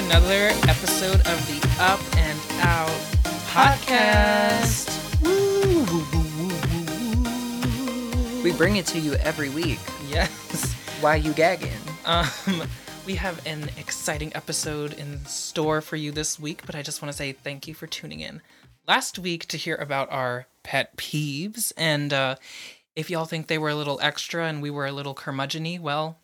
another episode of the Up and Out podcast. We bring it to you every week. Yes. Why you gagging? Um, we have an exciting episode in store for you this week, but I just want to say thank you for tuning in last week to hear about our pet peeves. And uh, if y'all think they were a little extra and we were a little curmudgeony, well,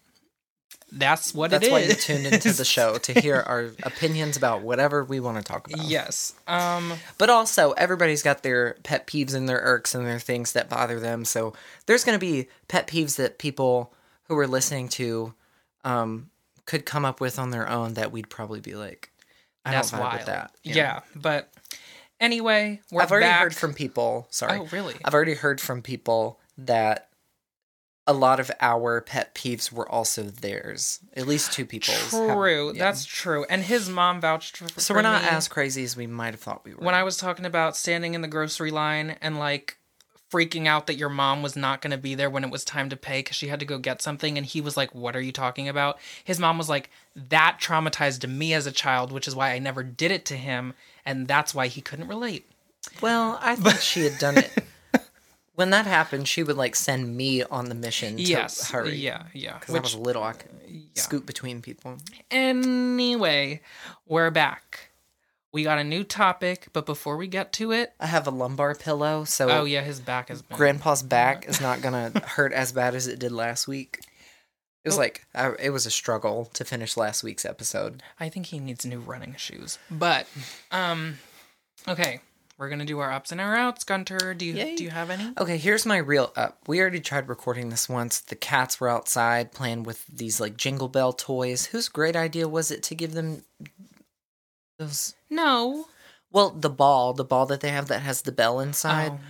that's what That's it is. why you tuned into the show to hear our opinions about whatever we want to talk about. Yes. Um. But also, everybody's got their pet peeves and their irks and their things that bother them. So there's going to be pet peeves that people who are listening to um, could come up with on their own that we'd probably be like, I That's don't vibe wild. with that. Yeah. but anyway, we're I've already back. heard from people. Sorry. Oh, really? I've already heard from people that a lot of our pet peeves were also theirs. At least two people's. True. yeah. That's true. And his mom vouched for. so we're not me as crazy as we might have thought we were. when I was talking about standing in the grocery line and like freaking out that your mom was not going to be there when it was time to pay because she had to go get something and he was like what are you talking about his mom was like that traumatized me as a child which is why i never did it to him and that's why he couldn't relate well, I think she had done it. when that happened, she would like send me on the mission to yes hurry. yeah yeah Because I was little, I could scoot between people. anyway we're back we got a new topic but before we get to it I have a lumbar pillow, so oh yeah his back is Grandpa's back is not gonna hurt as bad as it did last week. It was Oh. like I, it was a struggle to finish last week's episode. I think he needs new running shoes. But um okay, we're going to do our ups and our outs. Gunter, do you Yay. do you have any? Okay, here's my real up. We already tried recording this once. The cats were outside playing with these like jingle bell toys. Whose great idea was it to give them those? No. Well, the ball, the ball that they have that has the bell inside. Oh,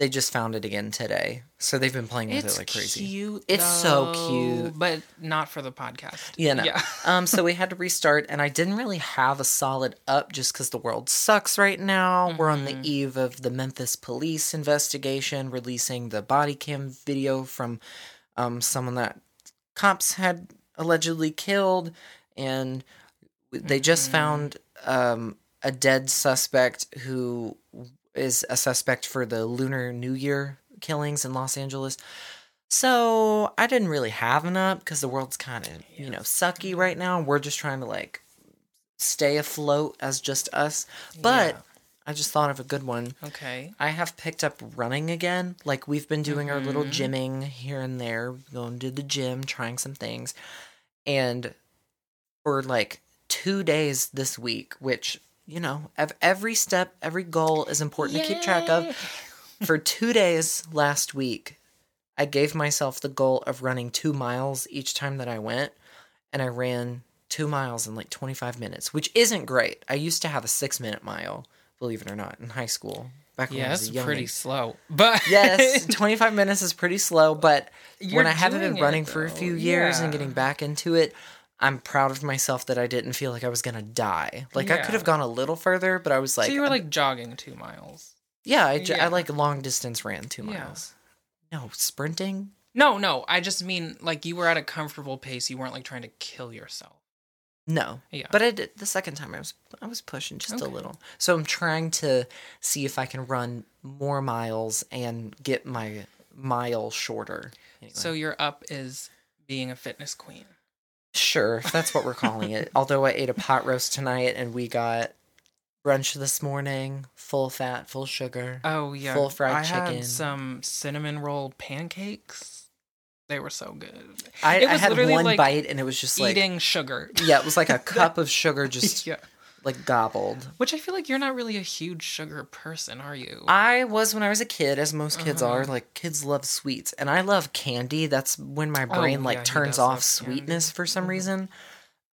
They just found it again today, so they've been playing with It's it like crazy. cute. It's so cute. but not for the podcast. Yeah, no. Yeah. um, so we had to restart, and I didn't really have a solid up just because the world sucks right now. We're on the Mhm. eve of the Memphis police investigation, releasing the body cam video from um, someone that cops had allegedly killed, and they just Mhm. found um, a dead suspect who is a suspect for the Lunar New Year killings in Los Angeles. So I didn't really have an up because the world's kind of you know sucky right now. We're just trying to like stay afloat as just us. But I just thought of a good one. Okay. I have picked up running again. Like we've been doing our little Mhm. gymming here and there, going to the gym, trying some things. And for like two days this week, which, you know, every step, every goal is important to keep track of. For two days last week, I gave myself the goal of running two miles each time that I went. And I ran two miles in like 25 minutes, which isn't great. I used to have a six minute mile, believe it or not, in high school. Back when I Yeah, a pretty slow. But yes, 25 minutes is pretty slow, but You're when I haven't been it, running for a few years and getting back into it, I'm proud of myself that I didn't feel like I was gonna die. Like I could have gone a little further, but I was like, so you were like jogging two miles. yeah, I, j- Yeah. I like long distance ran two Yeah. miles. No sprinting. No, no. I just mean like you were at a comfortable pace. You weren't like trying to kill yourself. No, Yeah. but I did the second time I was I was pushing just a little. So I'm trying to see if I can run more miles and get my mile shorter. Anyway. So your up is being a fitness queen. Sure, that's what we're calling it. Although I ate a pot roast tonight and we got brunch this morning, full fat, full sugar. Oh yeah, Full fried I chicken. had some cinnamon roll pancakes. They were so good. I, it I had literally one like bite and it was just like Eating sugar. yeah, it was like a cup of sugar just yeah. Like gobbled. Which I feel like you're not really a huge sugar person, are you? I was when I was a kid, as most kids Uh-huh. are. Like kids love sweets, and I love candy. That's when my Oh, brain like yeah, turns off sweetness candy. for some Mhm. reason.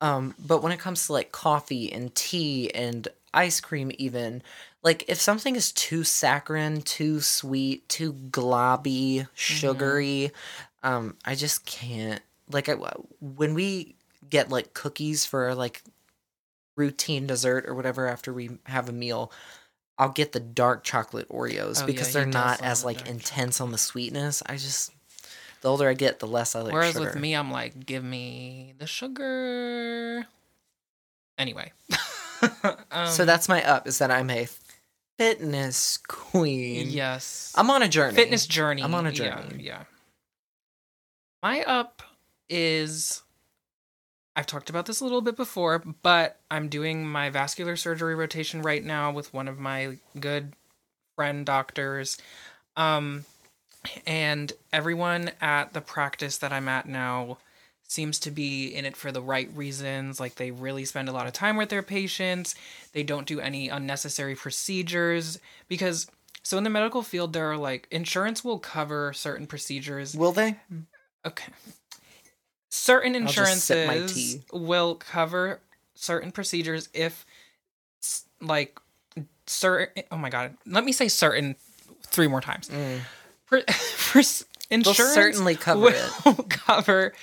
Um, but when it comes to like coffee and tea and ice cream, even like if something is too saccharine, too sweet, too globby, sugary, um, I just can't. Like I, when we get like cookies for like routine dessert or whatever after we have a meal, I'll get the dark chocolate Oreos Oh, because yeah, they're not as like intense on the sweetness. I just The older I get, the less I like Whereas sugar. with me, I'm like, give me the sugar. Anyway. um, so that's my up is that I'm a fitness queen. yes. I'm on a journey. fitness journey. I'm on a Yeah, journey. Yeah. My up is I've talked about this a little bit before, but I'm doing my vascular surgery rotation right now with one of my good friend doctors. Um and everyone at the practice that I'm at now seems to be in it for the right reasons. Like they really spend a lot of time with their patients. They don't do any unnecessary procedures because so in the medical field there are like insurance will cover certain procedures. Will they? Okay. Certain insurances will cover certain procedures if like certain oh my god, let me say certain three more times. Mm. Per, insurance certainly cover will it. cover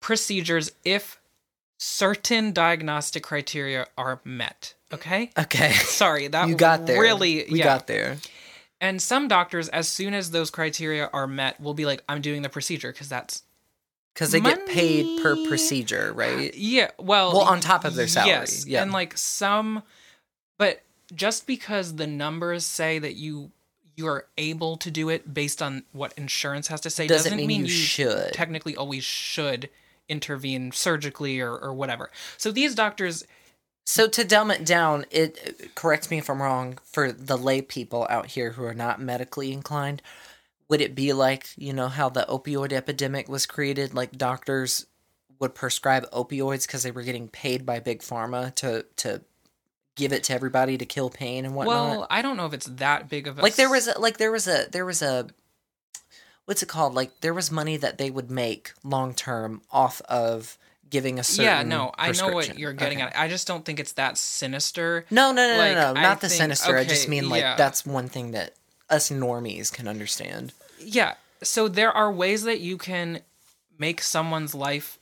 procedures if certain diagnostic criteria are met. Okay? Okay. Sorry, that you got there. really we yeah. got there. And some doctors, as soon as those criteria are met, will be like, "I'm doing the procedure because that's Because they get paid per procedure, right? yeah." Well, Well, on top of their salary, yes, yeah. and like some, but just because the numbers say that you you are able to do it based on what insurance has to say Doesn't doesn't, mean you should. technically always should intervene surgically or, or whatever. So these doctors, So to dumb it down, it correct me if I'm wrong. For the lay people out here who are not medically inclined, would it be like you know how the opioid epidemic was created? Like doctors would prescribe opioids because they were getting paid by big pharma to to give it to everybody to kill pain and whatnot. well, I don't know if it's that big of a like there was a, like there was a there was a what's it called? Like there was money that they would make long term off of giving a certain. yeah, no, I know what you're getting Okay. at. I just don't think it's that sinister. No, no, no, Like, no, no, I not the think- sinister. I just mean like yeah. that's one thing that us normies can understand. Yeah. So there are ways that you can make someone's life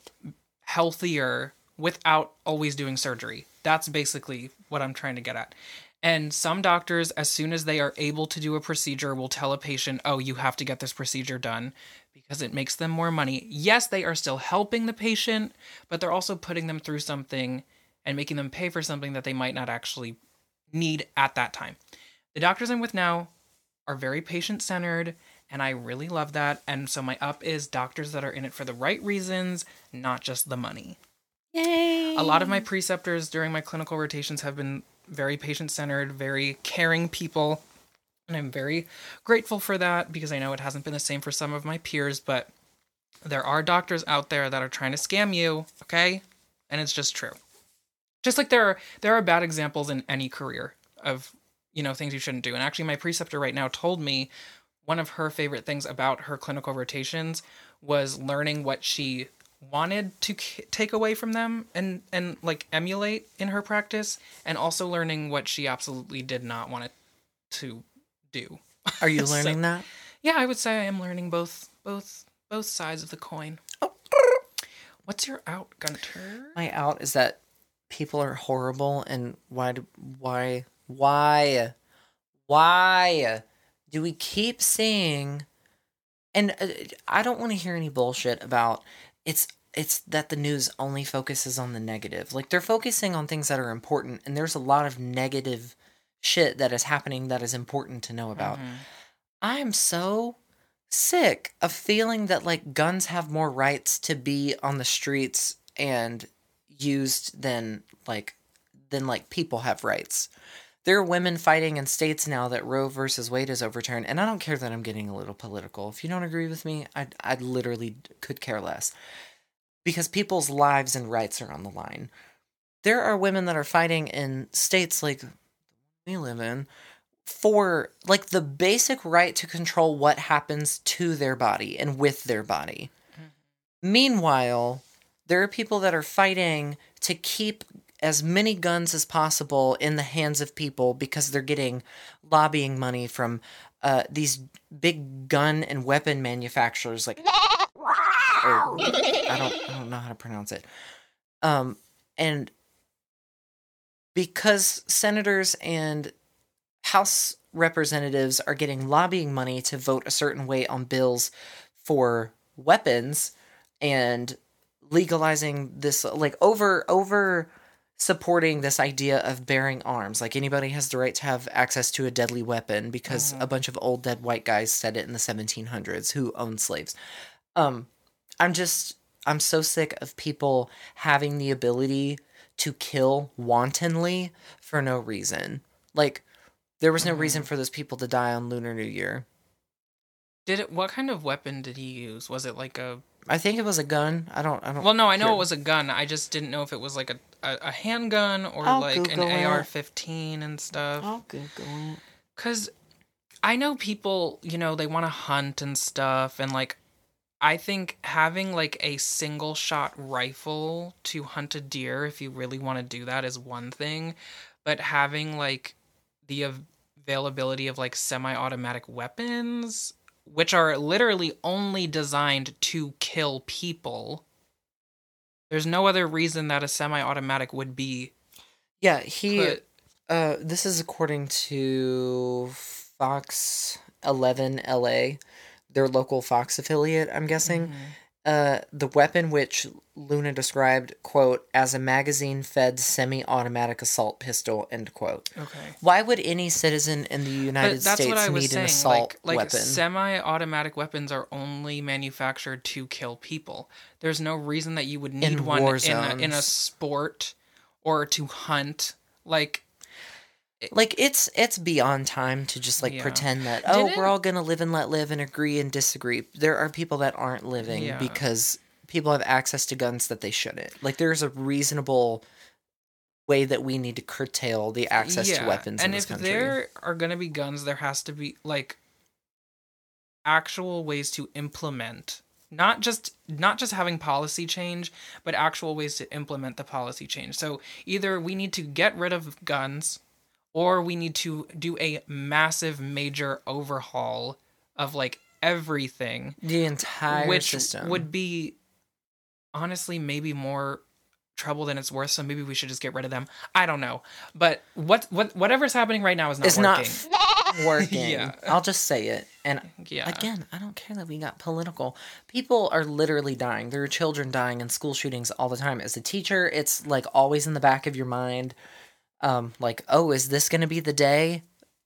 healthier without always doing surgery. That's basically what I'm trying to get at. And some doctors, as soon as they are able to do a procedure, will tell a patient, oh, you have to get this procedure done because it makes them more money. Yes, they are still helping the patient, but they're also putting them through something and making them pay for something that they might not actually need at that time. The doctors I'm with now are very patient centered, and I really love that. And so my up is doctors that are in it for the right reasons, not just the money. Yay! A lot of my preceptors during my clinical rotations have been very patient centered, very caring people. And I'm very grateful for that because I know it hasn't been the same for some of my peers, but there are doctors out there that are trying to scam you, okay? And it's just true. Just like there are there are bad examples in any career of, you know, things you shouldn't do. And actually my preceptor right now told me one of her favorite things about her clinical rotations was learning what she wanted to k- take away from them and and like emulate in her practice and also learning what she absolutely did not want to do. Are you So- learning that? Yeah, I would say I am learning both both both sides of the coin. Oh. What's your out, Gunter? My out is that people are horrible, and why? Do, why? Why? Why do we keep seeing? And uh, I don't want to hear any bullshit about it's. It's that the news only focuses on the negative. Like they're focusing on things that are important, and there's a lot of negative shit that is happening that is important to know about. Mhm. I am so sick of feeling that like guns have more rights to be on the streets and used than like than like people have rights. There are women fighting in states now that Roe versus Wade is overturned, and I don't care that I'm getting a little political. If you don't agree with me, I I literally could care less. Because people's lives and rights are on the line. There are women that are fighting in states like we live in for like the basic right to control what happens to their body and with their body. Mm-hmm. Meanwhile, there are people that are fighting to keep as many guns as possible in the hands of people because they're getting lobbying money from uh, these big gun and weapon manufacturers like or, I don't I don't know how to pronounce it. Um and because senators and House representatives are getting lobbying money to vote a certain way on bills for weapons and legalizing this like over over supporting this idea of bearing arms like anybody has the right to have access to a deadly weapon because a bunch of old dead white guys said it in the 1700s who owned slaves um i'm just i'm so sick of people having the ability to kill wantonly for no reason like there was no reason for those people to die on lunar new year Did it? What kind of weapon did he use? Was it like a? I think it was a gun i don't i don't Well, no, I know Here. it was a gun. I just didn't know if it was like a a, a handgun or I'll like Google an. AR-15 and stuff. i'll google it Cause I know people, you know, they want to hunt and stuff, and like, I think having like a single shot rifle to hunt a deer, if you really want to do that, is one thing, but having like the av- availability of like semi-automatic weapons, which are literally only designed to kill people. There's no other reason that a semi-automatic would be yeah he put. Uh, this is according to Fox 11 LA, their local Fox affiliate, I'm guessing. Mhm. Uh, the weapon which Luna described, quote, as a magazine fed semi automatic assault pistol, end quote. Okay. Why would any citizen in the United States what I was need saying. an assault like, like weapon? semi-automatic weapons are only manufactured to kill people. There's no reason that you would need In one war in a, in a sport or to hunt. Like, like it's it's beyond time to just like Yeah. pretend that oh Didn't- we're all gonna live and let live and agree and disagree. There are people that aren't living Yeah. because people have access to guns that they shouldn't. Like there's a reasonable way that we need to curtail the access to weapons and in this if country. there are going to be guns, there has to be like actual ways to implement not just not just having policy change but actual ways to implement the policy change so either we need to get rid of guns or we need to do a massive major overhaul of like everything The entire which system would be honestly maybe more trouble than it's worth so maybe we should just get rid of them i don't know but what what whatever's happening right now is not working. it's working not working. Yeah. I'll just say it. And yeah Again, I don't care that we got political. People are literally dying. There are children dying in school shootings all the time. As a teacher, it's like always in the back of your mind. Um, like, oh, is this gonna be the day?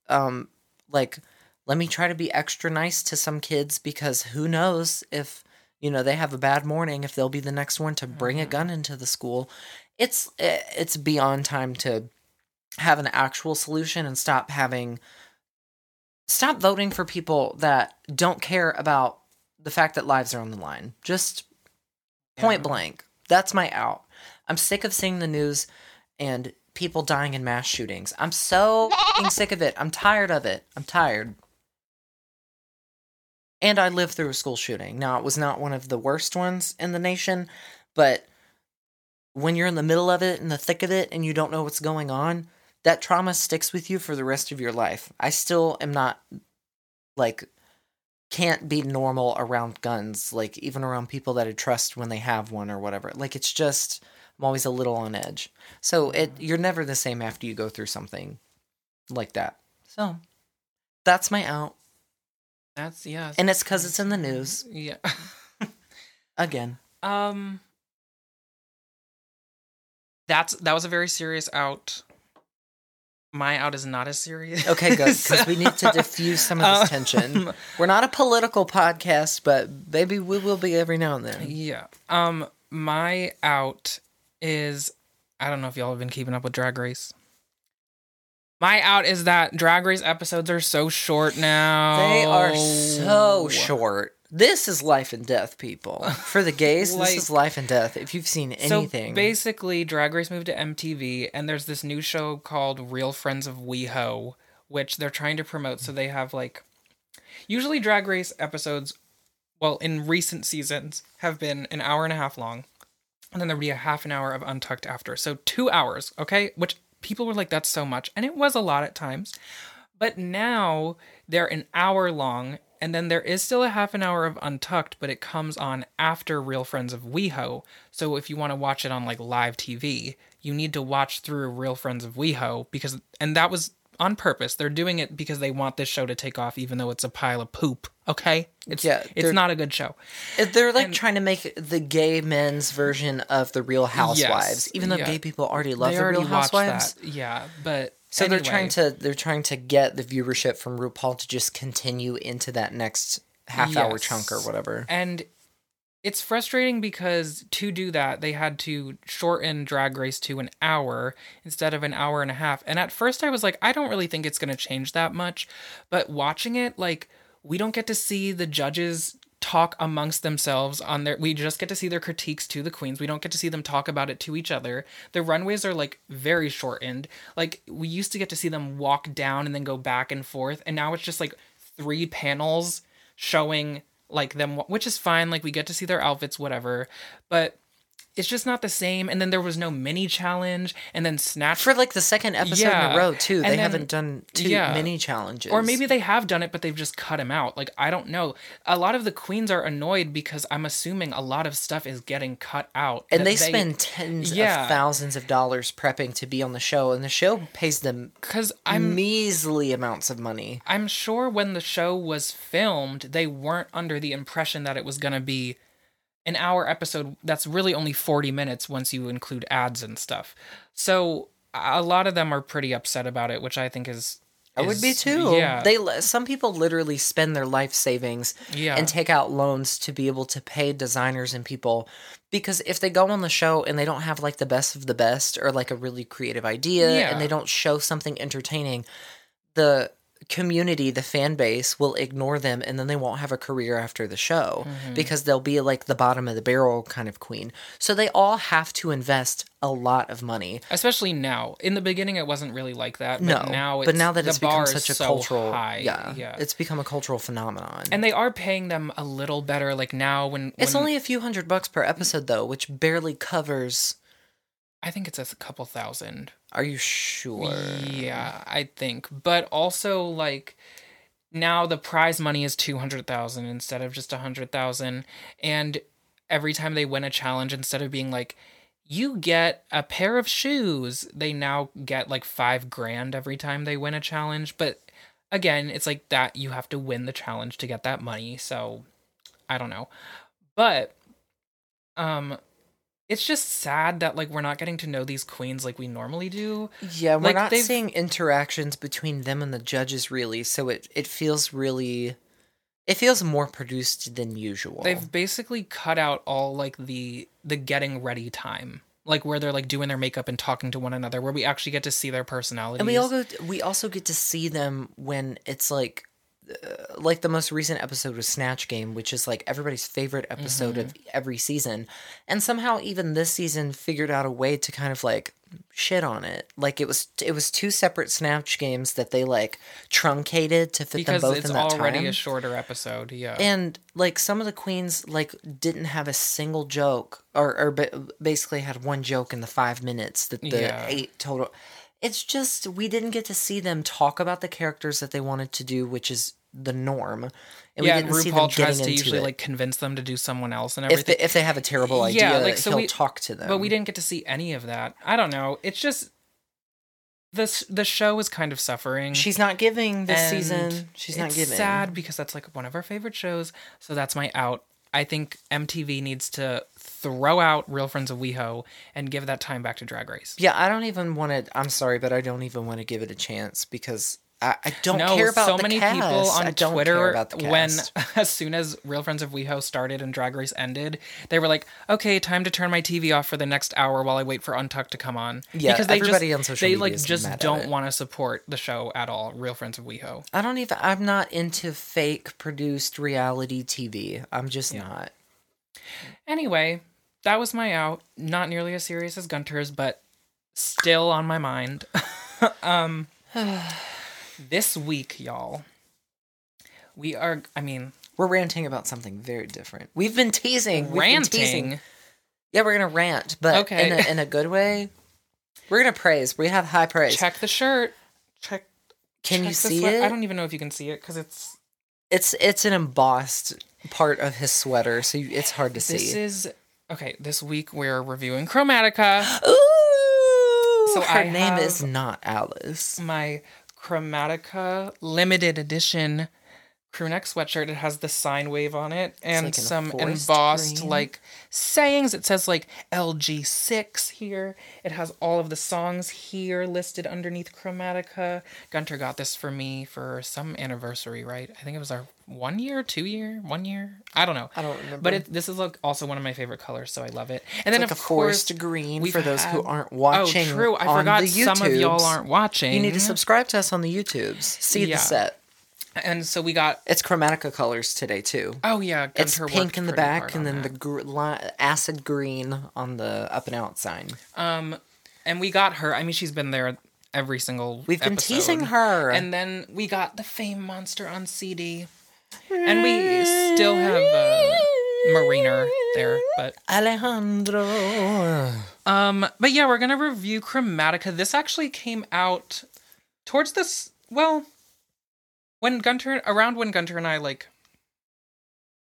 Um, like, let me try to be extra nice to some kids because who knows if you know they have a bad morning if they'll be the next one to bring a gun into the school. It's eh, it's beyond time to have an actual solution and stop having stop voting for people that don't care about the fact that lives are on the line. Just point Yeah. blank. That's my out. I'm sick of seeing the news and people dying in mass shootings. I'm so sick of it. I'm tired of it. I'm tired. And I lived through a school shooting. Now, it was not one of the worst ones in the nation, but when you're in the middle of it, in the thick of it, and you don't know what's going on, that trauma sticks with you for the rest of your life. I still am not like can't be normal around guns, like even around people that I trust when they have one or whatever. Like it's just I'm always a little on edge. So it mm-hmm. you're never the same after you go through something like that. So that's my out. That's yeah And it's cuz it's in the news yeah again. um that's that was a very serious out my out is not as serious Okay, good cuz we need to diffuse some of this tension. Um, We're not a political podcast, but maybe we will be every now and then. Yeah. Um, my out is I don't know if y'all have been keeping up with Drag Race. My out is that Drag Race episodes are so short now. They are so short. This is life and death, people. For the gays, Like- this is life and death. If you've seen anything, So basically, Drag Race moved to MTV, and there's this new show called Real Friends of WeHo, which they're trying to promote. So they have like, usually Drag Race episodes, well, in recent seasons, have been an hour and a half long, and then there would be a half an hour of Untucked after. So two hours, okay? Which people were like, that's so much, and it was a lot at times. But now they're an hour long, and then there is still a half an hour of Untucked, but it comes on after Real Friends of WeHo. So if you want to watch it on like live TV, you need to watch through Real Friends of WeHo because, and that was on purpose. They're doing it because they want this show to take off, even though it's a pile of poop. Okay, it's Yeah, it's not a good show. They're like trying to make the gay men's version of the Real Housewives, even though yeah. gay people already love they the already Real Housewives. that, yeah. But So they're trying to they're trying to get the viewership from RuPaul to just continue into that next half hour chunk or whatever. and it's frustrating because to do that they had to shorten drag race to an hour instead of an hour and a half. And at first i was like i don't really think it's going to change that much. But watching it like we don't get to see the judges talk amongst themselves on their we just get to see their critiques to the queens. We don't get to see them talk about it to each other. The runways are like very shortened. Like we used to get to see them walk down and then go back and forth. And now it's just like three panels showing like them which is fine like we get to see their outfits whatever but it's just not the same and then there was no mini challenge and then snatch For like the second episode in a row too, And they then- haven't done two yeah. mini challenges. or maybe they have done it but they've just cut him out like i don't know a lot of the queens are annoyed because i'm assuming a lot of stuff is getting cut out and that they, spend tens Yeah. of thousands of dollars prepping to be on the show, and the show pays them because i'm measly amounts of money. I'm sure when the show was filmed, they weren't under the impression that it was going to be an hour episode that's really only 40 minutes once you include ads and stuff. So a lot of them are pretty upset about it, which I think is. I would be too. Yeah. They some people literally spend their life savings Yeah. and take out loans to be able to pay designers and people because if they go on the show and they don't have like the best of the best or like a really creative idea Yeah. and they don't show something entertaining, the community, the fan base will ignore them and then they won't have a career after the show Mm-hmm. because they'll be like the bottom of the barrel kind of queen. So they all have to invest a lot of money. Especially now. In the beginning, it wasn't really like that. But No, now it's, but now that it's become such a so cultural, high. yeah, yeah. it's become a cultural phenomenon. and they are paying them a little better. Like now, when, It's when- only a few hundred bucks per episode though, which barely covers. I think it's a couple thousand. Are you sure? Yeah, I think. But also like now the prize money is 200,000 instead of just 100,000 and every time they win a challenge instead of being like you get a pair of shoes, they now get like 5 grand every time they win a challenge, but again, it's like that you have to win the challenge to get that money, so I don't know. But um it's just sad that like we're not getting to know these queens like we normally do. Yeah, we're Like, not they've- seeing interactions between them and the judges really, so it it feels really, it feels more produced than usual. They've basically cut out all like the the getting ready time, like where they're like doing their makeup and talking to one another, where we actually get to see their personalities. and we all go, we also get to see them when it's like. Uh, like the most recent episode was Snatch Game, which is like everybody's favorite episode of Mm-hmm. every season. And somehow even this season figured out a way to kind of like shit on it. Like it was it was two separate Snatch games that they like truncated to fit because them both in that time. It's already a shorter episode. Yeah, and like some of the queens like didn't have a single joke or or basically had one joke in the 5 minutes that the Yeah. 8 total it's just we didn't get to see them talk about the characters that they wanted to do which is the norm and yeah. we didn't see them RuPaul tries to usually it like convince them to do someone else and if everything. they, if they have a terrible idea Yeah, like, so he'll we- talk to them but we didn't get to see any of that. I don't know. It's just this the show is kind of suffering. she's not giving this season she's not it's giving sad because that's like one of our favorite shows. So that's my out. I think MTV needs to throw out Real Friends of WeHo and give that time back to Drag Race. yeah i don't even want to i'm sorry but i don't even want to give it a chance because I, I don't no, care about so the many cast. people on I don't Twitter care about the when as soon as Real Friends of WeHo started and Drag Race ended, they were like, "Okay, time to turn my TV off for the next hour while I wait for Untucked to come on." Yeah, because they everybody just, on social they media like just don't want to support the show at all. Real Friends of WeHo. I don't even. I'm not into fake produced reality TV. I'm just not. Anyway, that was my out. Not nearly as serious as Gunter's, but still on my mind. um, this week, y'all, we are. I mean, We're ranting about something very different. We've been teasing. We've been ranting. teasing. Yeah, we're gonna rant, but Okay. in a, in a good way. We're gonna praise. We have high praise. Check the shirt. Check. Can check you see sweat- it? I don't even know if you can see it because it's. It's it's an embossed part of his sweater, so you, it's hard to This see. This is okay. This week we're reviewing Chromatica, Ooh, So her I name is not Alice. my Chromatica limited edition crew neck sweatshirt. It has the sine wave on it and like some embossed green. like sayings. It says like LG6 here. It has all of the songs here listed underneath Chromatica. Gunter got this for me for some anniversary, right? I think it was our one year, two year, one year. I don't know. I don't remember. But it, this is like also one of my favorite colors, so I love it. And then like of a course, forest green for those who aren't watching. Oh, true. I forgot some of y'all aren't watching. You need to subscribe to us on the YouTubes. See Yeah. the set. And so we got. It's Chromatica colors today too. Oh yeah, It's Gunter pink in the back and then the gr- li- acid green on the up and out sign. Um, and we got her. I mean, she's been there every single. We've been episode. teasing her. And then we got the Fame Monster on CD, and we still have uh, Mariner there, but Alejandro. um, but yeah, we're gonna review Chromatica. This actually came out towards this. Well, when Gunter around when Gunter and I like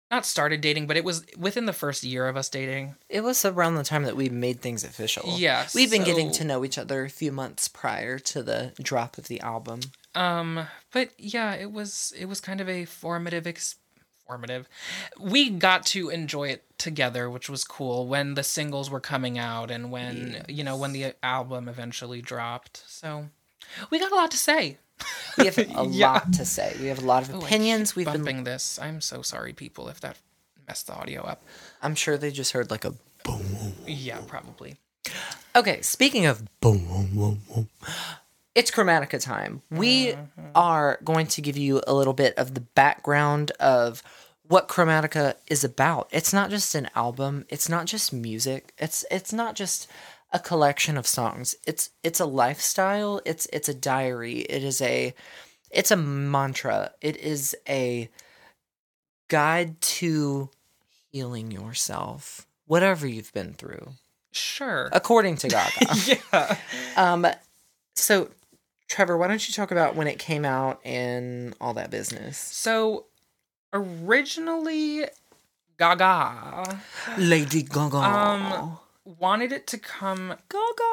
not started dating, but it was within the first year of us dating. It was around the time that we made things official. Yeah, We've been getting to know each other a few months prior to the drop of the album. Um, but yeah, it was it was kind of a formative ex- formative. We got to enjoy it together, which was cool when the singles were coming out and when you know when the album eventually dropped. So we got a lot to say. We have a Yeah. lot to say. We have a lot of Oh, opinions. We've bumping been. this. I'm so sorry, people, if that messed the audio up. I'm sure they just heard like a boom. Yeah, probably. Okay, speaking of boom, boom, boom, boom, it's Chromatica time. We mm-hmm. are going to give you a little bit of the background of what Chromatica is about. It's not just an album. It's not just music. It's it's not just a collection of songs. It's it's a lifestyle. It's it's a diary. It is a it's a mantra. It is a guide to healing yourself, whatever you've been through Sure. according to Gaga. yeah. um, so Trevor, why don't you talk about when it came out and all that business? So originally, Gaga Lady Gaga. Um, wanted it to come Gaga.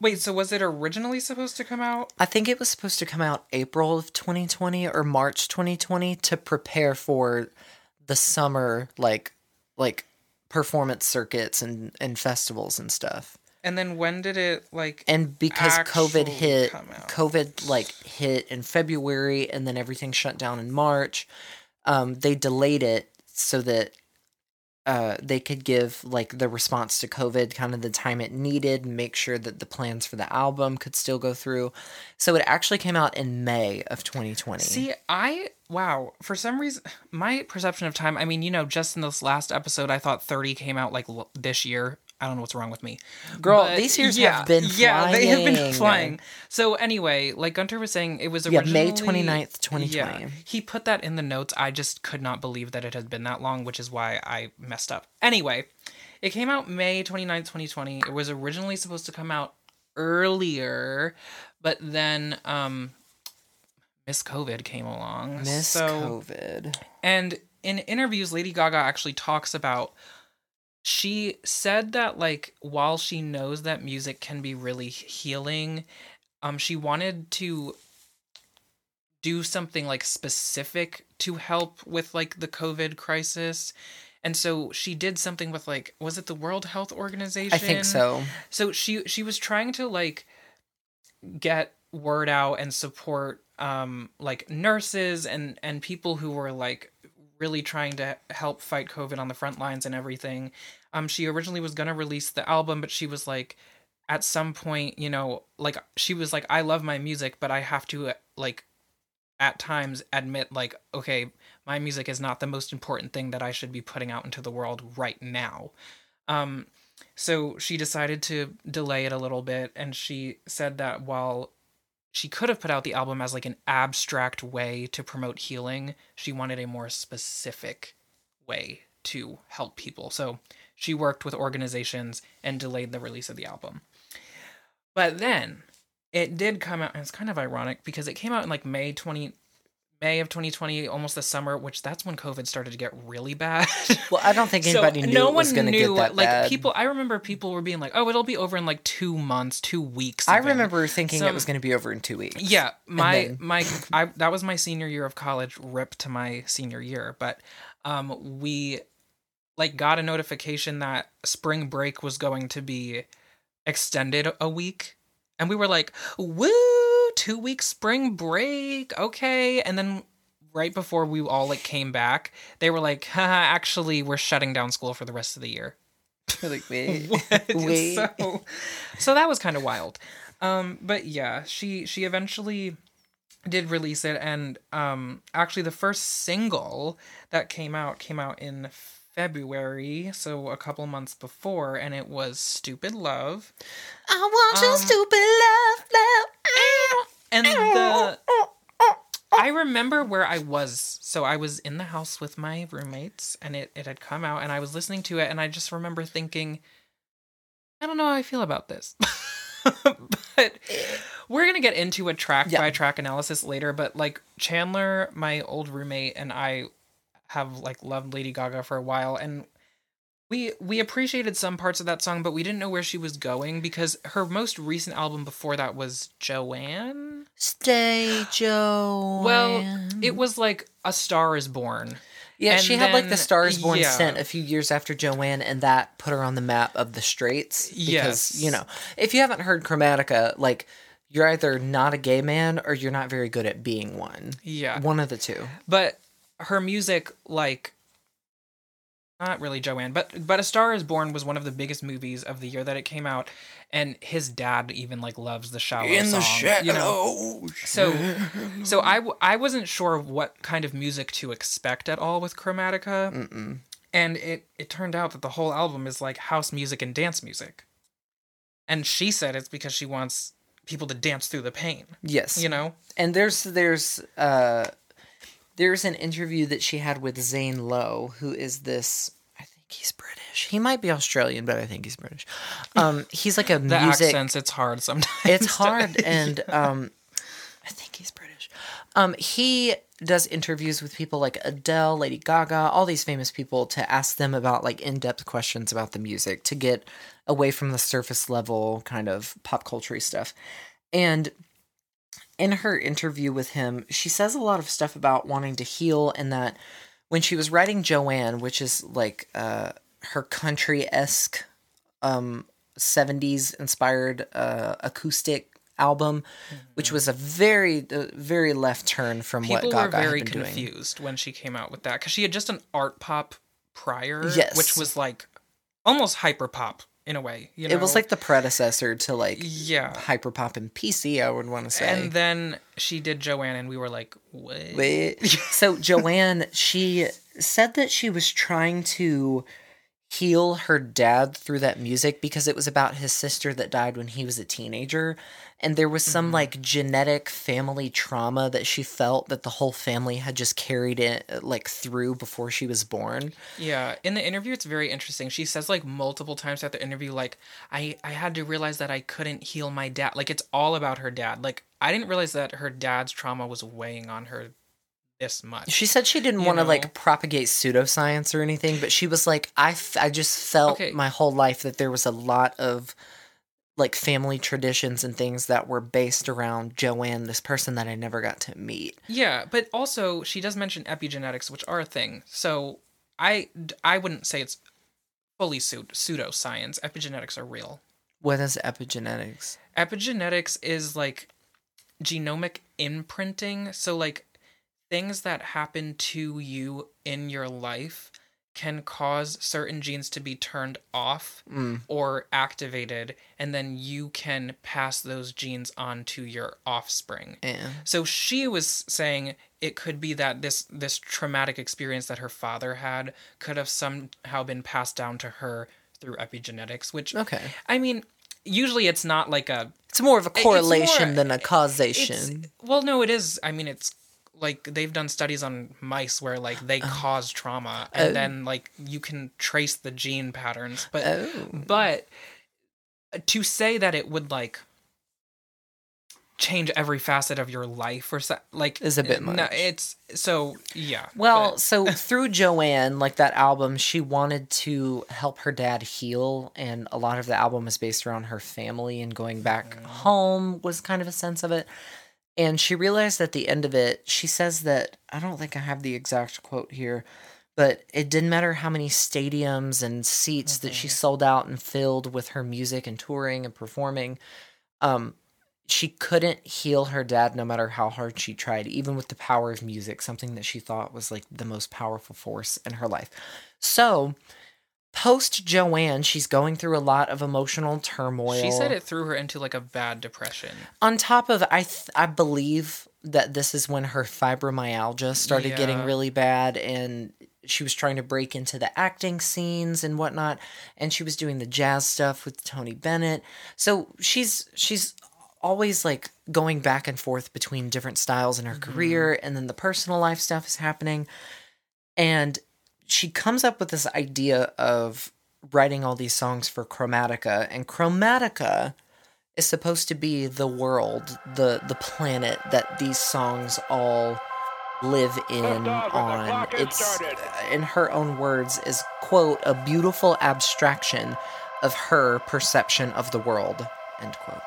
Wait, so was it originally supposed to come out? I think it was supposed to come out April of 2020 or March 2020 to prepare for the summer like like performance circuits and and festivals and stuff. And then when did it like And because COVID hit. COVID like hit in February, and then everything shut down in March. Um, they delayed it so that uh, they could give like the response to COVID kind of the time it needed, make sure that the plans for the album could still go through. So it actually came out in May of 2020. See, I wow, for some reason my perception of time, I mean, you know, just in this last episode I thought 30 came out like l- this year. I don't know what's wrong with me. Girl, But, these years yeah, have been flying. Yeah, they have been flying. flying. So anyway, like Gunter was saying, it was Yeah, originally May 29th, 2020. Yeah, he put that in the notes. I just could not believe that it had been that long, which is why I messed up. Anyway, it came out May 29th, 2020. It was originally supposed to come out earlier, but then um Miss COVID came along. Miss so, COVID. and in interviews, Lady Gaga actually talks about. She said that like while she knows that music can be really healing, um, she wanted to do something like specific to help with like the COVID crisis. And so she did something with like was it the World Health Organization? I think so. so she she was trying to like get word out and support um like nurses and and people who were like really trying to help fight covid on the front lines and everything. Um she originally was to release the album but she was like at some point you know like she was like i love my music but i have to like at times admit like okay my music is not the most important thing that i should be putting out into the world right now. Um so she decided to delay it a little bit and she said that while she could have put out the album as like an abstract way to promote healing, she wanted a more specific way to help people. So she worked with organizations and delayed the release of the album. But then it did come out and it's kind of ironic because it came out in like May 20 May of 2020, almost the summer, which that's when COVID started to get really bad. Well, I don't think So anybody knew no it was one going to knew. get that like bad. people, I remember people were being like, "Oh, it'll be over in like two months, two weeks." I remember thinking Some- it was going to be over in two weeks. Yeah, my then- my I that was my senior year of college. Rip to my senior year, but um, we like got a notification that spring break was going to be extended a week, and we were like, "Woo! Two weeks spring break, okay." And then right before we all like came back, they were like, Haha, "Actually, we're shutting down school for the rest of the year." like, wait, wait. So, so that was kind of wild. Um, but yeah, she she eventually did release it, and um, actually the first single that came out came out in February, so a couple months before, and it was "Stupid Love." I want your Um, stupid love, love. And the I remember where I was. So I was in the house with my roommates and it, it had come out and I was listening to it and I just remember thinking, I don't know how I feel about this. but we're gonna get into a track Yeah. by track analysis later, but like Chandler, my old roommate, and I have like loved Lady Gaga for a while and we we appreciated some parts of that song, but we didn't know where she was going because her most recent album before that was Joanne. Stay, Joe. Well, it was like A Star is Born. Yeah, and she had like the then- Star is Born yeah. scent a few years after Joanne, and that put her on the map of the Straits. Because, Yes. you know, if you haven't heard Chromatica, like, you're either not a gay man or you're not very good at being one. Yeah. One of the two. But her music, like, not really Joanne, but but A Star Is Born was one of the biggest movies of the year that it came out, and his dad even like loves the shallow song. You know, so so I w- I wasn't sure what kind of music to expect at all with Chromatica, Mm-mm. and it it turned out that the whole album is like house music and dance music, and she said it's because she wants people to dance through the pain. Yes. You know, and there's there's uh there's an interview that she had with Zane Lowe, who is this I think he's British. He might be Australian, but I think he's British. Um he's like a the music accents it's hard sometimes. it's hard and um I think he's British. Um he does interviews with people like Adele, Lady Gaga, all these famous people to ask them about like in-depth questions about the music to get away from the surface level kind of pop culture stuff. And in her interview with him, she says a lot of stuff about wanting to heal and that when she was writing Joanne, which is like uh her country-esque um 70s inspired uh acoustic album which was a very uh, very left turn from People what were Gaga very had been doing. confused when she came out with that because she had just an Artpop prior, Yes. which was like almost hyper pop in a way. You know, It was like the predecessor to like yeah. hyperpop and PC, I would want to say. And then she did Joanne, and we were like, what? Wait. so Joanne, she said that she was trying to heal her dad through that music because it was about his sister that died when he was a teenager and there was some Mhm. like genetic family trauma that she felt that the whole family had just carried it like through before she was born. Yeah, in the interview, it's very interesting. She says like multiple times at the interview, like I I had to realize that I couldn't heal my dad. Like it's all about her dad. Like I didn't realize that her dad's trauma was weighing on her this much. She said she didn't want to like propagate pseudoscience or anything, but she was like, I, f- I just felt Okay. my whole life that there was a lot of like family traditions and things that were based around Joanne, this person that I never got to meet. Yeah, but also she does mention epigenetics, which are a thing. So I I wouldn't say it's fully pseudo pseudoscience. Epigenetics are real. What is epigenetics? Epigenetics is like genomic imprinting. So like things that happen to you in your life can cause certain genes to be turned off Mm. or activated and then you can pass those genes on to your offspring. Yeah. So she was saying it could be that this this traumatic experience that her father had could have somehow been passed down to her through epigenetics, which Okay. I mean, usually it's not like a It's more of a correlation more- than a causation. well, no, it is. I mean, it's like they've done studies on mice where like they Oh. cause trauma and Oh. then like you can trace the gene patterns, but oh. but to say that it would like change every facet of your life or so, like Is a bit much. no, it's so yeah. Well, so through Joanne, like that album, she wanted to help her dad heal, and a lot of the album is based around her family and going back Mm. home was kind of a sense of it. And she realized at the end of it, she says that I don't think I have the exact quote here, but it didn't matter how many stadiums and seats that Mm-hmm. she sold out and filled with her music and touring and performing. Um, she couldn't heal her dad no matter how hard she tried, even with the power of music, something that she thought was like the most powerful force in her life. So, post Joanne, she's going through a lot of emotional turmoil. she said it threw her into like a bad depression. On top of, I th- I believe that this is when her fibromyalgia started getting really bad, and she was trying to break into the acting scenes and whatnot, and she was doing the jazz stuff with Tony Bennett. So she's she's always like going back and forth between different styles in her mm-hmm. career, and then the personal life stuff is happening, and she comes up with this idea of writing all these songs for Chromatica, and Chromatica is supposed to be the world, the the planet that these songs all live in on. It's in her own words is quote a beautiful abstraction of her perception of the world. End quote.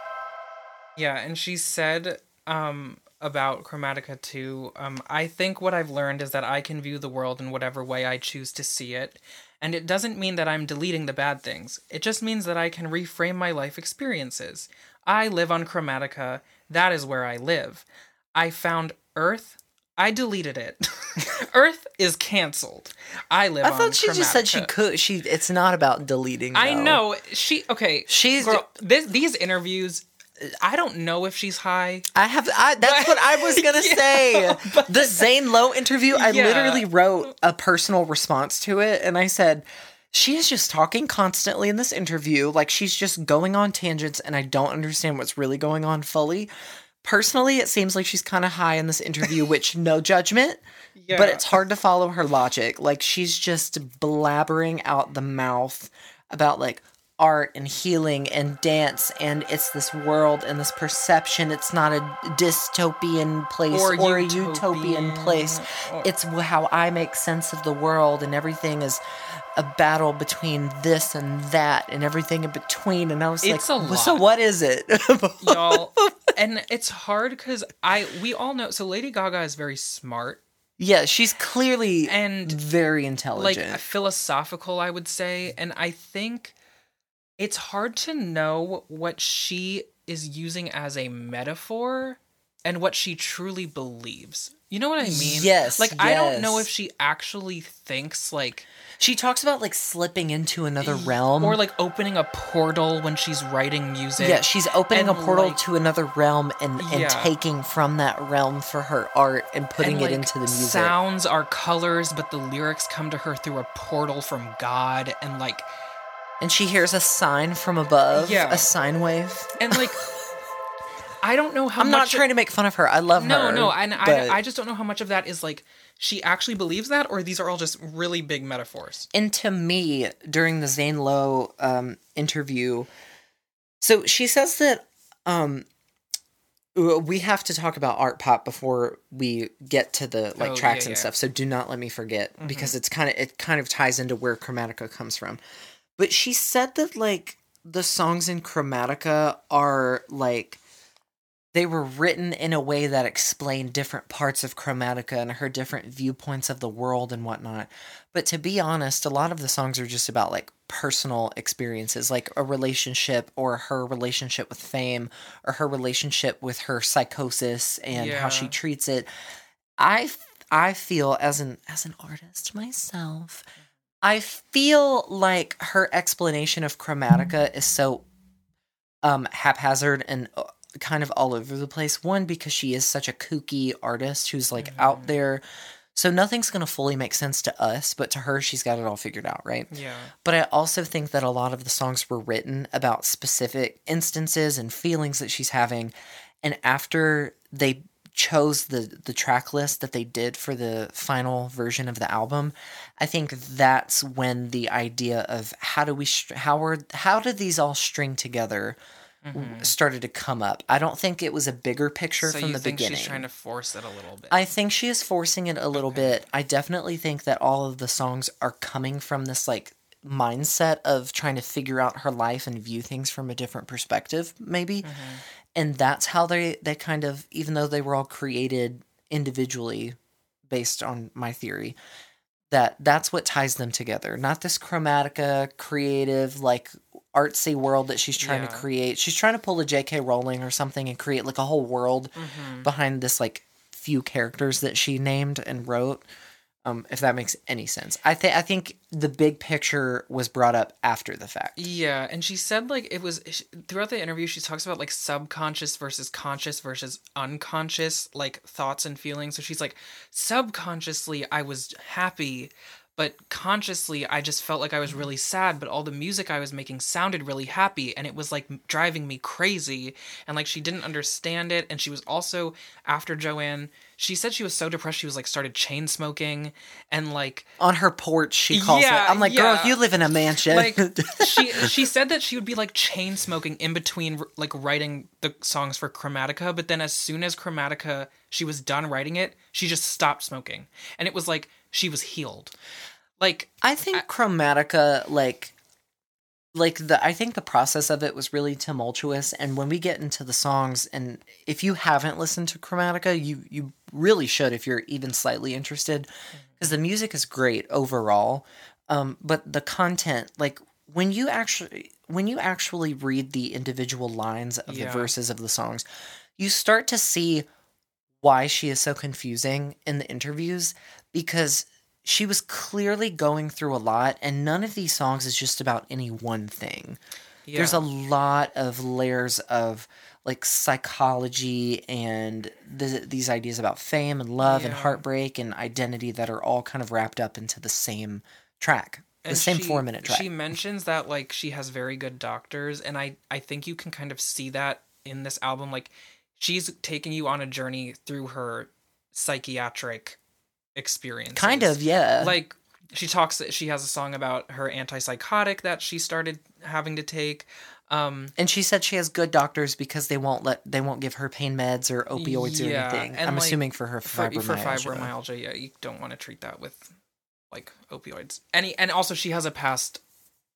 Yeah, and she said um about Chromatica too, um, I think what I've learned is that I can view the world in whatever way I choose to see it. And it doesn't mean that I'm deleting the bad things. It just means that I can reframe my life experiences. I live on Chromatica. That is where I live. I found Earth. I deleted it. Earth is canceled. I live I thought she just said she could. She. It's not about deleting. I know. She okay. She's- girl, this, these interviews I don't know if she's high. I have. I, that's what I was gonna Yeah, say. The Zane Lowe interview. I Yeah. literally wrote a personal response to it, and I said, "She is just talking constantly in this interview. Like she's just going on tangents, and I don't understand what's really going on fully." Personally, it seems like she's kind of high in this interview, which no judgment, Yeah. but it's hard to follow her logic. Like she's just blabbering out the mouth about like art and healing and dance and it's this world and this perception. It's not a dystopian place Or or, a utopian, utopian place. Or- it's how i make sense of the world and everything is a battle between this and that and everything in between. And i was It's like so what is it? Y'all and it's hard because i we all know so lady gaga is very smart. Yeah she's clearly and very intelligent. like philosophical i would say. And i think it's hard to know what she is using as a metaphor and what she truly believes you know what i mean Yes, like i don't know if she actually thinks like she talks about like slipping into another realm or like opening a portal when she's writing music Yeah, she's opening And, a portal like- to another realm and, and Yeah. taking from that realm for her art and putting and, it like, into the music. Sounds are colors, but the lyrics come to her through a portal from God, and like, and she hears a sign from above, Yeah. a sine wave. and like, I don't know how I'm much. not trying to make fun of her. I love no, her. no, and I, I just don't know how much of that is like she actually believes that, or these are all just really big metaphors. and to me, during the Zane Lowe um, interview, so she says that um, we have to talk about Artpop before we get to the like Oh, yeah, tracks and yeah. stuff. So do not let me forget because it's kind of it kind of ties into where Chromatica comes from. But she said that like the songs in Chromatica are like they were written in a way that explained different parts of Chromatica and her different viewpoints of the world and whatnot. But to be honest, a lot of the songs are just about like personal experiences, like a relationship or her relationship with fame or her relationship with her psychosis and how she treats it. I I feel as an as an artist myself, I feel like her explanation of Chromatica is so um haphazard and uh, kind of all over the place. One because she is such a kooky artist who's like out there, so nothing's going to fully make sense to us, but to her she's got it all figured out, right? Yeah, But I also think that a lot of the songs were written about specific instances and feelings that she's having. And after they chose the the track list that they did for the final version of the album, I think that's when the idea of how do we how are how do these all string together w- started to come up. I don't think it was a bigger picture So from the think beginning. she's trying to force it a little bit? I think she is forcing it a little bit. I definitely think that all of the songs are coming from this like mindset of trying to figure out her life and view things from a different perspective, maybe. Mm-hmm. And that's how they they kind of even though they were all created individually based on my theory, that that's what ties them together. Not this chromatica creative like artsy world that she's trying to create. She's trying to pull a J.K. Rowling or something and create like a whole world Mm-hmm. behind this like few characters that she named and wrote. Um, if that makes any sense, I think I think the big picture was brought up after the fact. Yeah, and she said like it was sh- throughout the interview. She talks about like subconscious versus conscious versus unconscious like thoughts and feelings. So she's like, subconsciously I was happy, but consciously I just felt like I was really sad. But all the music I was making sounded really happy, and it was like driving me crazy. And like she didn't understand it, and she was also after Joanne. She said she was so depressed she was like started chain smoking and like On her porch, she calls Yeah, it. I'm like, girl, yeah. you live in a mansion. like she she said that she would be like chain smoking in between like writing the songs for Chromatica, but then as soon as Chromatica she was done writing it, she just stopped smoking, and it was like she was healed. Like I think Chromatica, like, like the I think the process of it was really tumultuous. And when we get into the songs, and if you haven't listened to Chromatica, you you really should if you're even slightly interested, because the music is great overall. Um, but the content, like when you actually when you actually read the individual lines of Yeah. the verses of the songs, you start to see why she is so confusing in the interviews because she was clearly going through a lot and none of these songs is just about any one thing. yeah. There's a lot of layers of like psychology and th- these ideas about fame and love and heartbreak and identity that are all kind of wrapped up into the same track. The And same she- 4 minute track. She mentions that like she has very good doctors, and I I think you can kind of see that in this album. Like she's taking you on a journey through her psychiatric experience. kind of, yeah. like she talks that she has a song about her antipsychotic that she started having to take um and she said she has good doctors because they won't let they won't give her pain meds or opioids or anything. I'm like, assuming for her fibromyalgia. for fibromyalgia yeah you don't want to treat that with like opioids he- and also she has a past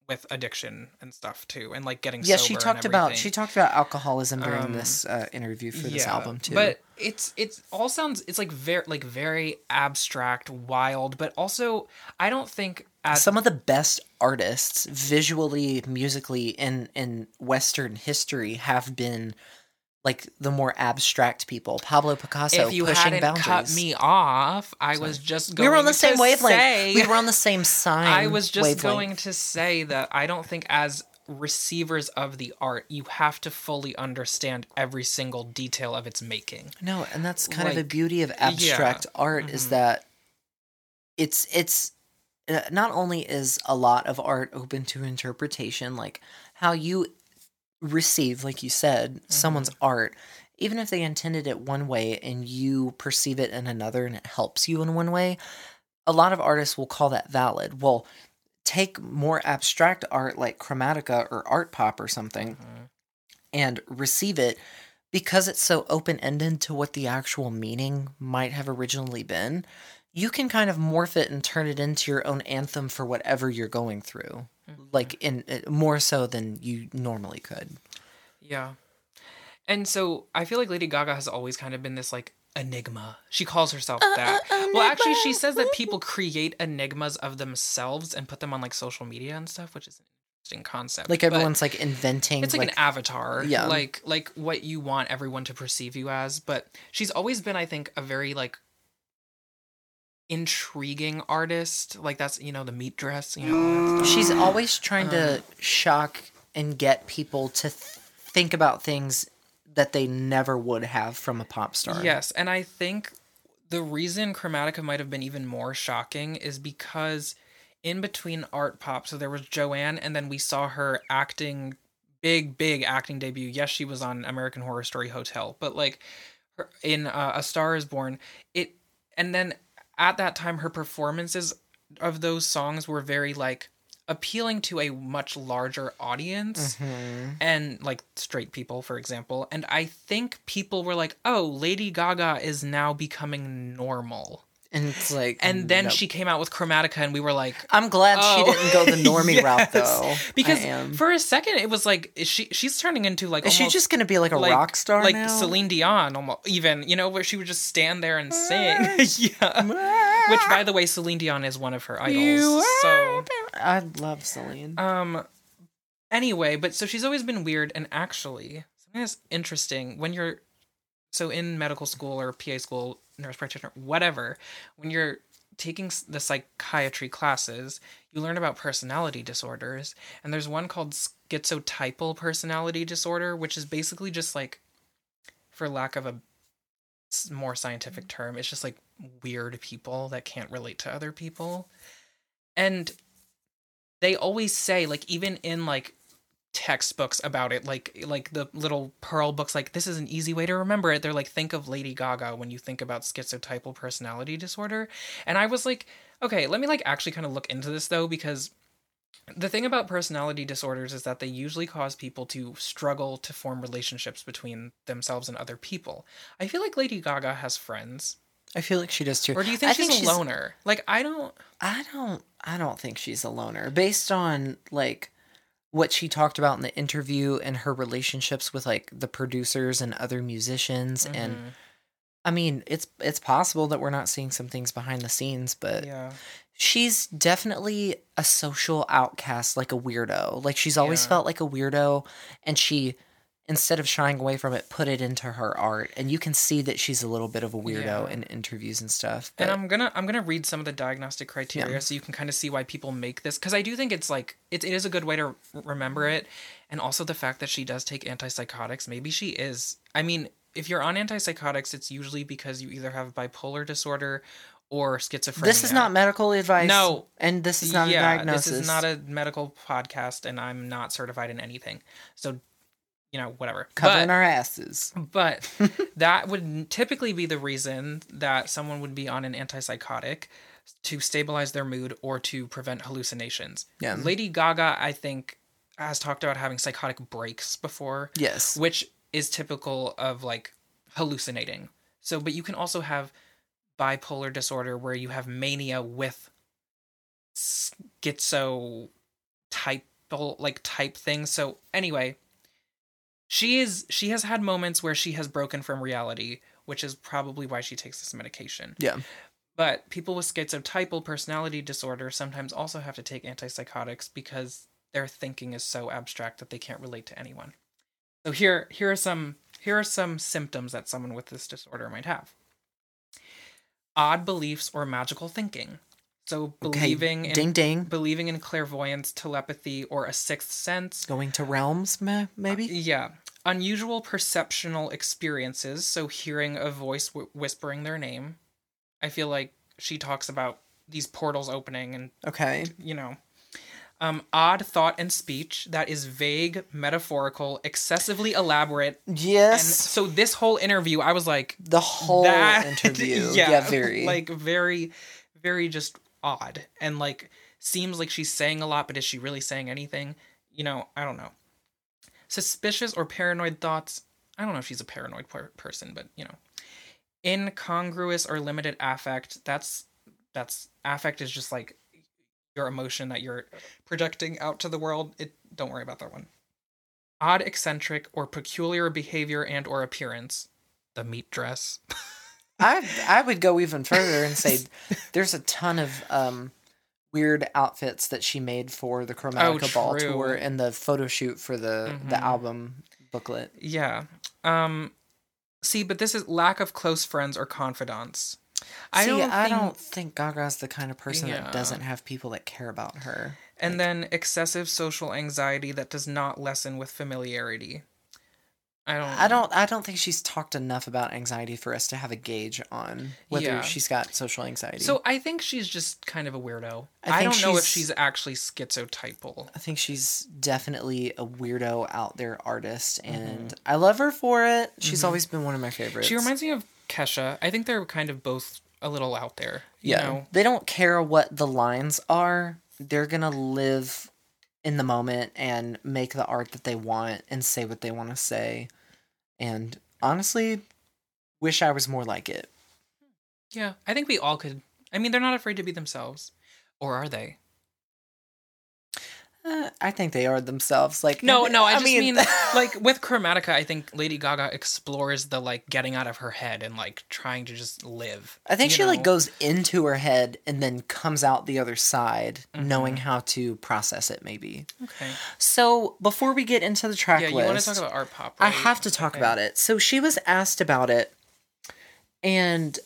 with addiction and stuff too and like getting Yeah, she talked about she talked about alcoholism during Um, this uh, interview for this Yeah, album too. But it's it's all sounds it's like very like very abstract, wild, but also I don't think as some of the best artists visually musically in in western history have been like the more abstract people pablo picasso if you pushing hadn't boundaries cut me off, I was just going we were on the same wavelength say- we were on the same sign I was just wavelength. going to say that I don't think as receivers of the art, you have to fully understand every single detail of its making. no and that's kind of the beauty of abstract art is mhm. that it's it's uh, not only is a lot of art open to interpretation like how you receive like you said someone's mm-hmm. art even if they intended it one way and you perceive it in another and it helps you in one way a lot of artists will call that valid. Well take more abstract art like chromatica or Artpop or something mm-hmm. and receive it because it's so open-ended to what the actual meaning might have originally been you can kind of morph it and turn it into your own anthem for whatever you're going through like in uh, more so than you normally could Yeah. And so I feel like Lady Gaga has always kind of been this like enigma. She calls herself Uh, that. well, actually, she says that people create enigmas of themselves and put them on like social media and stuff, which is an interesting concept. like But everyone's like inventing it's like, like, an avatar, Yeah. Like like what you want everyone to perceive you as. But she's always been, I think, a very like intriguing artist. Like that's you know the meat dress. You know, all that stuff. she's always trying to shock and get people to th- think about things that they never would have from a pop star Yes, and I think the reason Chromatica might have been even more shocking is because in between Artpop, so there was Joanne, and then we saw her acting big, big acting debut. Yes, she was on American Horror Story Hotel, but like her, in uh, A Star Is Born, it, and then at that time, her performances of those songs were very like appealing to a much larger audience Mm-hmm. and like straight people for example and i think people were like oh lady gaga is now becoming normal And it's like, and then nope. she came out with chromatica and we were like I'm glad Oh, she didn't go the normie route though. because for a second it was like she she's turning into like is she just gonna be like a like, rock star like now? Celine Dion almost even you know where she would just stand there and sing yeah which by the way Celine Dion is one of her idols so I love Celine. um anyway but so she's always been weird and actually something that's interesting when you're so in medical school or PA school nurse practitioner whatever when you're taking the psychiatry classes you learn about personality disorders and there's one called schizotypal personality disorder which is basically just like for lack of a more scientific term it's just like weird people that can't relate to other people. And they always say like even in like textbooks about it like like the little pearl books like this is an easy way to remember it. They're like think of lady gaga when you think about schizotypal personality disorder. And i was like okay let me like actually kind of look into this though because the thing about personality disorders is that they usually cause people to struggle to form relationships between themselves and other people. I feel like lady gaga has friends. I feel like she does too. or do you think I she's think a loner? Like i don't I don't. I don't think she's a loner. Based on like what she talked about in the interview and her relationships with like the producers and other musicians and Mhm. I mean it's it's possible that we're not seeing some things behind the scenes but yeah she's definitely a social outcast like a weirdo like she's always Yeah. felt like a weirdo and she instead of shying away from it put it into her art and you can see that she's a little bit of a weirdo Yeah. in interviews and stuff and I'm gonna I'm gonna read some of the diagnostic criteria so you can kind of see why people make this because I do think it's like it, it is a good way to remember it, and also the fact that she does take antipsychotics. Maybe she is. I mean, if you're on antipsychotics, it's usually because you either have bipolar disorder or schizophrenia. this is not medical advice No. and this is not a diagnosis This is not a medical podcast, and I'm not certified in anything. So, you know, whatever. covering But- our asses but that would typically be the reason that someone would be on an antipsychotic to stabilize their mood or to prevent hallucinations. Yeah. Lady Gaga, I think, has talked about having psychotic breaks before, yes which is typical of like hallucinating. So, but you can also have bipolar disorder where you have mania with schizo type like type thing. So anyway, she is she has had moments where she has broken from reality, which is probably why she takes this medication. Yeah. But people with schizotypal personality disorder sometimes also have to take antipsychotics because their thinking is so abstract that they can't relate to anyone. So here here are some here are some symptoms that someone with this disorder might have. Odd beliefs or magical thinking. So Okay, believing in ding ding believing in clairvoyance, telepathy, or a sixth sense. going to realms ma- maybe uh, Yeah. Unusual perceptional experiences, so hearing a voice w- whispering their name. I feel like she talks about these portals opening and, okay. you know. Um, odd thought and speech that is vague, metaphorical, excessively elaborate. And yes so this whole interview, I was like, the whole that interview. Yeah, very. like very very just odd. And like seems like she's saying a lot but is she really saying anything? You know i don't know suspicious or paranoid thoughts. I don't know if she's a paranoid per- person but you know. Incongruous or limited affect. That's that's affect is just like your emotion that you're projecting out to the world. It don't worry about that one. Odd eccentric or peculiar behavior and or appearance. The meat dress. I I would go even further and say there's a ton of um weird outfits that she made for the Chromatica Ball Oh, true. tour and the photo shoot for the Mhm. the album booklet. Yeah. Um see, but this is lack of close friends or confidants. I don't I think, don't think Gaga's the kind of person Yeah. that doesn't have people that care about her. and then excessive social anxiety that does not lessen with familiarity. I don't I don't I don't think she's talked enough about anxiety for us to have a gauge on whether Yeah. she's got social anxiety. So I think she's just kind of a weirdo. I I, don't know if she's- actually schizotypal. I think she's definitely a weirdo out there artist Mm-hmm. and I love her for it. She's always been one of my favorites. She reminds me of Kesha. I think they're kind of both a little out there. You yeah. know? They don't care what the lines are. they're gonna live in the moment and make the art that they want and say what they want to say. And honestly, wish I was more like it. Yeah, I think we all could. I mean, they're not afraid to be themselves, or are they? Uh, I think they are themselves. Like No, no, I just mean, like with Chromatica, I think Lady Gaga explores the like getting out of her head and like trying to just live. I think she like goes into her head and then comes out the other side, Mm-hmm. knowing how to process it. Maybe. Okay. So before we get into the track Yeah, you want to talk about art pop? I have to talk Okay. about it. So she was asked about it, and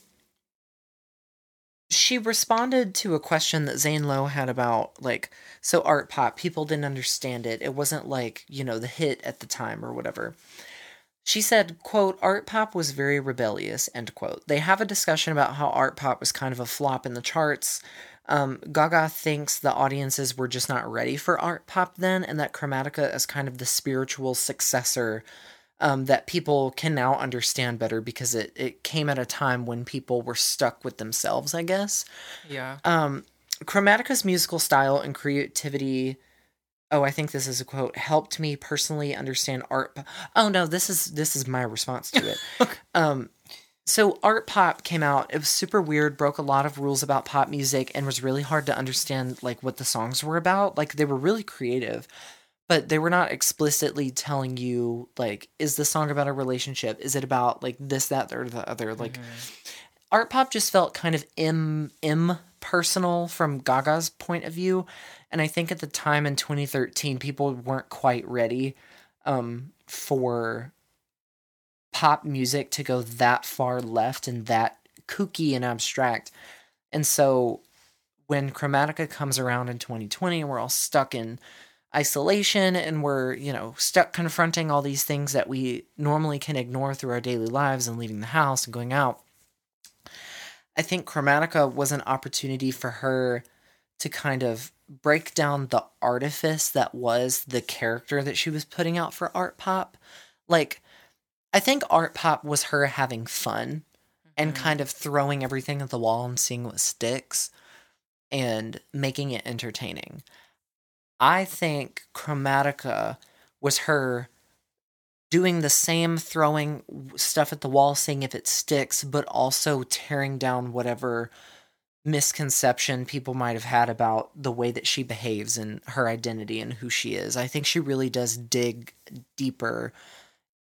she responded to a question that Zane Lowe had about like so Artpop. People didn't understand it. It wasn't like you know the hit at the time or whatever. She said, quote, Artpop was very rebellious, end quote. They have a discussion about how Artpop was kind of a flop in the charts. Um, Gaga thinks the audiences were just not ready for Artpop then, and that Chromatica is kind of the spiritual successor um, that people can now understand better because it, it came at a time when people were stuck with themselves, I guess. Yeah. Um, Chromatica's musical style and creativity. Oh, I think this is a quote. Helped me personally understand art. po- Oh no, this is this is my response to it. Um, so Artpop came out. It was super weird. Broke a lot of rules about pop music and was really hard to understand like what the songs were about. Like they were really creative, but they were not explicitly telling you like is the song about a relationship? Is it about like this, that, or the other? Like Artpop just felt kind of im impersonal from Gaga's point of view, and I think at the time in 2013 people weren't quite ready um, for pop music to go that far left and that kooky and abstract, and so when Chromatica comes around in 2020 and we're all stuck in isolation and we're you know stuck confronting all these things that we normally can ignore through our daily lives and leaving the house and going out I think Chromatica was an opportunity for her to kind of break down the artifice that was the character that she was putting out for Artpop. Like, I think Artpop was her having fun and mm-hmm. kind of throwing everything at the wall and seeing what sticks and making it entertaining. I think Chromatica was her doing the same throwing stuff at the wall seeing if it sticks but also tearing down whatever misconception people might have had about the way that she behaves and her identity and who she is i think she really does dig deeper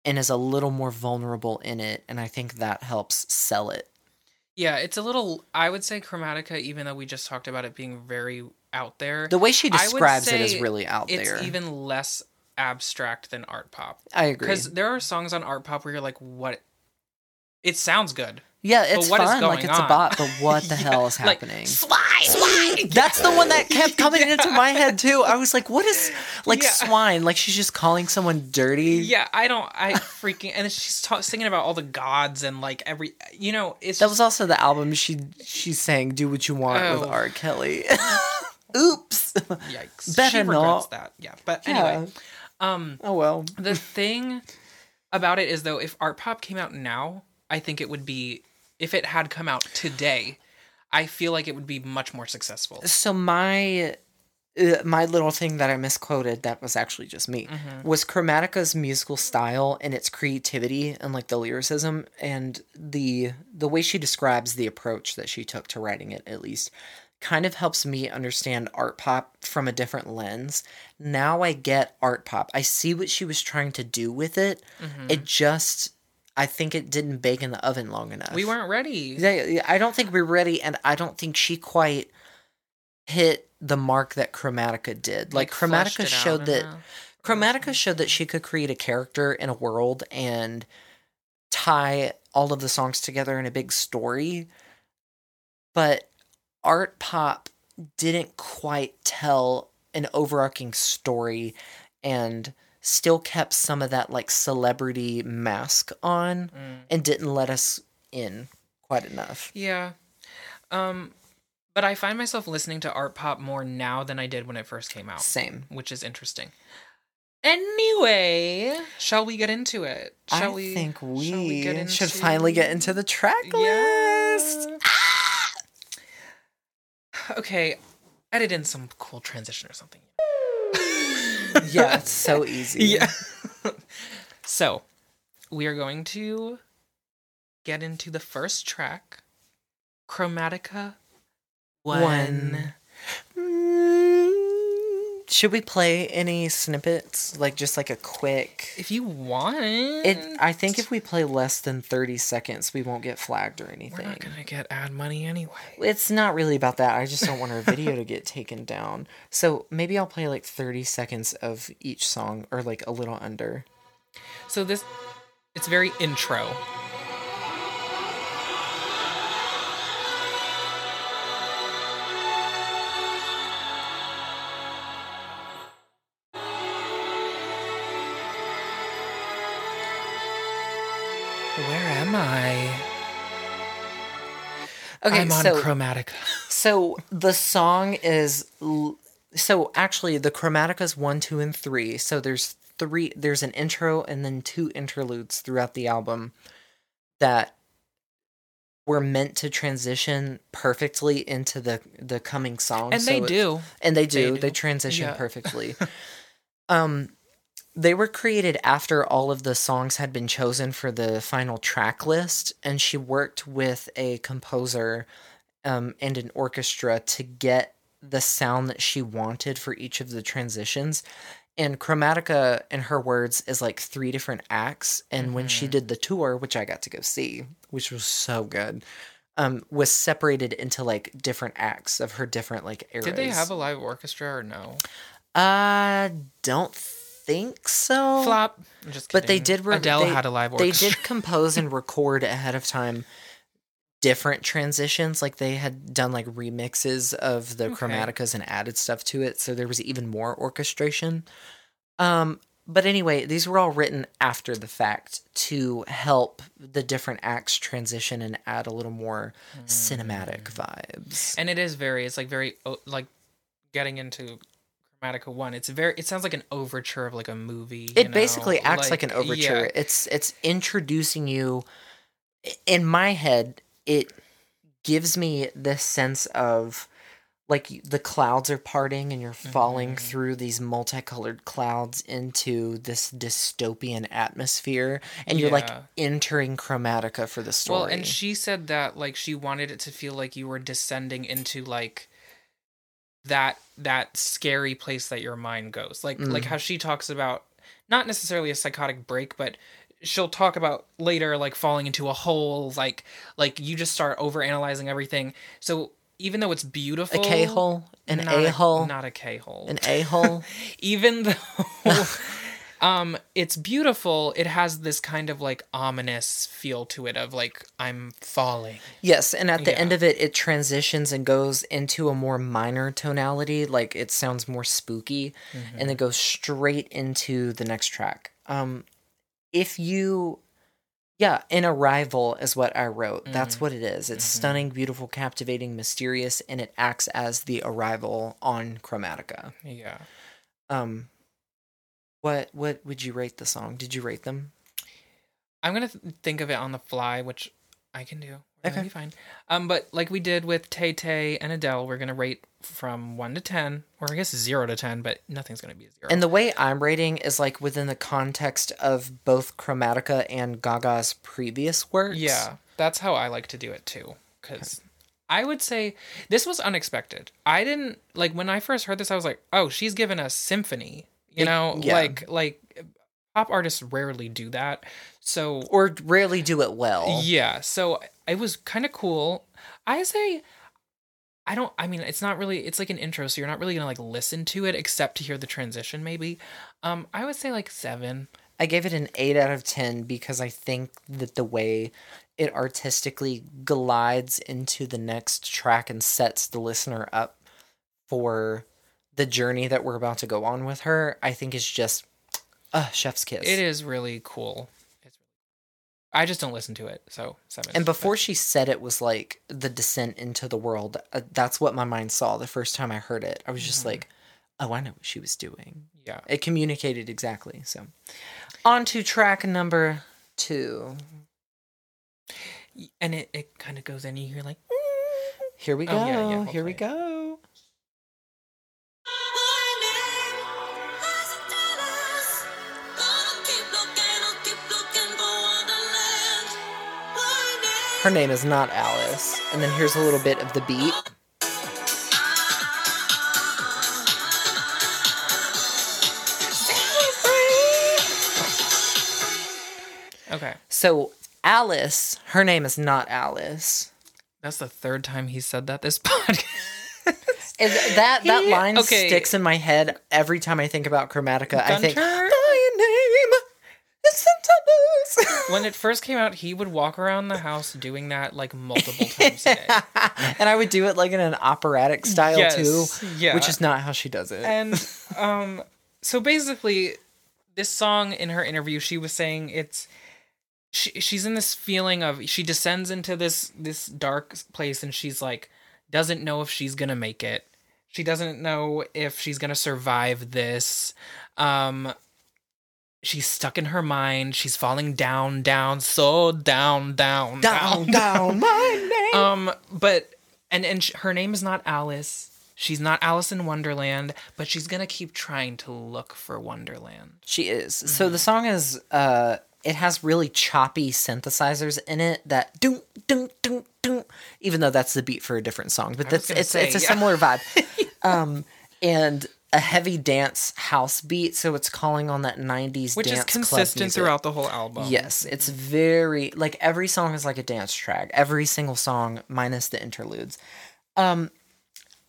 and is a little more vulnerable in it and i think that helps sell it Yeah, it's a little. I would say Chromatica, even though we just talked about it being very out there. the way she describes it is really out it's there It's even less abstract than Artpop. i agree Because there are songs on Artpop where you're like, what? It sounds good. yeah it's what is fun like it's a bot but what the Yeah, hell is like, happening swine, swine. That's the one that kept coming into my head too. I was like, "What is like Yeah. swine? Like she's just calling someone dirty?" Yeah, I don't. I freaking and she's ta- singing about all the gods and like every. You know, it's That just- was also the album she she sang "Do What You Want" with Oh. R. Kelly. Oops. yikes. better she regrets not. that. Yeah, but Yeah. anyway, um, Oh well. the thing about it is though, if Artpop came out now, I think it would be. If it had come out today, I feel like it would be much more successful. So my uh, my little thing that I misquoted that was actually just me Mm-hmm. was Chromatica's musical style and its creativity and like the lyricism and the the way she describes the approach that she took to writing it at least kind of helps me understand Artpop from a different lens. Now I get Artpop. I see what she was trying to do with it. Mm-hmm. It just I think it didn't bake in the oven long enough. We weren't ready. I don't think we're ready, and I don't think she quite hit the mark that Chromatica did. Like, fleshed Chromatica showed that enough. Chromatica showed that she could create a character in a world and tie all of the songs together in a big story. But Artpop didn't quite tell an overarching story and still kept some of that like celebrity mask on Mm. and didn't let us in quite enough. Yeah. Um but I find myself listening to Artpop more now than I did when it first came out, Same. which is interesting. Anyway, shall we get into it? Shall I we think shall we, get should finally get into the track Yeah. Okay. edit in some cool transition or something. yeah, it's so easy. Yeah. so, we are going to get into the first track, Chromatica One. One. Should we play any snippets? Like just like a quick If you want, it I think if we play less than 30 seconds, we won't get flagged or anything. we're not gonna get ad money anyway. It's not really about that. I just don't want our video to get taken down. So maybe I'll play like 30 seconds of each song or like a little under. So this, it's very intro. I? Okay, I'm on so Chromatica. so the song is l- so actually the Chromaticas 1, 2 and 3. So there's three there's an intro and then two interludes throughout the album that were meant to transition perfectly into the the coming song. And So they do. and they do They they, transition Yeah. perfectly um they were created after all of the songs had been chosen for the final track list and she worked with a composer um, and an orchestra to get the sound that she wanted for each of the transitions and chromatica in her words is like three different acts and when she Mhm. did the tour which i got to go see which was so good um was separated into like different acts of her different like eras Did they have a live orchestra or no? I don't think so. Flop. I'm just But they kidding. did. Re- Adele they, had a live They did compose and record ahead of time different transitions. Like they had done like remixes of the Okay. chromaticas and added stuff to it, so there was even more orchestration. Um, but anyway, these were all written after the fact to help the different acts transition and add a little more cinematic vibes. and it is very it's like very like getting into chromatica one it's very it sounds like an overture of like a movie it basically acts like, an overture. yeah. It's it's introducing you in my head it gives me this sense of like the clouds are parting and you're falling Mhm. through these multicolored clouds into this dystopian atmosphere and you're like entering chromatica for the story. well and she said that like she wanted it to feel like you were descending into like that that scary place that your mind goes. Like like Mm. how she talks about not necessarily a psychotic break but she'll talk about later like falling into a hole like like you just start over analyzing everything. So even though it's beautiful a k-hole an A hole, not a K hole. An A hole. even though um it's beautiful it has this kind of like ominous feel to it of like i'm falling Yes, and at the Yeah. end of it, it transitions and goes into a more minor tonality, like it sounds more spooky, and then goes straight into the next track. Um, if you, yeah, an Arrival is what I wrote. That's Mhm. what it is. It's Mhm. stunning, beautiful, captivating, mysterious, and it acts as the Arrival on Chromatica. yeah Um, what what would you rate the song? Did you rate them? i'm gonna th- think of it on the fly which i can do Okay. be fine um but like we did with tay tay and adele we're gonna rate from 1 to 10 or i guess 0 to 10 but nothing's gonna be a 0 And the way I'm rating is like within the context of both Chromatica and Gaga's previous works. Yeah, that's how I like to do it too. Because I would say this was unexpected. I didn't like when I first heard this. I was like, "Oh, she's given a symphony." You It- know, yeah. like like pop artists rarely do that. So Or rarely do it well. yeah, so it was kind of cool. I say. I don't I mean it's not really it's like an intro so you're not really going to like listen to it except to hear the transition maybe. Um I would say like 7. I gave it an 8 out of 10 because I think that the way it artistically glides into the next track and sets the listener up for the journey that we're about to go on with her, I think is just uh chef's kiss. It is really cool. It's I just don't listen to it, so seven. And but- before she said it was like the descent into the world, uh, that's what my mind saw the first time I heard it. I was just Mhm. like, oh, I know what she was doing. yeah, It communicated exactly. So, on to track number two. and it, it kind of goes in. You hear like, Here we go. Oh, yeah, yeah, we'll Here we play go. Her name is not Alice. And then here's a little bit of the beat. Okay. So Alice, her name is not Alice. That's the third time he said that this podcast. Is that that line okay. sticks in my head every time I think about Chromatica. I think when it first came out, he would walk around the house doing that like multiple times a day. and I would do it like in an operatic style Yes, too, yeah. which is not how she does it. And um so basically this song in her interview she was saying it's she, she's in this feeling of she descends into this this dark place and she's like doesn't know if she's going to make it. She doesn't know if she's going to survive this. Um she's stuck in her mind. She's falling down down so down down down, down, my name. um, but and and sh- her name is not Alice. She's not Alice in Wonderland, but she's gonna keep trying to look for Wonderland. She is. So Mm-hmm. the song is uh it has really choppy synthesizers in it that doom doom doom doom even though that's the beat for a different song. But that's it's say, it's a yeah. similar vibe. um and a heavy dance house beat, so it's calling on that 90s Which is consistent throughout the whole album. Yes, it's very like every song is like a dance track. Every single song minus the interludes. Um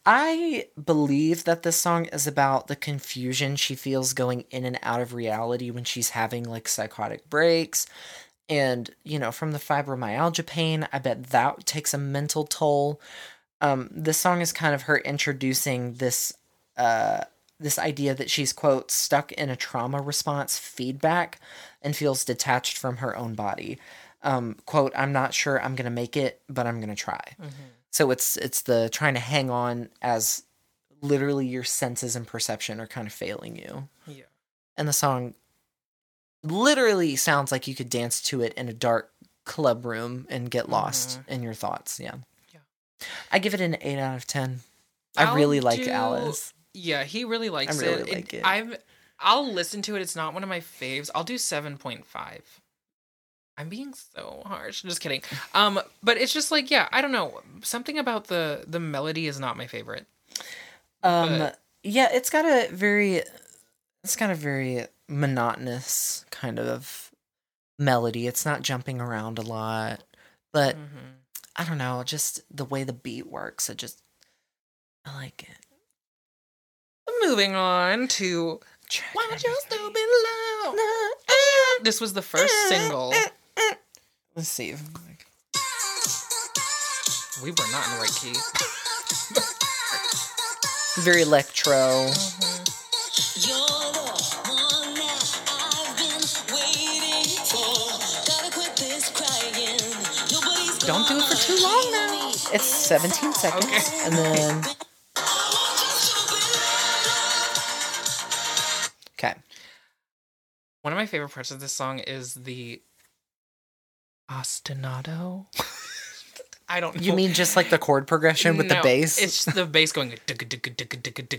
I believe that this song is about the confusion she feels going in and out of reality when she's having like psychotic breaks. And, you know, from the fibromyalgia pain, I bet that takes a mental toll. Um, this song is kind of her introducing this uh this idea that she's quote stuck in a trauma response feedback and feels detached from her own body. Um, quote, I'm not sure I'm gonna make it, but I'm gonna try. So it's it's the trying to hang on as literally your senses and perception are kind of failing you. Yeah. And the song literally sounds like you could dance to it in a dark club room and get lost in your thoughts. Yeah. Yeah. I give it an eight out of ten. I I'll really like do- Alice. Yeah, he really likes I really it. like it. I've I'll listen to it. It's not one of my faves. I'll do seven point five. I'm being so harsh. Just kidding. Um, but it's just like yeah, I don't know. Something about the the melody is not my favorite. Um But- yeah, it's got a very it's got a very monotonous kind of melody. It's not jumping around a lot. But Mhm. I don't know, just the way the beat works, it just I like it. Moving on to Why would you still be low? This was the first single. Let's see. We were not in the right key. Very electro. You're the one that I've been waiting for. Gotta quit this crying. Nobody's Don't do it for too long now. It's 17 seconds. Okay. And then One of my favorite parts of this song is the ostinato. I don't know. You mean just like the chord progression with the bass? It's the bass going.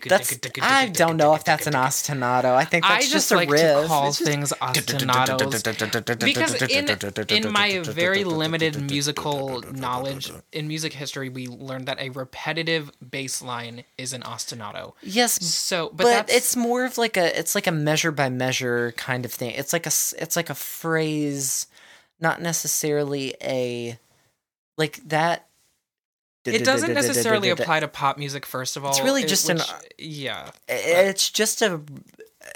that's I don't know if that's an ostinato. I think I that's just just, a like riff. to call It's things ostinatos because in in my very limited musical knowledge in music history, we learned that a repetitive bass line is an ostinato. Yes, So, but, but, it's more of like a it's like a measure by measure kind of thing. It's like a it's like a phrase, not necessarily a like that. it doesn't necessarily apply to pop music. First of all, It's really it- just an- uh, yeah. It's just a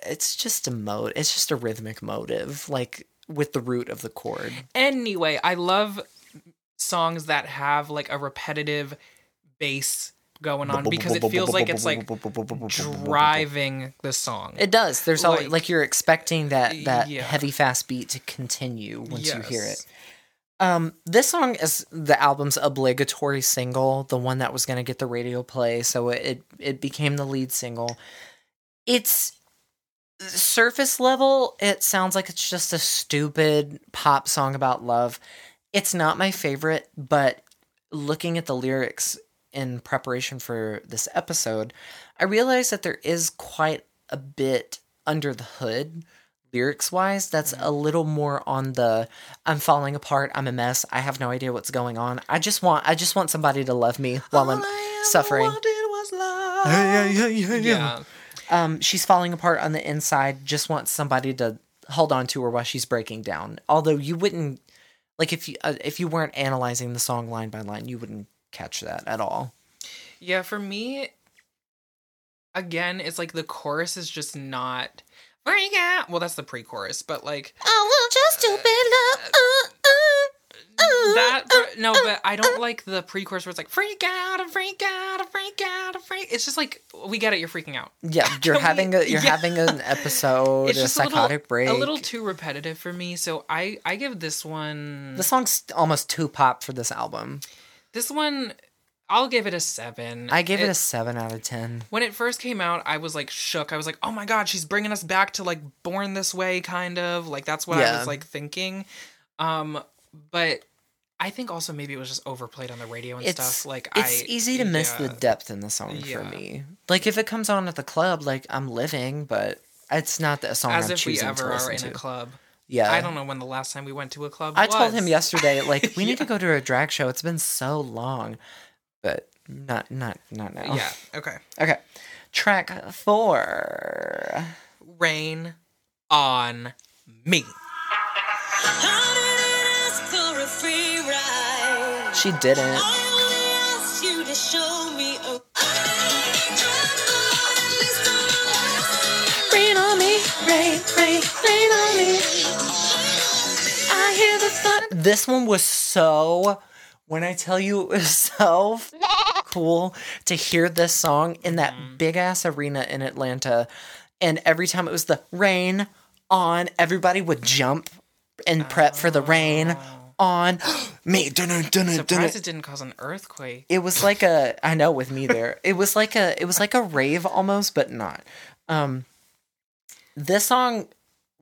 it's just a mode. It's just a rhythmic motive, like with the root of the chord. Anyway, I love songs that have like a repetitive bass going on because it feels like it's like driving the song. It does. There's always Like- like you're expecting that that Yeah. heavy fast beat to continue once you hear it. Um, this song is the album's obligatory single, the one that was going to get the radio play, so it it became the lead single. It's surface level, it sounds like it's just a stupid pop song about love. It's not my favorite, but looking at the lyrics in preparation for this episode, I realized that there is quite a bit under the hood lyrics wise. That's a little more on the I'm falling apart, I'm a mess, I have no idea what's going on. I just want I just want somebody to love me while I'm suffering. Yeah. Um, she's falling apart on the inside, just wants somebody to hold on to her while she's breaking down. Although you wouldn't like if you uh, if you weren't analyzing the song line by line, you wouldn't catch that at all. Yeah, for me, again, it's like the chorus is just not freak out. Well, that's the pre-chorus, but like I want your stupid love. Uh, uh, uh, that. No, but I don't like the pre-chorus where it's like freak out, and freak out, and freak out, and freak. It's just like we get it. You're freaking out. Yeah, you're having a you're yeah. having an episode, It's a just psychotic a little, break. a little too repetitive for me. So I I give this one the song's almost too pop for this album. this one I'll give it a seven. I gave it, a seven out of ten. when it first came out, I was like shook. I was like, "Oh my god, she's bringing us back to like Born This Way kind of." Like that's what I was like thinking. Um but I think also maybe it was just overplayed on the radio and It's stuff. Like it's I easy to miss the depth in the song Yeah. for me. Like if it comes on at the club, like I'm living, but it's not a song as I'm if we choosing to ever are in to. a club. yeah, I don't know when the last time we went to a club I told him yesterday, like we need to go to a drag show. It's been so long, but not not not now. Yeah, okay. Okay. Track four. Rain on me. I didn't ask for a free ride. She didn't. I only asked you to show me a. Rain on me, rain, rain, rain on me. I hear the thunder. This one was so. When I tell you it was so cool to hear this song in that big ass arena in Atlanta, and every time it was the rain on, everybody would jump and prep for the rain on me. Dun, dun, dun, dun, dun. Surprised it didn't cause an earthquake. It was like a I know with me there. It was like a it was like a rave almost, but not. Um this song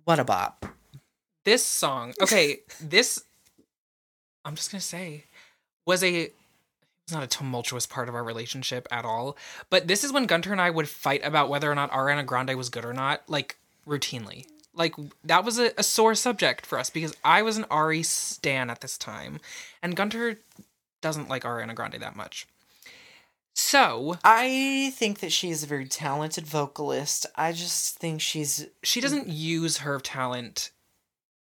what a bop. This song, okay, this I'm just gonna say was a it's not a tumultuous part of our relationship at all. But this is when Gunter and I would fight about whether or not Ariana Grande was good or not, like routinely. Like that was a, a sore subject for us because I was an Ari stan at this time, and Gunter doesn't like Ariana Grande that much. So I think that she is a very talented vocalist. I just think she's she doesn't use her talent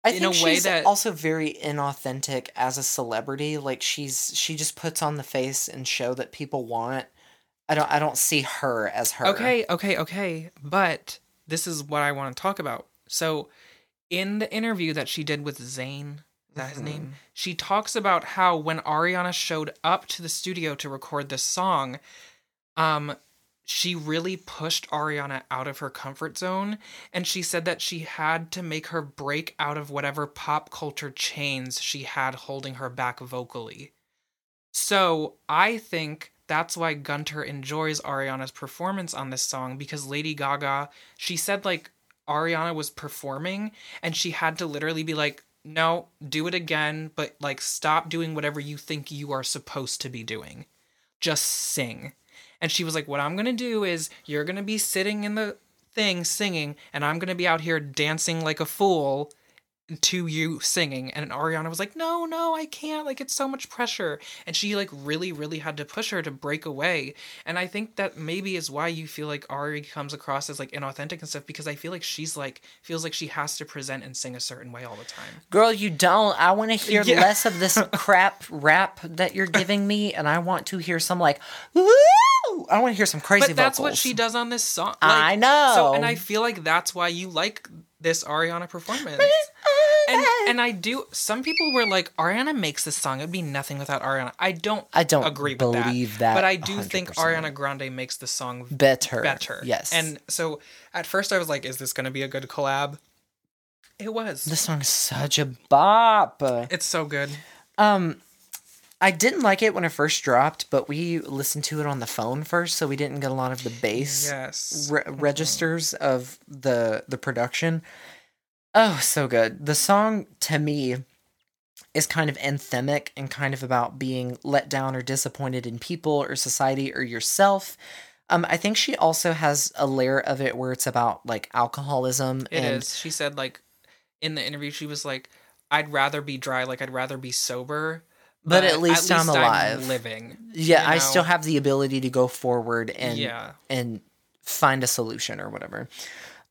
I In think a way she's that- also very inauthentic as a celebrity. Like she's she just puts on the face and show that people want. I don't I don't see her as her. Okay, okay, okay. But this is what I want to talk about. So, in the interview that she did with Zane, that his name? She talks about how when Ariana showed up to the studio to record this song, um, she really pushed Ariana out of her comfort zone. And she said that she had to make her break out of whatever pop culture chains she had holding her back vocally. So I think that's why Gunter enjoys Ariana's performance on this song because Lady Gaga, she said like Ariana was performing and she had to literally be like, no, do it again, but like stop doing whatever you think you are supposed to be doing. Just sing. And she was like, what I'm going to do is you're going to be sitting in the thing singing and I'm going to be out here dancing like a fool to you singing and Ariana was like no no I can't like it's so much pressure and she like really really had to push her to break away and I think that maybe is why you feel like Ari comes across as like inauthentic and stuff because I feel like she's like feels like she has to present and sing a certain way all the time Girl, you don't. I want to hear Yeah. less of this crap rap that you're giving me, and I want to hear some like, woo! I want to hear some crazy but that's what she does on this song I know. so and I feel like that's why you like this Ariana performance and and I do. Some people were like, Ariana makes this song. It'd be nothing without Ariana. I don't. I don't agree with believe that But I do think 100%. Ariana Grande makes the song better. better. Yes. And so at first I was like, is this going to be a good collab? It was. this song is such a bop. it's so good. Um, I didn't like it when it first dropped, but we listened to it on the phone first, so we didn't get a lot of the bass Yes. re- registers of the the production. Oh, so good. The song to me is kind of anthemic and kind of about being let down or disappointed in people or society or yourself. Um, I think she also has a layer of it where it's about like alcoholism It and is. She said like in the interview she was like, I'd rather be dry, like I'd rather be sober. But at least I'm alive." living. yeah, you I still have the ability to go forward and Yeah. and find a solution or whatever.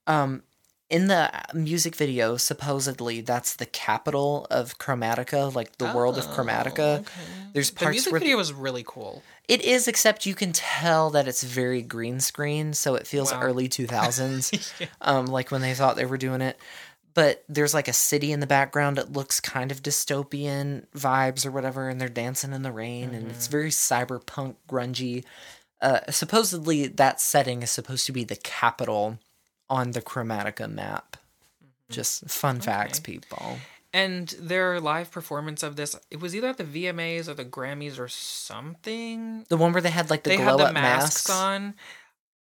Um, in the music video, supposedly that's the capital of Chromatica, like the world of Chromatica. There's Oh, The music where video was really cool. it is, except you can tell that it's very green screen, so it feels Wow. early two thousands, um, like when they thought they were doing it. But there's like a city in the background. that looks kind of dystopian vibes or whatever, and they're dancing in the rain, and it's very cyberpunk, grungy. Uh, supposedly, that setting is supposed to be the capital on the Chromatica map. Just fun facts, people. And their live performance of this, it was either at the VMAs or the Grammys or something. The one where they had like the they glow had the up masks, masks. on.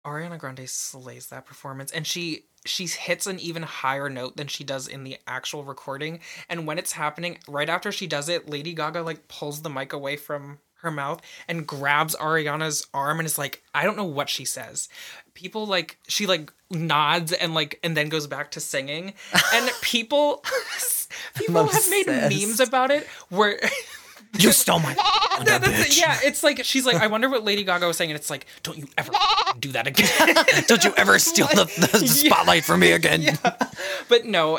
Ariana Grande slays that performance, and she she hits an even higher note than she does in the actual recording. And when it's happening, right after she does it, Lady Gaga like pulls the mic away from her mouth and grabs Ariana's arm and is like, I don't know what she says. People like she like nods and like and then goes back to singing, and people people have made memes about it where. You stole my that's it. Yeah, it's like she's like, I wonder what Lady Gaga was saying, and it's like, don't you ever do that again. Don't you ever steal the, the spotlight from me again. but no,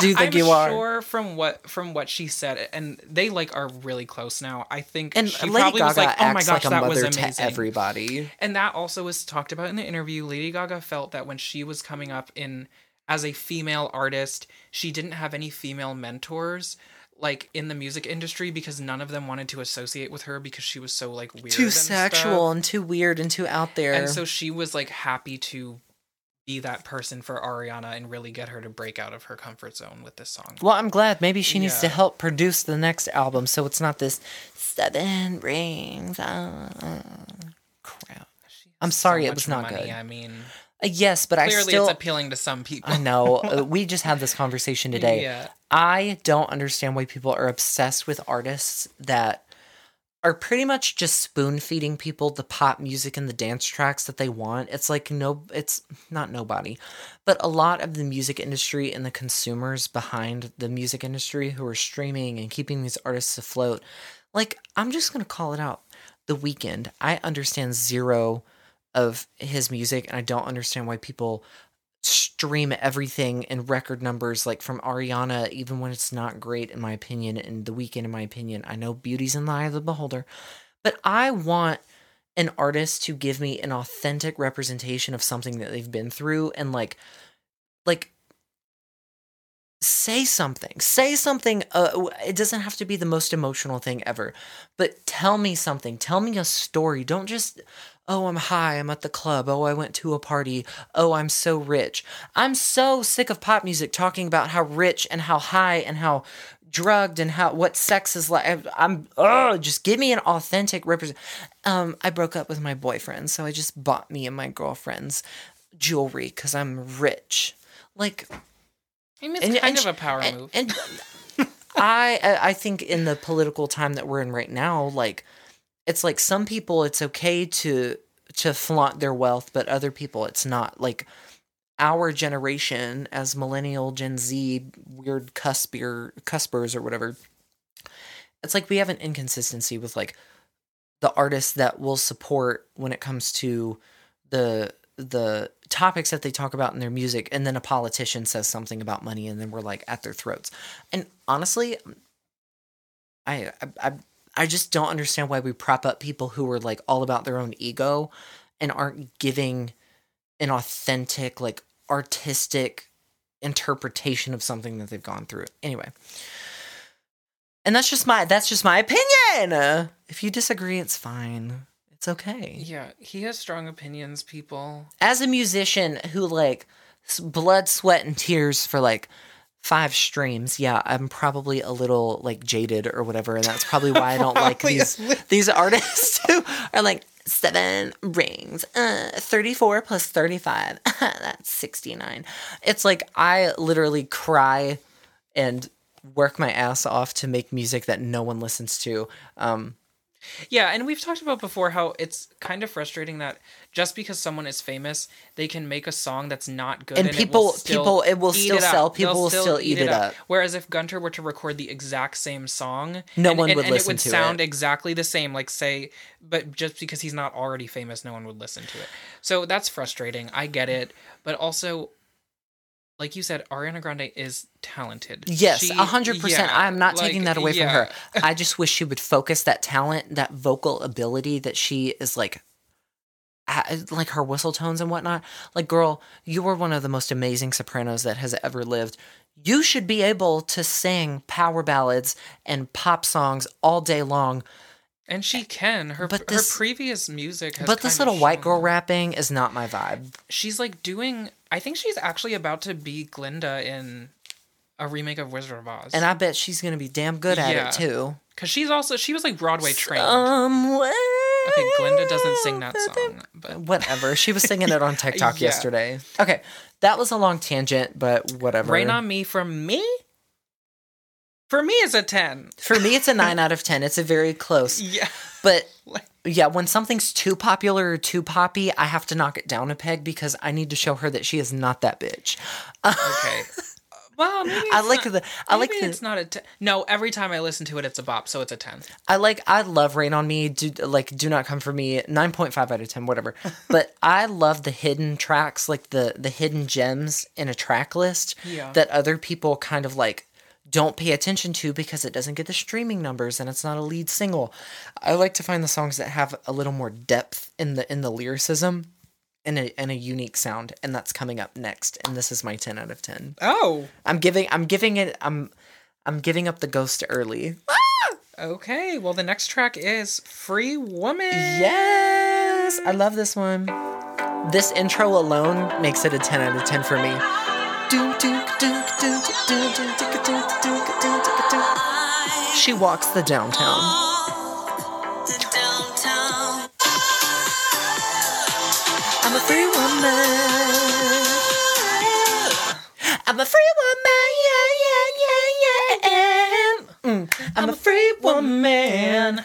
Do you think I'm you are? sure from what from what she said, and they like are really close now. I think And she Lady probably Gaga was like, "Oh my gosh, like a that was amazing." to everybody. And that also was talked about in the interview. Lady Gaga felt that when she was coming up in as a female artist, she didn't have any female mentors like in the music industry because none of them wanted to associate with her because she was so like weird Too and sexual stuff. and too weird and too out there. And so she was like happy to be that person for Ariana and really get her to break out of her comfort zone with this song. well, I'm glad. Maybe she needs to help produce the next album so it's not this seven rings. Uh, crap. I'm sorry, So it was not money, good. I mean, yes, but I clearly still. it's appealing to some people. I know. Uh, we just had this conversation today. Yeah. I don't understand why people are obsessed with artists that are pretty much just spoon feeding people the pop music and the dance tracks that they want. It's like no, it's not nobody, but a lot of the music industry and the consumers behind the music industry who are streaming and keeping these artists afloat. Like, I'm just going to call it out. The Weeknd, I understand zero of his music, and I don't understand why people stream everything in record numbers like from Ariana even when it's not great in my opinion and the Weeknd in my opinion. I know beauty's in the eye of the beholder but I want an artist to give me an authentic representation of something that they've been through and like like say something. Say something uh, it doesn't have to be the most emotional thing ever but tell me something. Tell me a story. Don't just oh i'm high i'm at the club. Oh i went to a party. Oh i'm so rich. I'm so sick of pop music talking about how rich and how high and how drugged and how what sex is like. I'm- oh just give me an authentic represent um i broke up with my boyfriend so i just bought me and my girlfriend's jewelry because i'm rich. Like I mean, it's and- kind and of a power and, move. I I think in the political time that we're in right now, like it's like some people it's okay to to flaunt their wealth, but other people it's not. Like our generation as millennial Gen Z weird cuspier cuspers or whatever, it's like we have an inconsistency with like the artists that will support when it comes to the the topics that they talk about in their music and then a politician says something about money and then we're like at their throats and honestly i i i, I just don't understand why we prop up people who are like all about their own ego and aren't giving an authentic like artistic interpretation of something that they've gone through. Anyway. And that's just my that's just my opinion! If you disagree it's fine. It's okay. Yeah, he has strong opinions, people. as a musician who like blood sweat and tears for like five streams yeah i'm probably a little like jaded or whatever and that's probably why i don't like these these artists who are like seven rings uh 34 plus 35 that's 69 it's like i literally cry and work my ass off to make music that no one listens to um Yeah, and we've talked about before how it's kind of frustrating that just because someone is famous, they can make a song that's not good, And it will people- still people- it will eat still up. sell, They'll people will still eat it up. Whereas if Gunter were to record the exact same song, No and, one and- would and listen it would to sound it. exactly the same. Like say, but just because he's not already famous, no one would listen to it. So that's frustrating. I get it, but also. Like you said, Ariana Grande is talented. Yes, a hundred percent. I'm not like, taking that away yeah. from her. I just wish she would focus that talent, that vocal ability that she is like, like her whistle tones and whatnot. Like, girl, you were one of the most amazing sopranos that has ever lived. You should be able to sing power ballads and pop songs all day long. And she can. Her But this- her previous music has But this little white girl rapping is not my vibe. She's like doing I think she's actually about to be Glinda in a remake of Wizard of Oz. And I bet she's gonna be damn good at Yeah. it too. Cuz she's also she was like Broadway trained. Somewhere. okay, Glinda doesn't sing that song, but Whatever. She was singing it on TikTok Yeah. yesterday. Okay. That was a long tangent, but whatever. Rain on Me for me? For me is a 10. For me, it's a 9 out of 10. It's a very close. Yeah. But Like- yeah, when something's too popular or too poppy, I have to knock it down a peg because I need to show her that she is not that bitch. Okay. Well, maybe I like not- the I like the it's not a 10. No, every time I listen to it it's a bop, so it's a 10. I like I love Rain on Me. Do like do not come for me. Nine point five out of ten, whatever. but I love the hidden tracks, like the the hidden gems in a track list Yeah. that other people kind of like don't pay attention to because it doesn't get the streaming numbers and it's not a lead single. I like to find the songs that have a little more depth in the in the lyricism and a and a unique sound, and that's coming up next. And this is my ten out of ten. Oh. I'm giving I'm giving it I'm I'm giving up the ghost early. Okay. Well, the next track is Free Woman. Yes, I love this one. This intro alone makes it a 10 out of 10 for me. She walks the downtown. The downtown. I'm a free woman. I'm a free woman. Yeah, yeah, yeah, yeah. Mm, I'm a free woman.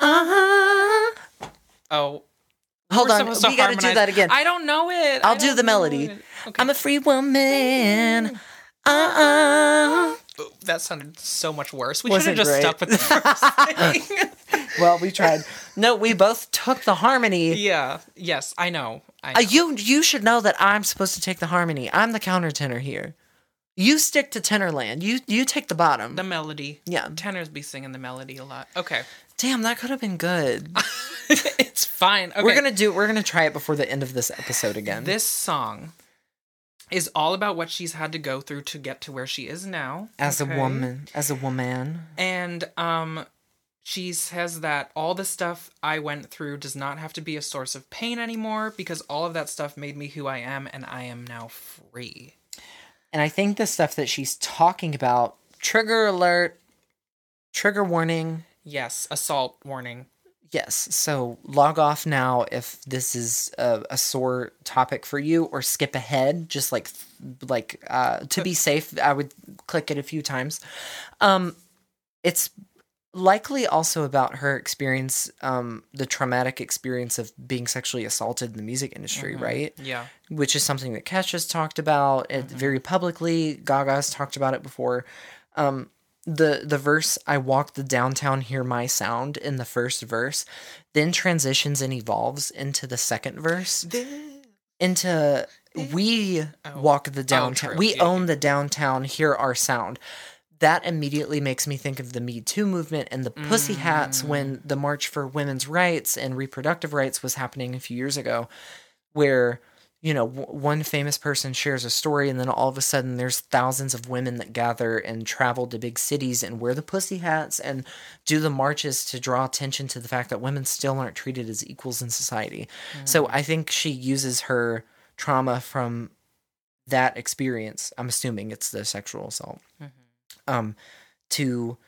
Uh-huh. Oh. Hold we're on, supposed to we gotta do that again. I don't know it. I I'll do don't the melody. Okay. I'm a free woman. Uh-uh. Ooh, that sounded so much worse. We should have just great. stuck with the first thing. Well, we tried. No, we both took the harmony. yeah. Yes, I know. I Uh, you you should know that I'm supposed to take the harmony. I'm the countertenor here. You stick to tenorland. You you take the bottom. the melody. Yeah. Tenors be singing the melody a lot. Okay. Damn, that could have been good. it's fine. Okay. We're gonna do. We're gonna try it before the end of this episode again. This song is all about what she's had to go through to get to where she is now. as okay? a woman, as a woman. And um she says that all the stuff I went through does not have to be a source of pain anymore because all of that stuff made me who I am and I am now free. And I think the stuff that she's talking about, trigger alert, trigger warning. Yes, assault warning. Yes. So log off now if this is a, a sore topic for you, or skip ahead. Just like like uh, to be safe, I would click it a few times. Um, it's likely also about her experience, um, the traumatic experience of being sexually assaulted in the music industry, right? Yeah. which is something that Kesha's talked about it very publicly. Gaga's talked about it before. Um, the the verse "I walk the downtown, hear my sound" in the first verse, then transitions and evolves into the second verse, into "We oh. walk the oh, downtown, true. we Yeah, own the downtown, hear our sound." That immediately makes me think of the Me Too movement and the Pussy Hats when mm. the March for Women's Rights and Reproductive Rights was happening a few years ago where you know w- one famous person shares a story and then all of a sudden there's thousands of women that gather and travel to big cities and wear the pussy hats and do the marches to draw attention to the fact that women still aren't treated as equals in society. So i think she uses her trauma from that experience i'm assuming it's the sexual assault um to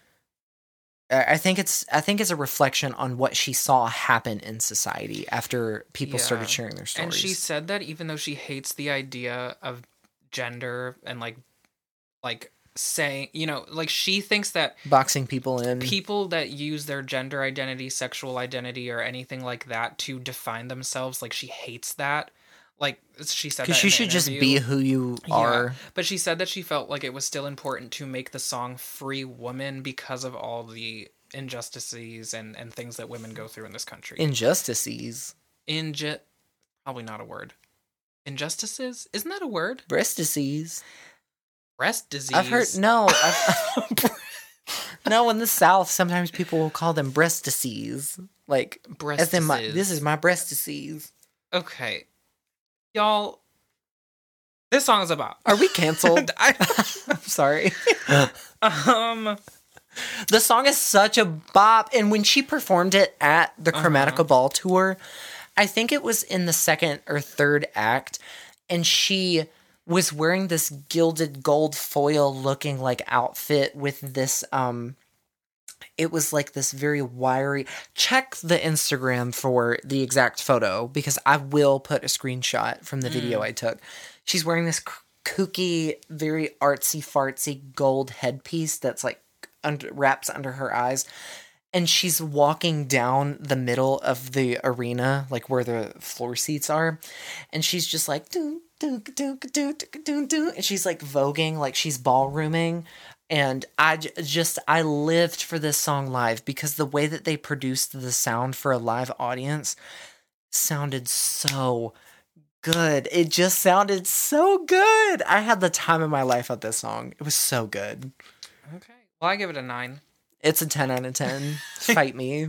I think it's I think it's a reflection on what she saw happen in society after people Yeah. started sharing their stories. And she said that even though she hates the idea of gender and like like saying, you know, like she thinks that Boxing people in. people that use their gender identity, sexual identity, or anything like that to define themselves, like she hates that. Like she said, Because you should just be who you Yeah, are. but she said that she felt like it was still important to make the song "Free Woman" because of all the injustices and and things that women go through in this country. Injustices. Inju- probably not a word. Injustices isn't that a word? Breast disease. Breast disease. I've heard no. I've, no, in the South, sometimes people will call them breast disease. Like breast as in my this is my breast disease. okay, y'all. This song is about. Are we canceled? I, I'm sorry. um. The song is such a bop, and when she performed it at the Chromatica Ball tour, I think it was in the second or third act, and she was wearing this gilded gold foil looking like outfit with this um it was like this very wiry check the instagram for the exact photo because i will put a screenshot from the video mm. i took. She's wearing this kooky very artsy fartsy gold headpiece that's like under, wraps under her eyes. And she's walking down the middle of the arena like where the floor seats are. And she's just like doo, doo, doo, doo, doo, doo, doo, and she's like voguing like she's ballrooming and I j- just I lived for this song live because the way that they produced the sound for a live audience sounded so good. It just sounded so good. I had the time of my life at this song. It was so good. Okay. Well, I give it a nine. It's a 10 out of 10. Fight me.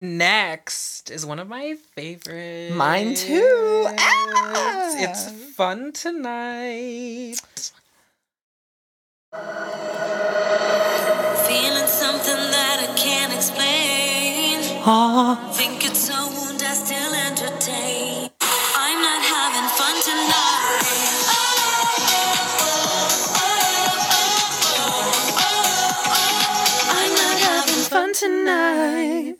Next is one of my favorites. Mine too. It's, Ah! it's fun tonight. Feeling something that I can't explain. Aw. Think it's a wound I still entertain. I'm not having fun tonight. I'm not having fun tonight.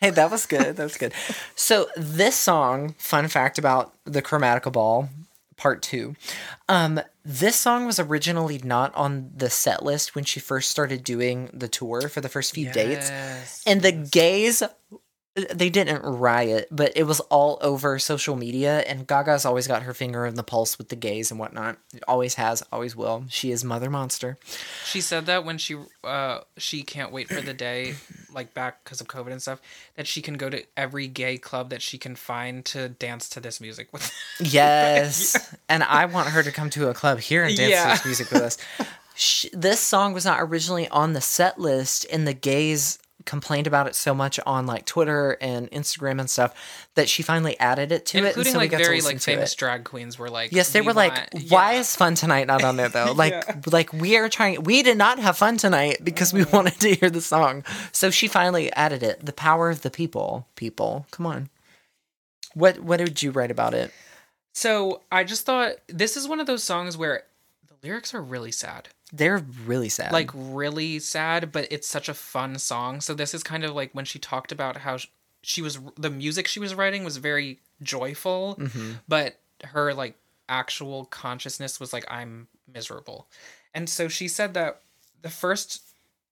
Hey, that was good. That was good. so this song, fun fact about the Chromatica Ball, part two. Um, this song was originally not on the set list when she first started doing the tour for the first few dates. And the gays they didn't riot, but it was all over social media. And Gaga's always got her finger in the pulse with the gays and whatnot. Always has, always will. She is Mother Monster. She said that when she uh she can't wait for the day like back because of COVID and stuff that she can go to every gay club that she can find to dance to this music with. Yes. And I want her to come to a club here and dance Yeah. to this music with us. Sh- this song was not originally on the set list, and the gays complained about it so much on like Twitter and Instagram and stuff that she finally added it to it. Including so like very like famous drag queens were like Yes, they "We were like, "Why Yeah. is Fun Tonight not on there though?" Like, like we are trying. We did not have fun tonight because we mm-hmm. wanted to hear the song. So she finally added it. The power of the people. People, come on. What What did you write about it? So I just thought this is one of those songs where lyrics are really sad. They're really sad. Like really sad, but it's such a fun song. So this is kind of like when she talked about how sh- she was the music she was writing was very joyful, Mm-hmm. but her like actual consciousness was like I'm miserable. And so she said that the first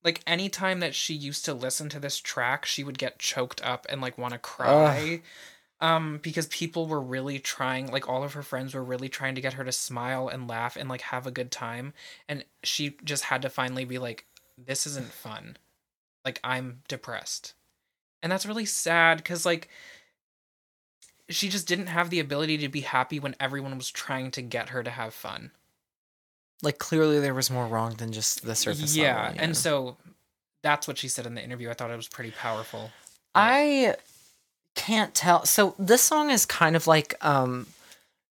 like any time that she used to listen to this track, she would get choked up and like want to cry. Um, because people were really trying, like all of her friends were really trying to get her to smile and laugh and like have a good time. And she just had to finally be like, this isn't fun. Like, I'm depressed. And that's really sad because, like, she just didn't have the ability to be happy when everyone was trying to get her to have fun. like clearly there was more wrong than just the surface yeah, level. and so that's what she said in the interview. I thought it was pretty powerful. I can't tell. So this song is kind of like um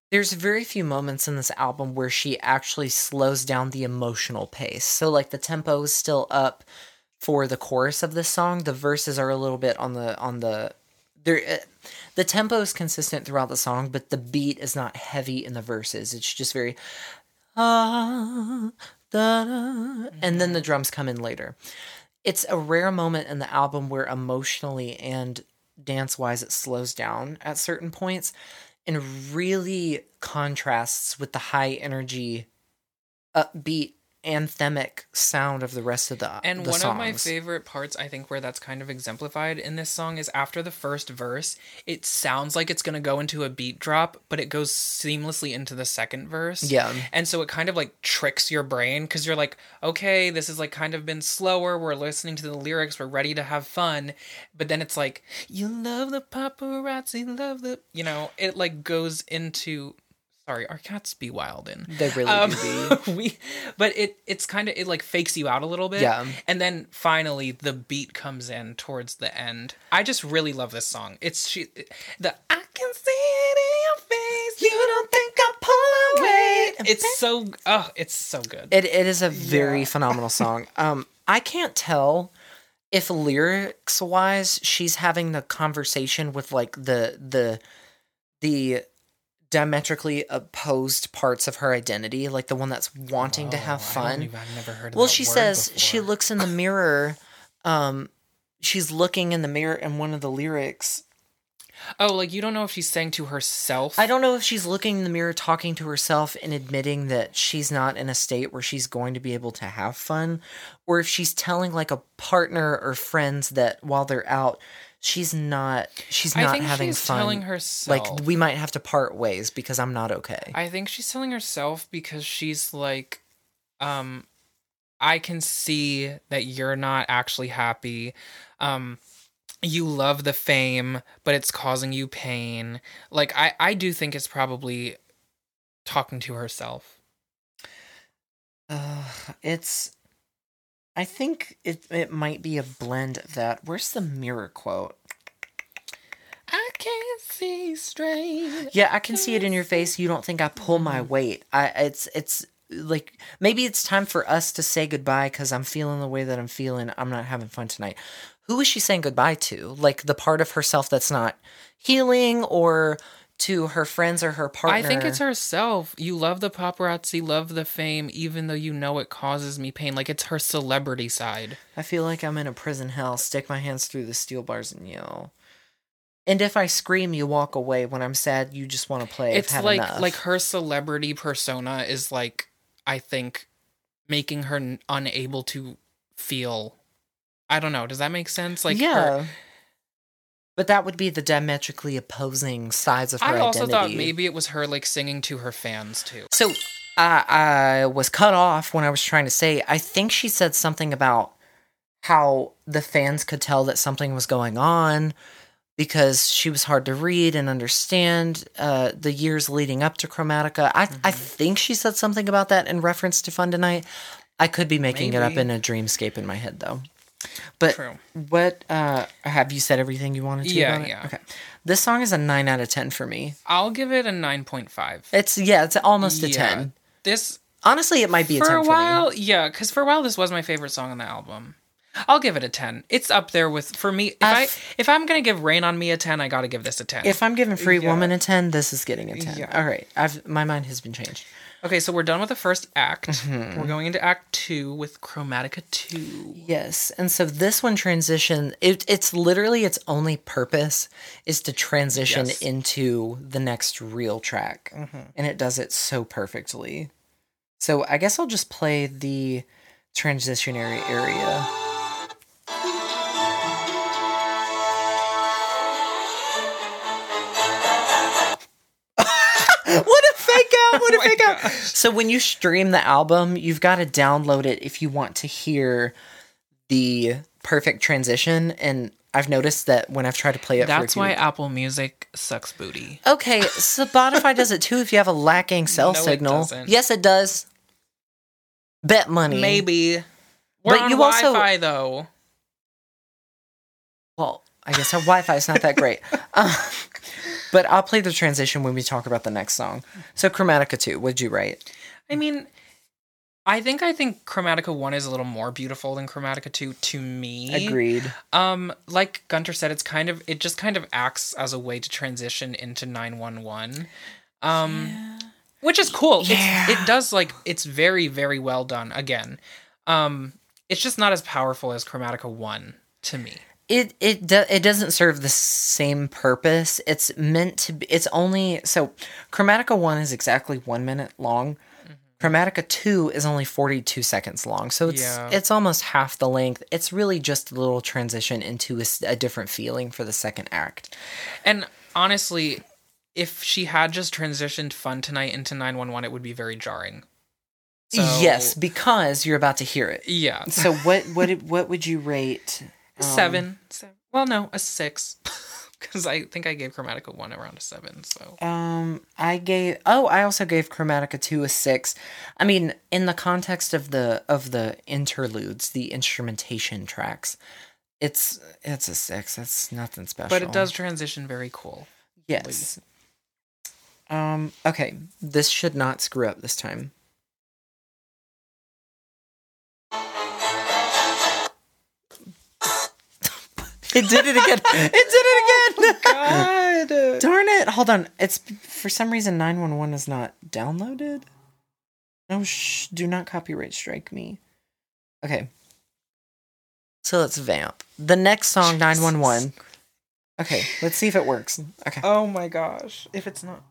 there's very few moments in this album where she actually slows down the emotional pace. So like the tempo is still up for the chorus of this song. The verses are a little bit on the on the there uh, the tempo is consistent throughout the song, but the beat is not heavy in the verses. It's just very ah, da, da, and then the drums come in later. It's a rare moment in the album where emotionally and dance wise it slows down at certain points and really contrasts with the high energy upbeat anthemic sound of the rest of the And the one of my favorite parts, I think, where that's kind of exemplified in this song is after the first verse, it sounds like it's going to go into a beat drop, but it goes seamlessly into the second verse. Yeah. And so it kind of like tricks your brain because you're like, okay, this has like kind of been slower. We're listening to the lyrics. We're ready to have fun. But then it's like, you love the paparazzi, love the, you know, it like goes into. Sorry, our cats be wild in. They really Um, do be. we but it it's kind of it like fakes you out a little bit Yeah. and then finally the beat comes in towards the end i just really love this song it's she the i can see it in your face you don't think i pull away it's so oh it's so good It it is a very phenomenal song. Um, I can't tell if lyrics wise she's having the conversation with like the the the diametrically opposed parts of her identity, like the one that's wanting to have Oh, fun. even- I've never heard of Well, she says she looks in the mirror. Um, she's looking in the mirror, and one of the lyrics. oh like you don't know if she's saying to herself I don't know if she's looking in the mirror, talking to herself, and admitting that she's not in a state where she's going to be able to have fun, or if she's telling like a partner or friends that while they're out, she's not. She's I not think having she's fun. telling herself like we might have to part ways because I'm not okay. I think she's telling herself because she's like, um, I can see that you're not actually happy. Um, you love the fame, but it's causing you pain. Like I, I do think it's probably talking to herself. Uh, it's. I think it it might be a blend of that. Where's the mirror quote? I can't see straight. Yeah, I can see it in your face. You don't think I pull my weight. I it's it's like maybe it's time for us to say goodbye cuz I'm feeling the way that I'm feeling. I'm not having fun tonight. Who is she saying goodbye to? Like the part of herself that's not healing or to her friends or her partner? I think it's herself. You love the paparazzi, love the fame, even though you know it causes me pain. Like it's her celebrity side. I feel like I'm in a prison hell. Stick my hands through the steel bars and yell. And if I scream, you walk away. When I'm sad, you just want to play. It's like enough. like her celebrity persona is like i think making her unable to feel i don't know does that make sense like her- yeah. But that would be the diametrically opposing sides of her i also identity. thought maybe it was her like singing to her fans too So I I was cut off when I was trying to say. I think she said something about how the fans could tell that something was going on because she was hard to read and understand. Uh, the years leading up to Chromatica, I Mm-hmm. I think she said something about that in reference to Fun Tonight. I could be making it up in a dreamscape in my head though. But True. what uh, have you said everything you wanted to? Yeah, about it? yeah. Okay. This song is a nine out of ten for me. i'll give it a 9.5 It's yeah, it's almost a Yeah. ten. this Honestly, it might be a for ten a for me. while yeah because for a while this was my favorite song on the album i'll give it a 10 it's up there with for me if i I've- if i'm gonna give rain on me a 10 i gotta give this a 10 If I'm giving Free Yeah. Woman a 10, this is getting a 10. Yeah. All right. I've my mind has been changed. Okay so we're done with the first act Mm-hmm. we're going into act two with chromatica 2 Yes. And so this one transition it, it's literally its only purpose is to transition Yes. into the next real track. And it does it so perfectly. So I guess I'll just play the transitionary area. Out! What Oh out! So when you stream the album, you've got to download it if you want to hear the perfect transition. And I've noticed that when I've tried to play it, That's why Apple Music sucks booty. Okay, Spotify does it too. If you have a lacking cell No, it signal, doesn't. yes, it does. Bet money. Maybe. We're But on you also- Wi-Fi though. Well, I guess our Wi-Fi is not that great. Uh, but I'll play the transition when we talk about the next song. So, Chromatica two. What'd you write? I mean, I think I think Chromatica One is a little more beautiful than Chromatica Two to me. Agreed. Um, like Gunter said, it's kind of it just kind of acts as a way to transition into nine one one. Um, which is cool. Yeah. It's, it does like it's very very well done. Again, um, it's just not as powerful as Chromatica One to me. It it do, it doesn't serve the same purpose. It's meant to be. It's only so. Chromatica one is exactly one minute long. Mm-hmm. Chromatica 2 is only 42 seconds long, so it's Yeah. it's almost half the length. It's really just a little transition into a different feeling for the second act. And honestly, if she had just transitioned Fun Tonight into 911, it would be very jarring. So- yes, because you're about to hear it. Yeah. So what what what would you rate? Um, seven. seven. Well, no, a six. Because I think I gave Chromatica 1 around a seven. So. Um, I gave. Oh, I also gave Chromatica two a six. I mean, in the context of the of the interludes, the instrumentation tracks, it's it's a six. That's nothing special. But it does transition very cool. Yes. Um. Okay. This should not screw up this time. It did it again. It did it again. Oh, God. Darn it! Hold on. It's for some reason nine one one is not downloaded. No, shh! Do not copyright strike me. Okay. So let's vamp. The next song, nine one one. Okay, let's see if it works. Okay. Oh my gosh. If it's not.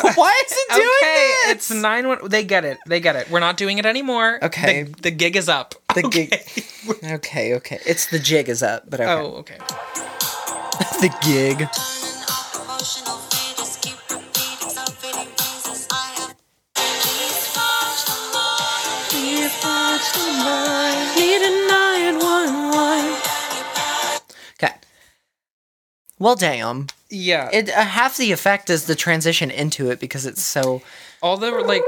Why is it doing okay, this? it's nine one. They get it. They get it. We're not doing it anymore. Okay. The, the gig is up. The okay. gig. Okay, okay. It's the jig is up, but okay. Oh, okay. the gig. Emotional faders keep repeating self-fading phrases. I have please watch the mind. Need a nine one one. Okay. Well, damn. Yeah. It uh, half the effect is the transition into it because it's so. all the like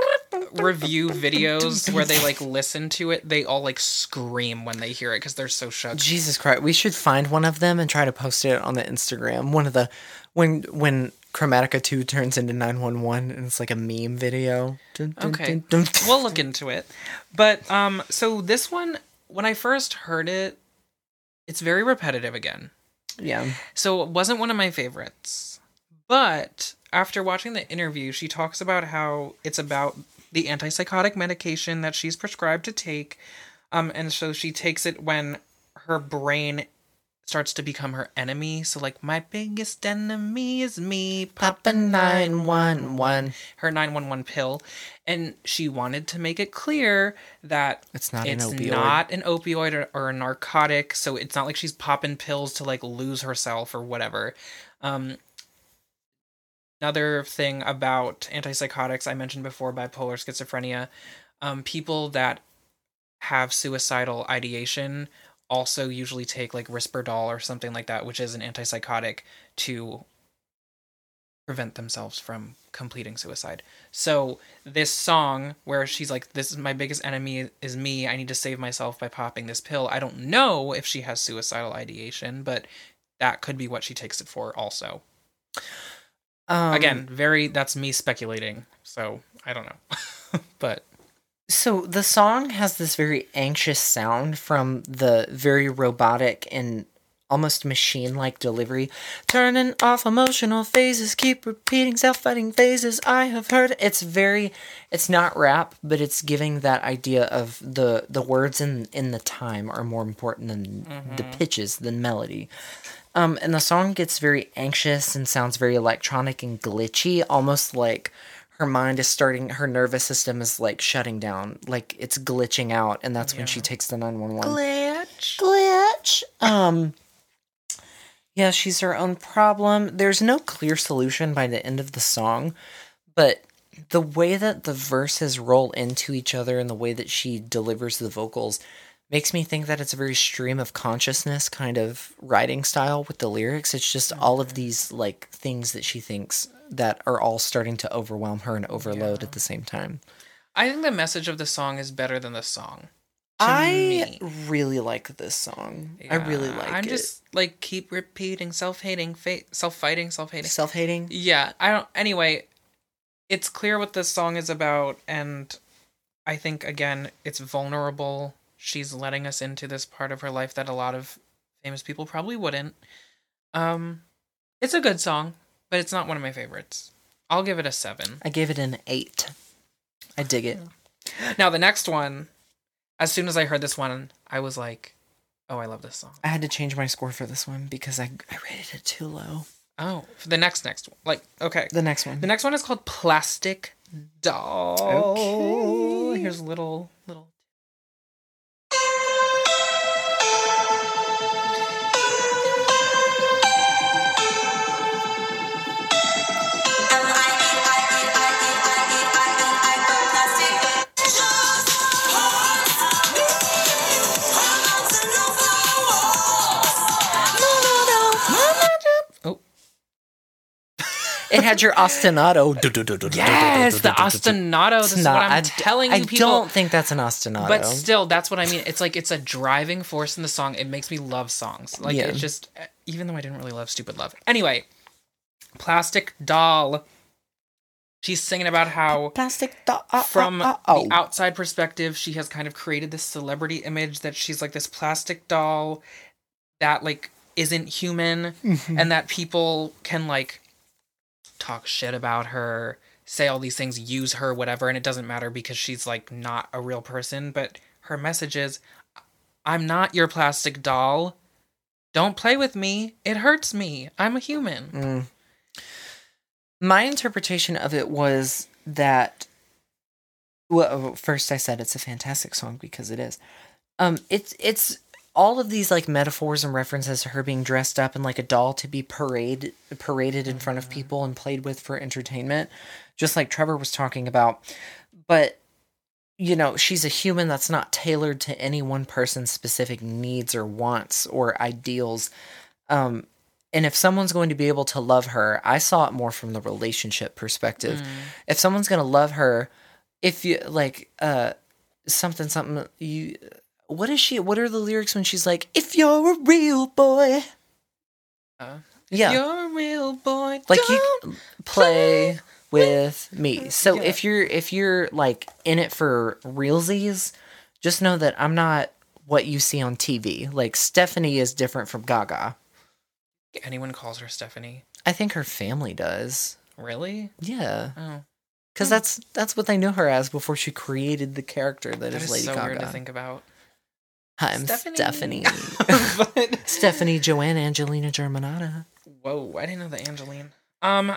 review videos where they like listen to it, they all like scream when they hear it because they're so shook. Jesus Christ! We should find one of them and try to post it on the Instagram. One of the when when Chromatica two turns into nine one one and it's like a meme video. Dun, dun, Okay. dun. we'll look into it. But um so this one when I first heard it, it's very repetitive again. Yeah. So it wasn't one of my favorites. But after watching the interview, she talks about how it's about the antipsychotic medication that she's prescribed to take. Um, and so she takes it when her brain starts to become her enemy. So like my biggest enemy is me, Papa nine one one. her 911 pill and she wanted to make it clear that It's not an it's opioid. not an opioid or, or a narcotic so it's not like she's popping pills to like lose herself or whatever um another thing about antipsychotics i mentioned before bipolar schizophrenia um people that have suicidal ideation also usually take like risperdal or something like that which is an antipsychotic to prevent themselves from completing suicide. So this song where she's like this is my biggest enemy is me. I need to save myself by popping this pill. I don't know if she has suicidal ideation, but that could be what she takes it for also. Um, Again, very that's me speculating. So, I don't know. but So the song has this very anxious sound from the very robotic and almost machine-like delivery. Turning off emotional phases, keep repeating self-fighting phases. I have heard it's very it's not rap, but it's giving that idea of the the words in in the time are more important than the pitches than melody. Um, and the song gets very anxious and sounds very electronic and glitchy, almost like her mind is starting, her nervous system is like shutting down, like it's glitching out, and that's when she takes the 911. glitch. Glitch! Um, yeah, she's her own problem. There's no clear solution by the end of the song, but the way that the verses roll into each other and the way that she delivers the vocals makes me think that it's a very stream of consciousness kind of writing style with the lyrics. It's just all of these like things that she thinks that are all starting to overwhelm her and overload at the same time. I think the message of the song is better than the song. to I me. really like this song. I really Yeah, like I'm it. just like keep repeating self-hating, fa- self-fighting, self-hating. self-hating. Yeah, I don't. Anyway, it's clear what this song is about, and I think again, it's vulnerable. She's letting us into this part of her life that a lot of famous people probably wouldn't. Um, it's a good song, but it's not one of my favorites. I'll give it a seven. I gave it an eight. I dig it. Now the next one, as soon as I heard this one, I was like, Oh, I love this song. I had to change my score for this one because I, I rated it too low. Oh, for the next next one. Like, okay. The next one. The next one is called Plastic Doll. Okay. Here's a little little it had your ostinato. yes, the ostinato. This is what I'm telling you people. I don't think that's an ostinato. But still, that's what I mean. It's like it's a driving force in the song. It makes me love songs. Like Yeah. it's just, even though I didn't really love "Stupid Love." Anyway, Plastic Doll. She's singing about how plastic. Do- uh, from uh, uh, oh. the outside perspective, she has kind of created this celebrity image that she's like this plastic doll that like isn't human Mm-hmm. and that people can like talk shit about her, say all these things, use her, whatever, and it doesn't matter because she's like not a real person. But her message is I'm not your plastic doll. Don't play with me. It hurts me. I'm a human. Mm. My interpretation of it was that. Well, first I said it's a fantastic song because it is. Um, it's it's all of these like metaphors and references to her being dressed up in like a doll to be parade paraded in front of people and played with for entertainment, just like Trevor was talking about. But you know, she's a human that's not tailored to any one person's specific needs or wants or ideals. Um, and if someone's going to be able to love her, I saw it more from the relationship perspective. If someone's going to love her, if you like uh something something you what is she what are the lyrics when she's like if you're a real boy Uh, yeah You're a real boy. like Don't you play with me so Yeah. if you're if you're like in it for realsies just know that i'm not what you see on tv like Stefani is different from gaga anyone calls her Stefani. i think her family does Really? yeah Oh, because that's that's what they knew her as before she created the character that that is is lady so gaga weird to think about. Hi, i'm Stefani, but, Stefani Joanne Angelina Germanotta whoa, I didn't know the Angeline. Um,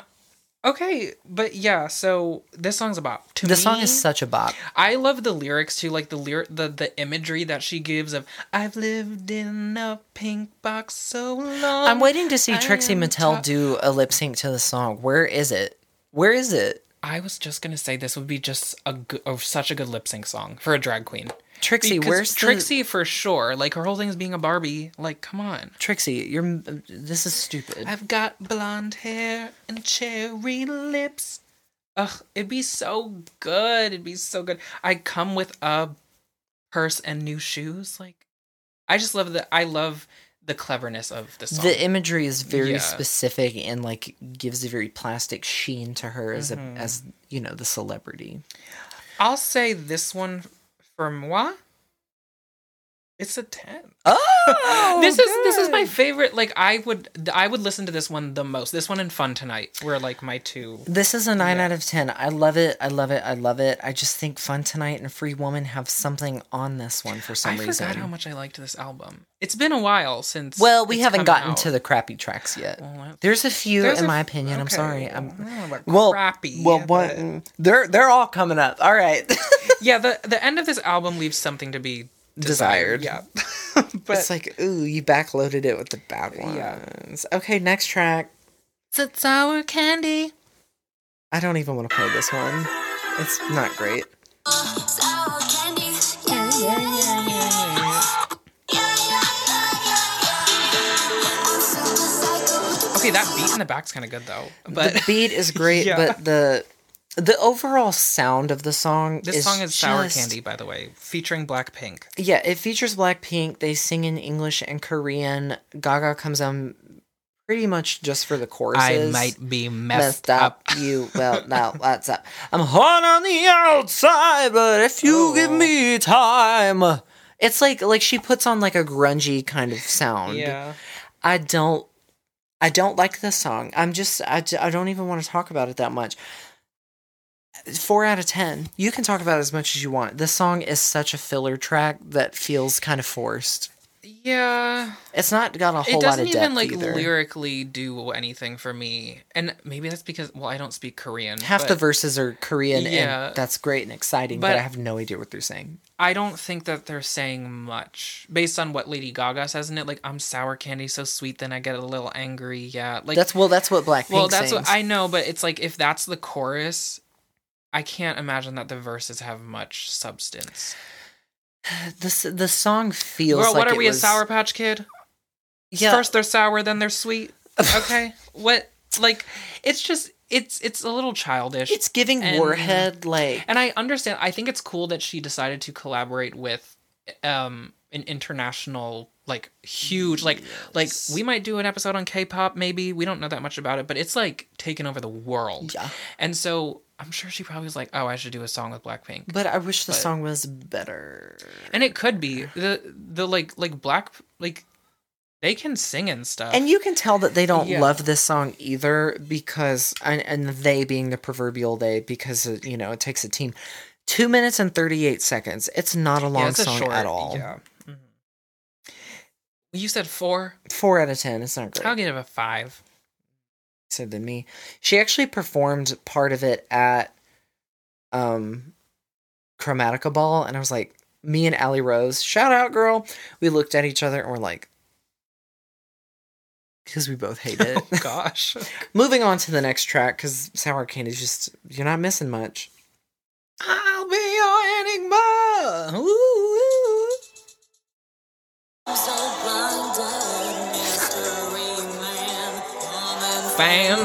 okay, but yeah. So this song's about to the song is such a bop I love the lyrics too, like the lyric, the the imagery that she gives of "I've lived in a pink box so long." i'm waiting to see I trixie am mattel top- do a lip sync to the song where is it where is it I was just gonna say this would be just a good, such a good lip sync song for a drag queen. Trixie, Because where's the- Trixie for sure? Like her whole thing is being a Barbie. Like, come on. Trixie, you're this is stupid. I've got blonde hair and cherry lips. Ugh, it'd be so good. It'd be so good. I come with a purse and new shoes. Like, I just love the. I love the cleverness of the song. the imagery is very Yeah. specific and like gives a very plastic sheen to her as a Mm-hmm. as you know the celebrity. I'll say this one for moi. It's a ten. Oh, this is this is my favorite. Like I would I would listen to this one the most. This one and Fun Tonight were like my two. This is a nine out of ten. I love it. I love it. I love it. I just think Fun Tonight and Free Woman have something on this one for some I reason. I forgot how much I liked this album. It's been a while since. well, we haven't gotten out. to the crappy tracks yet. Well, There's a few, There's in a my opinion. I'm sorry. well, I'm I don't know about well, crappy. well, what? but- They're they're all coming up. All right. Yeah, the the end of this album leaves something to be Desired. desired. Yeah, but it's like, ooh, you backloaded it with the bad ones. Yeah. Okay, next track. it's sour candy. I don't even want to play this one. It's not great. Sour candy. Yeah, yeah, yeah, yeah. Okay, that beat in the back's kind of good though. But the beat is great, Yeah. but the the overall sound of the song this is song is Sour just- Candy, by the way, featuring Blackpink. Yeah, it features Blackpink. They sing in English and Korean. Gaga comes on pretty much just for the choruses. I might be messed up. You well now that's up. I'm hot on the outside, but if you oh. give Oh. me time, it's like like she puts on like a grungy kind of sound. Yeah. I don't I don't like this song. I'm just I, I don't even want to talk about it that much. 4 out of 10. You can talk about it as much as you want. This song is such a filler track that feels kind of forced. Yeah. It's not got a whole It lot doesn't of depth even like either. lyrically do anything for me. And maybe that's because well, I don't speak Korean. Half but the verses are Korean, Yeah. and that's great and exciting, but, But- I have no idea what they're saying. I don't think that they're saying much based on what Lady Gaga says in it. Like, I'm sour candy, so sweet, then I get a little angry. Yeah. Like, That's well, that's what Blackpink well, that's sings. what I know, but it's like if that's the chorus, I can't imagine that the verses have much substance. the s- the song feels Girl, like what are we, was, a Sour Patch Kid? Yeah, First they're sour, then they're sweet. Okay. what? Like, it's just, it's it's a little childish. it's giving and- Warhead like and I understand. I think it's cool that she decided to collaborate with um an international like huge like like we might do an episode on K-pop maybe. We don't know that much about it, but it's like taken over the world. yeah. And so I'm sure she probably was like, "Oh, I should do a song with Blackpink." But I wish the But- song was better. And it could be the the like like black like they can sing and stuff. And you can tell that they don't Yeah. love this song either because, and, and they being the proverbial they, because, it, you know, it takes a team. Two minutes and 38 seconds. It's not a long yeah, a song short, at all. Yeah. Mhm. You said four. Four out of 10. It's not great. I'll give it a five. Said than me. She actually performed part of it at um Chromatica Ball, and I was like, me and Allie Rose, shout out girl. We looked at each other and we're like, because we both hate it. Oh gosh. Moving on to the next track, because Sour Candy's just you're not missing much. I'll be your enigma. Ooh. I'm be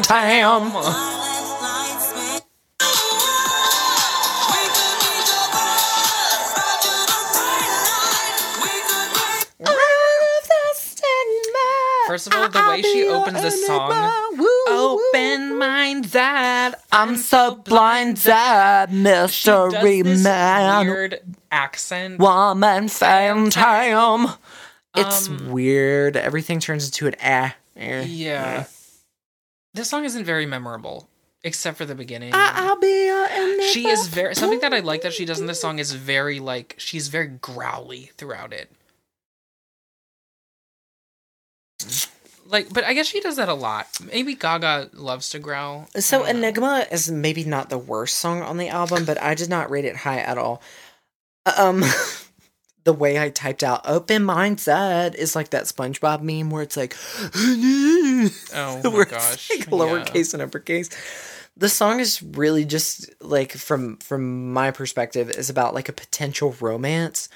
First of all, the way she opens this song, open minded. I'm so blinded, She mystery man. weird accent. Woman phantom. It's Um, weird. Everything turns into an ah. eh. Yeah. This song isn't very memorable, except for the beginning. I'll be your she is very something that I like that she does in this song is very like she's very growly throughout it. Like, but I guess she does that a lot. Maybe Gaga loves to growl. So. Enigma is maybe not the worst song on the album, but I did not rate it high at all. Um the way I typed out open mindset is like that SpongeBob meme where it's like Oh my gosh. like, lowercase and uppercase. The song is really just like from from my perspective is about like a potential romance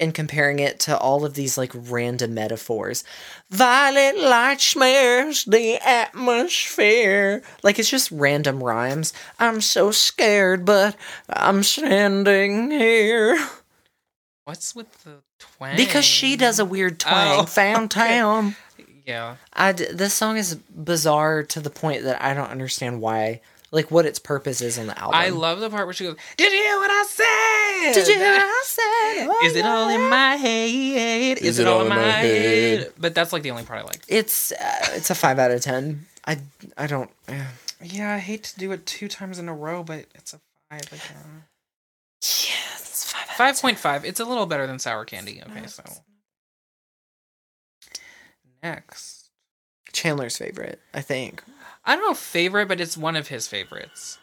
and comparing it to all of these like random metaphors. Violet light smears the atmosphere. Like it's just random rhymes. I'm so scared, but I'm standing here. What's with the twang? Because she does a weird twang. Oh, Phantom. Yeah. I d- this song is bizarre to the point that I don't understand why, like what its purpose is on the album. I love the part where she goes, Did you hear what I said? Did you hear what I said? Oh, Is it all in my head? Is, it, all in my head? But that's like the only part I like. It's uh, it's a five out of ten. I I don't. eh. Yeah, I hate to do it two times in a row, but it's a five again. Yeah, it's five. Five point five. It's a little better than sour candy. Okay, so next, Chandler's favorite, I think. I don't know favorite, but it's one of his favorites.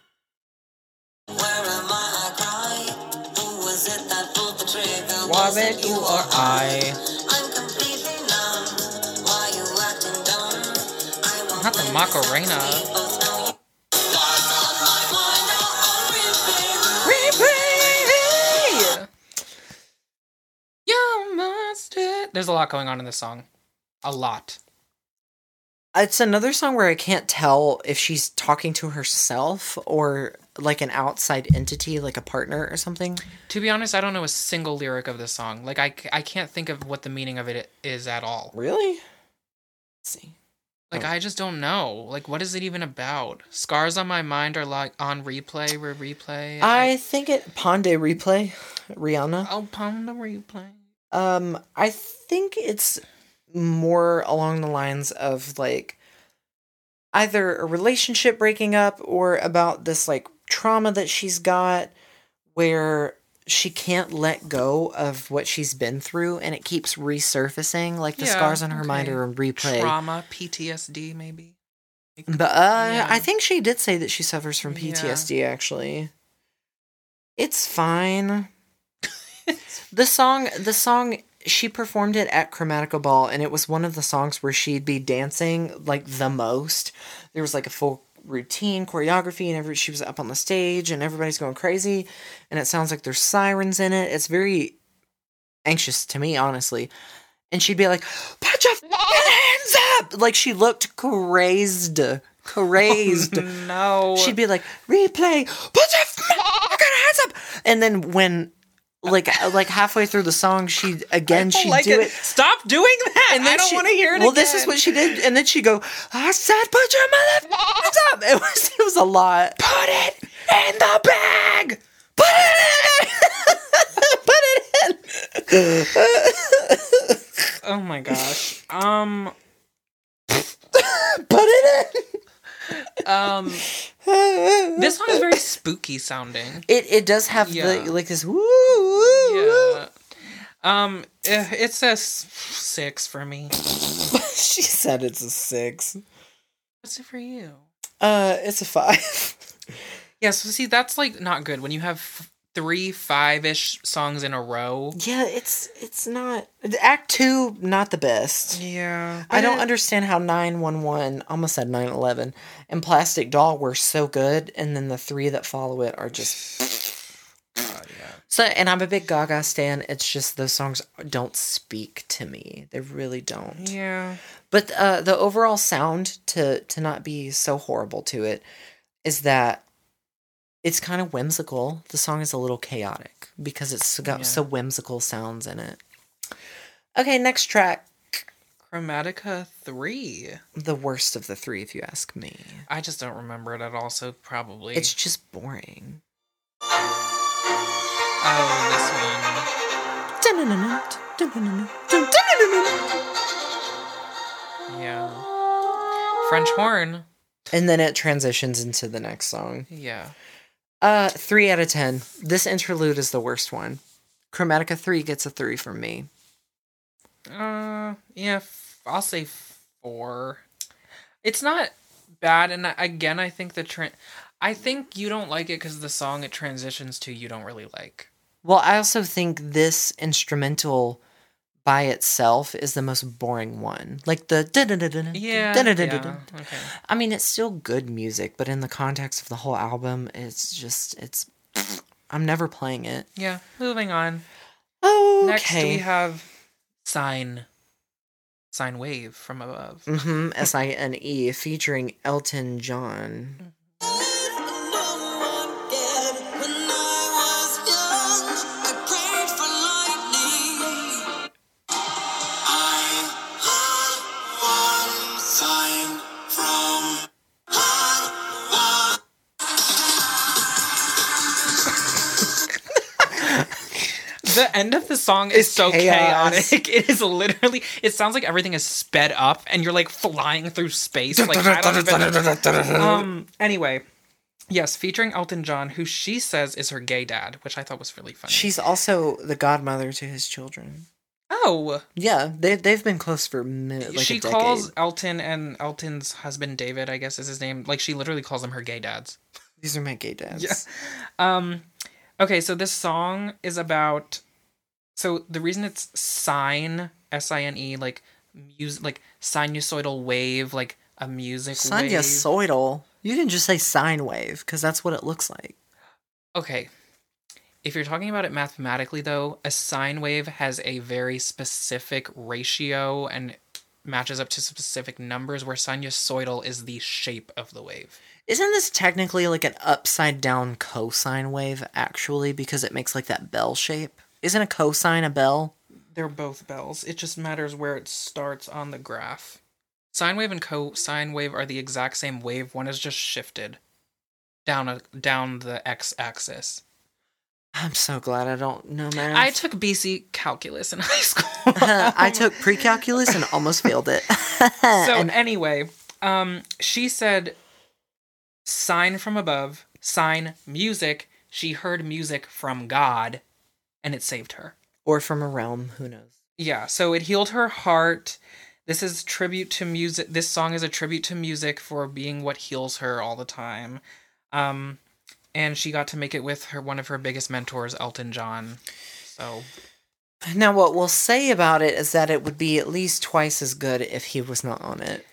Where am I? I cry. Who was it that pulled the trigger? Was it you or I? I'm completely numb. Why you acting dumb? I won't the win this Macarena. There's a lot going on in this song. A lot. It's another song where I can't tell if she's talking to herself or like an outside entity, like a partner or something. To be honest, I don't know a single lyric of this song. Like I, I can't think of what the meaning of it is at all. Really? Let's see. Like Oh. I just don't know. Like what is it even about? Scars on my mind are like on replay, re replay. I think it Pon de replay, Rihanna. Oh, Pound the replay. Um, I think it's more along the lines of like either a relationship breaking up or about this like trauma that she's got where she can't let go of what she's been through and it keeps resurfacing like the Yeah, scars on her mind are on replay. Trauma, PTSD, maybe. But uh, Yeah. I think she did say that she suffers from Yeah. PTSD. Actually, it's fine. The song, the song, she performed it at Chromatica Ball, and it was one of the songs where she'd be dancing like the most. There was like a full routine choreography, and every she was up on the stage, and everybody's going crazy, and it sounds like there's sirens in it. It's very anxious to me, honestly. And she'd be like, "Put your hands up!" Like she looked crazed, crazed. Oh, no. She'd be like, "Replay, put your fucking hands up!" And then when, like, like halfway through the song, she again I she'd like do it. it. Stop doing that. And then I don't want to hear it again. Well, again. this is what she did, and then she'd go, "I said, put your mother up." It was, it was a lot. Put it in the bag. Put it in. put it in. Oh my gosh. Um. Put it Um. This song is very spooky sounding. It it does have Yeah. the like this woo woo. woo. Yeah. Um. eh, It says six for me. she said it's a six. What's it for you? Uh, it's a five. Yeah. So see, that's like not good when you have three five-ish songs in a row. yeah, it's it's not Act two. Not the best. Yeah. I don't understand how nine one one almost said nine eleven and Plastic Doll were so good, and then the three that follow it are just God, yeah. so. And I'm a big Gaga stan. It's just those songs don't speak to me. They really don't. Yeah. But uh, the overall sound to to not be so horrible to it is that it's kind of whimsical. The song is a little chaotic because it's got Yeah. so whimsical sounds in it. Okay, next track. Chromatica three. The worst of the three, if you ask me. I just don't remember it at all. So probably. It's just boring. oh this one. Yeah. French horn. And then it transitions into the next song. Yeah. Uh, three out of ten. This interlude is the worst one. Chromatica three gets a three from me. Uh, yeah, f- I'll say four. It's not bad, and I- again, I think the trend. I think you don't like it because the song it transitions to you don't really like. Well, I also think this instrumental by itself is the most boring one. Like the Yeah. yeah, Okay. I mean, it's still good music, but in the context of the whole album, it's just it's. I'm never playing it. Yeah. Moving on. Oh, Next we have sine. Sine wave from above. Mm-hmm. S I N E featuring Elton John. The end of the song is so chaos. chaotic. It is literally. It sounds like everything is sped up, and you're like flying through space. Like I don't even. Um. Anyway, yes, featuring Elton John, who she says is her gay dad, which I thought was really funny. She's also the godmother to his children. oh, Yeah, they they've been close for mi- like she calls Elton and Elton's husband David, I guess is his name. Like she literally calls them her gay dads. These are my gay dads. Yeah. Um, okay, so this song is about. So the reason it's sine, S I N E, like music, like sinusoidal wave, like a music wave. Sinusoidal. You can just say sine wave because that's what it looks like. Okay. If you're talking about it mathematically, though, a sine wave has a very specific ratio and matches up to specific numbers, where sinusoidal is the shape of the wave. Isn't this technically like an upside down cosine wave actually because it makes like that bell shape? Isn't a cosine a bell? They're both bells. It just matters where it starts on the graph. Sine wave and cosine wave are the exact same wave. One is just shifted down a down the x-axis. I'm so glad I don't know math. I took BC calculus in high school. I took pre-calculus and almost failed it. so And- anyway, um, she said, "Sign from above, sign music." She heard music from God, and it saved her. Or from a realm, who knows? Yeah, so it healed her heart. This is tribute to music. This song is a tribute to music for being what heals her all the time. Um, and she got to make it with her one of her biggest mentors, Elton John. So Now, what we'll say about it is that it would be at least twice as good if he was not on it.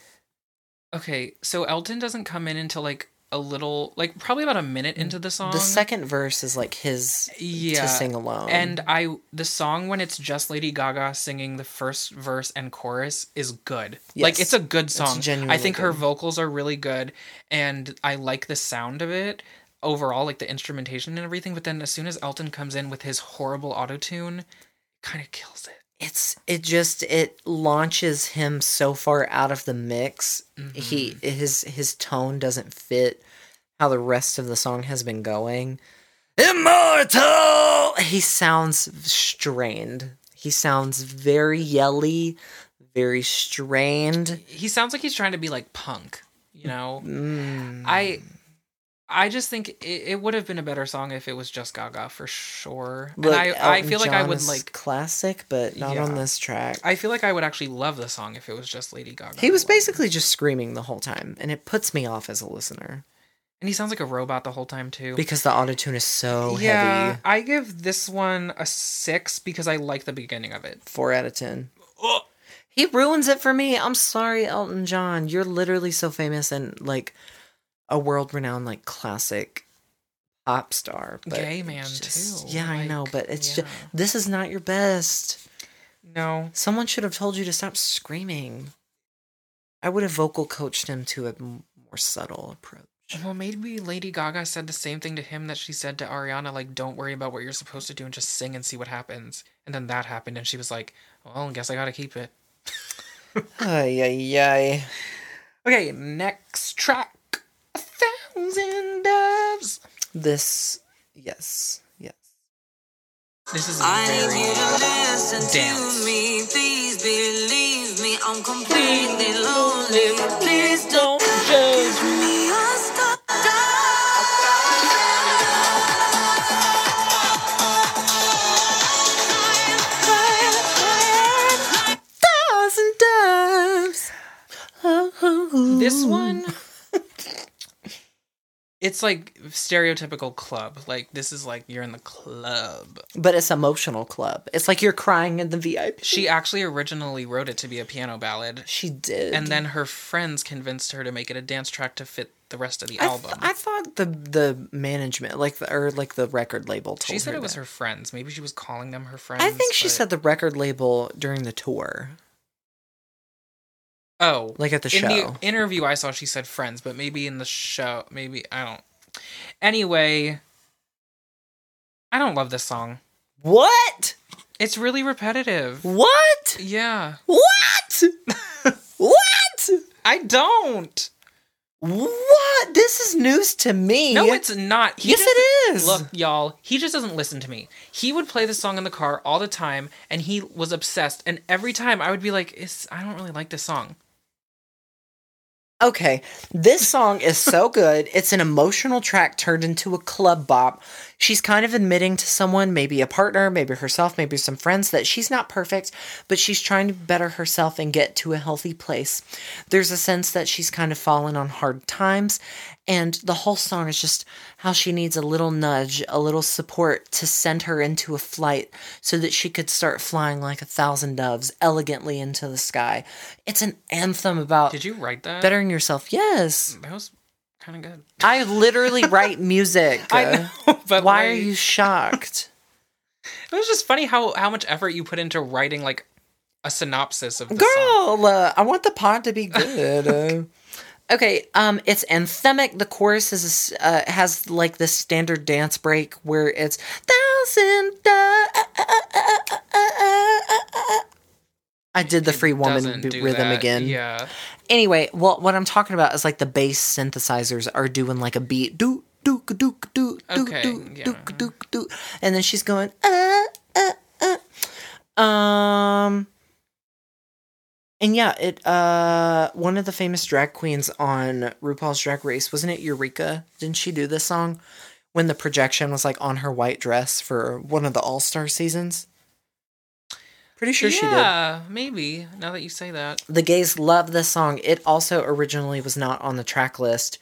okay, so Elton doesn't come in until like a little, like probably about a minute into the song. The second verse is like his yeah, to sing alone. And I the song when it's just Lady Gaga singing the first verse and chorus is good. Like it's a good song. I think her vocals are really good and I like the sound of it overall like the instrumentation and everything, but then as soon as Elton comes in with his horrible auto-tune, kind of kills it. It's it just it launches him so far out of the mix. He Mm-hmm. his his tone doesn't fit how the rest of the song has been going. Immortal. He sounds strained. He sounds very yelly, very strained. He sounds like he's trying to be like punk, you know? Mm. I I just think it, it would have been a better song if it was just Gaga for sure. Look, and I I feel like I would like classic, but not on this track. I feel like I would actually love the song if it was just Lady Gaga. He was basically just screaming the whole time, and it puts me off as a listener and he sounds like a robot the whole time too. because the autotune is so yeah, heavy. I give this one a six because I like the beginning of it. Four out of ten. He ruins it for me. I'm sorry, Elton John. You're literally so famous and like a world renowned like classic pop star. But Gay man, just- too, Yeah, I know, but it's yeah. just this is not your best. No, Someone should have told you to stop screaming. I would have vocal coached him to a more subtle approach. well maybe Lady Gaga said the same thing to him that she said to Ariana, like don't worry about what you're supposed to do and just sing and see what happens. And then that happened, and she was like, well, I guess I gotta keep it. Ay ay ay. Okay, next track, doves. This, yes, yes. This is I need very you to listen dance. to me. Please believe me. I'm completely lonely. Please don't judge me. I'll stop. Thousand doves. This one, it's like stereotypical club. Like this is like you're in the club. But it's emotional club. It's like you're crying in the VIP. She actually originally wrote it to be a piano ballad, She did. and then her friends convinced her to make it a dance track to fit the rest of the I, th- album. I thought the the management, like the or like the record label, told she said it was that. her friends. Maybe she was calling them her friends. I think she but- said the record label during the tour, "Oh, like at the in show. the interview I saw, she said friends, but maybe in the show, maybe I don't. Anyway, I don't love this song. what? It's really repetitive. What? Yeah, What? what? I don't. What? This is news to me. No, it's not. He yes, it is. Look, y'all, he just doesn't listen to me. He would play this song in the car all the time, and he was obsessed. And every time I would be like, it's, I don't really like this song. Okay, this song is so good. It's an emotional track turned into a club bop. She's kind of admitting to someone, maybe a partner, maybe herself, maybe some friends, that she's not perfect, but she's trying to better herself and get to a healthy place. There's a sense that she's kind of fallen on hard times, and the whole song is just how she needs a little nudge, a little support to send her into a flight so that she could start flying like a thousand doves elegantly into the sky. It's an anthem about Did you write that? bettering yourself. Yes. That was kind of good. I literally write music. I know, but Why are you shocked? It was just funny how how much effort you put into writing like a synopsis of the song. Girl, uh, I want the pod to be good. Uh, okay, um it's anthemic. The chorus is uh, has like this standard dance break where it's thousand di- I did the free woman b- rhythm that. again. Yeah. Anyway, well, what I'm talking about is like the bass synthesizers are doing like a beat, do do do do do Okay, do yeah. do do do, and then she's going uh uh uh. Um, and yeah, it uh one of the famous drag queens on RuPaul's Drag Race wasn't it Eureka? Didn't she do this song when the projection was like on her white dress for one of the All Star seasons. Pretty sure she did. yeah, maybe. Now that you say that. The gays love this song. It also originally was not on the track list.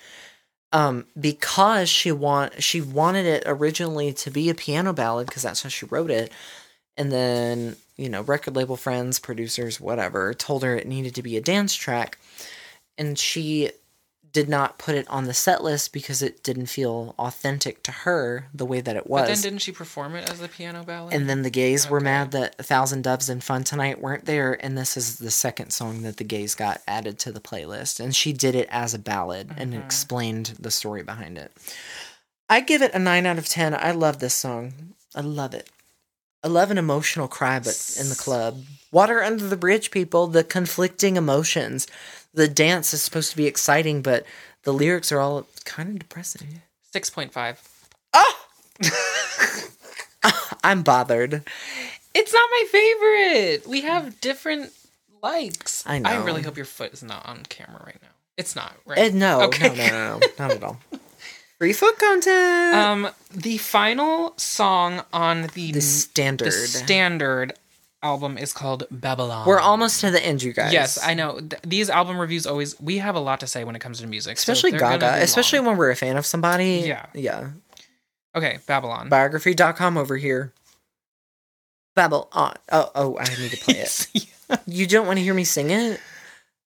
Um, because she want she wanted it originally to be a piano ballad because that's how she wrote it, and then you know record label friends, producers, whatever, told her it needed to be a dance track, and she did not put it on the set list because it didn't feel authentic to her the way that it was. But then didn't she perform it as a piano ballad? And then the gays were mad that A Thousand Doves and Fun Tonight weren't there, and this is the second song that the gays got added to the playlist. And she did it as a ballad and Mm-hmm. explained the story behind it. I give it a 9 out of 10. I love this song. I love it. I love an emotional cry, but in the club. Water under the bridge, people, the conflicting emotions. The dance is supposed to be exciting, but the lyrics are all kind of depressing. 6.5. Oh, I'm bothered. It's not my favorite. We have different likes. I know. I really hope your foot is not on camera right now. It's not, right? Eh, no, Okay. no, no, no, no, not at all. Free foot content. Um, the final song on the, the standard. the standard album is called Babylon. We're almost to the end, you guys. Yes, I know. Th- these album reviews always we have a lot to say when it comes to music, especially they're Gaga, especially long. when we're a fan of somebody. Yeah. yeah. okay, Babylon. Biography.com over here. Babble on. Uh, oh, oh, I need to play it. You don't want to hear me sing it?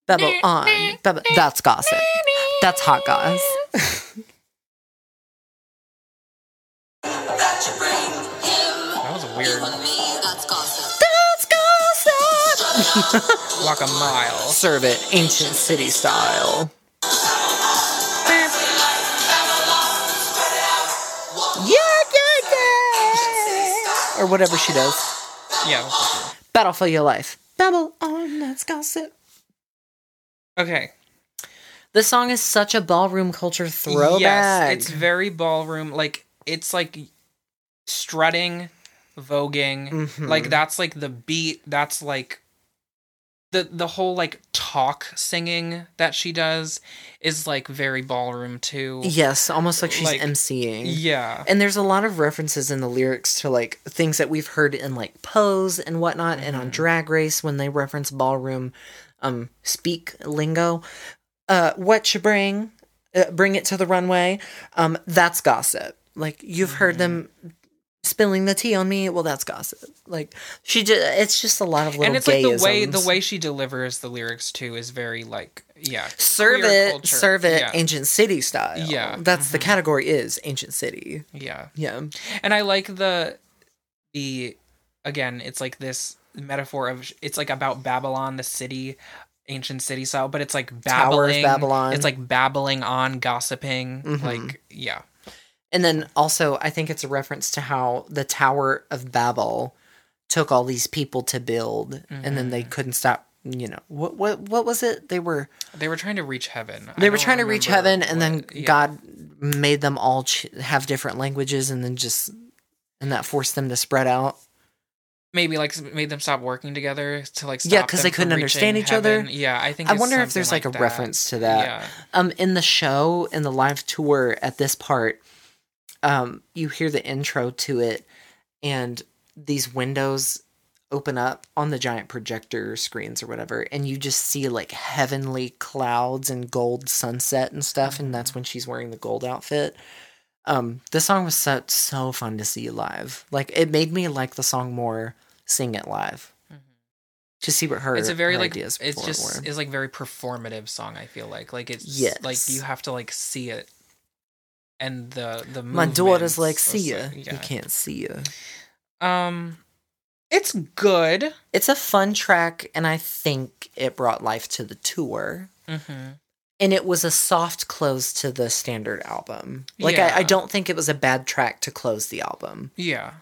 Babble on. Babble. That's gossip. That's hot goss. that was weird. Walk a mile. Serve it ancient city style. Yeah, yeah, yeah. Or whatever she does. Yeah. Battle for your life. Babble on, that's gossip. Okay. This song is such a ballroom culture throwback. Yes, it's very ballroom. Like it's like strutting, voguing. Mhm. Like that's like the beat. That's like the the whole like talk singing that she does is like very ballroom too. yes, almost like she's Like, emceeing. Yeah. And there's a lot of references in the lyrics to like things that we've heard in like Pose and whatnot, and Mm-hmm. on Drag Race when they reference ballroom um speak lingo. Uh, what you bring, uh, bring it to the runway. Um, that's gossip. Like you've heard them Mm-hmm. Spilling the tea on me. Well, that's gossip. Like she just, it's just a lot of little. and it's like the way the way she delivers the lyrics too is very like yeah serve it, culture. serve it, yeah, ancient city style. Yeah. that's the category is ancient city. yeah Yeah, and i like the the again it's like this metaphor of it's like about babylon the city ancient city style but it's like babbling Babylon. it's like babbling on gossiping Mhm. like yeah and then also I think it's a reference to how the Tower of Babel took all these people to build, and then they couldn't stop. You know what? What? What was it? They were they were trying to reach heaven I they were trying to reach heaven, and then yeah. God made them all ch- have different languages, and then just and that forced them to spread out. maybe like made them stop working together to like Yeah, because they couldn't understand each other. yeah i think I wonder if there's like, a that. reference to that. yeah Um, in the show, in the live tour at this part, um, you hear the intro to it, and these windows open up on the giant projector screens or whatever, and you just see like heavenly clouds and gold sunset and stuff, and that's when she's wearing the gold outfit. Um, the song was so so fun to see live. Like it made me like the song more. Sing it live. To see what her Mm-hmm. it's a very like it's just is like very performative song i feel like like it's Yes. like you have to like see it and the the my daughter's like see ya. like- you can't see ya. Um it's good. It's a fun track and i think it brought life to the tour. Mm-hmm. and it was a soft close to the standard album. Like I, I don't think it was a bad track to close the album. Yeah.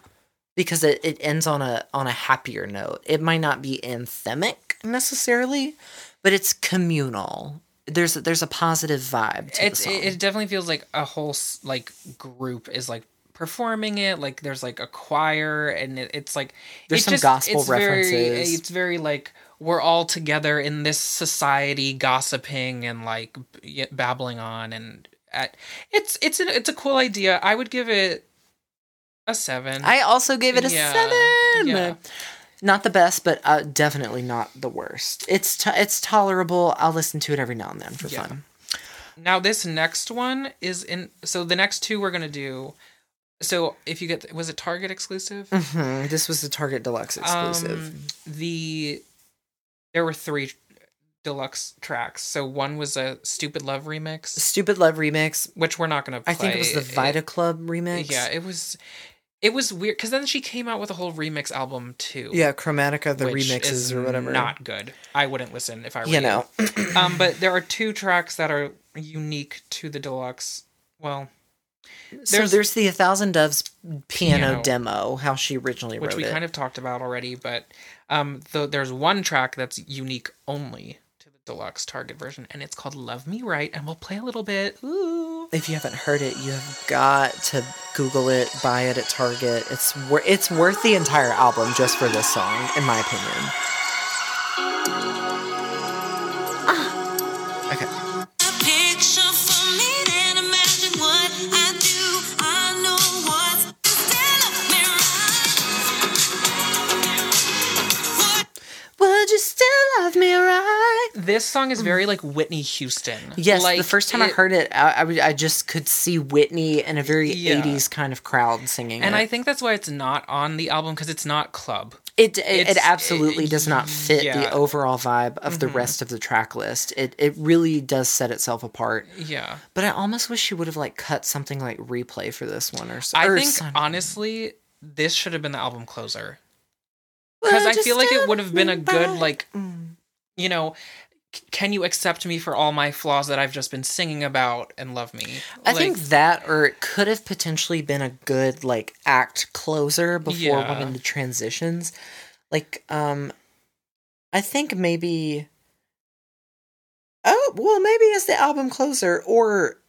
Because it, it ends on a on a happier note. It might not be anthemic necessarily but it's communal there's there's a positive vibe to it's it, it definitely feels like a whole like group is like performing it like there's like a choir and it, it's like There's some gospel it's very- references. it's very like we're all together in this society gossiping and like babbling on and at it's it's an, it's a cool idea. I would give it a seven. I also gave it a Yeah, seven. yeah. Not the best, but uh, definitely not the worst. It's t- it's tolerable. I'll listen to it every now and then for Yeah. fun. Now this next one is in. So the next two we're gonna do. So if you get, was it Target exclusive? hmm This was the Target Deluxe exclusive. Um, the there were three deluxe tracks. So one was a Stupid Love remix, Stupid Love remix. which we're not gonna. Play. I think it was the Vita Club remix. Yeah, it was. It was weird because then she came out with a whole remix album too. yeah, Chromatica, the which remixes is or whatever. Not good. I wouldn't listen if I were you know. um, but there are two tracks that are unique to the deluxe. Well, so there's- there's the A Thousand Doves piano, Piano. demo, how she originally wrote it. which wrote we it. kind of talked about already, but um, though there's one track that's unique only to the deluxe Target version, and it's called "Love Me Right," and we'll play a little bit. Ooh. if you haven't heard it, you have got to Google it, buy it at Target. It's wor- it's worth the entire album just for this song, in my opinion. This song is very like Whitney Houston. Yes, like, the first time I heard it, I, I, I just could see Whitney in a very Yeah. 80s kind of crowd singing and it. I think that's why it's not on the album because it's not club. It it, it absolutely it- does not fit yeah. Mm-hmm. the overall vibe of the rest of the track list. It it really does set itself apart. Yeah, But I almost wish she would have like cut something like replay for this one or something. I think honestly, this should have been the album closer because I feel like it would have been a good like Mm. you know. Can you accept me for all my flaws that I've just been singing about and love me? I Like, think that, or it could have potentially been a good like act closer before one of the transitions. Like, um, I think maybe. Oh well, maybe as the album closer or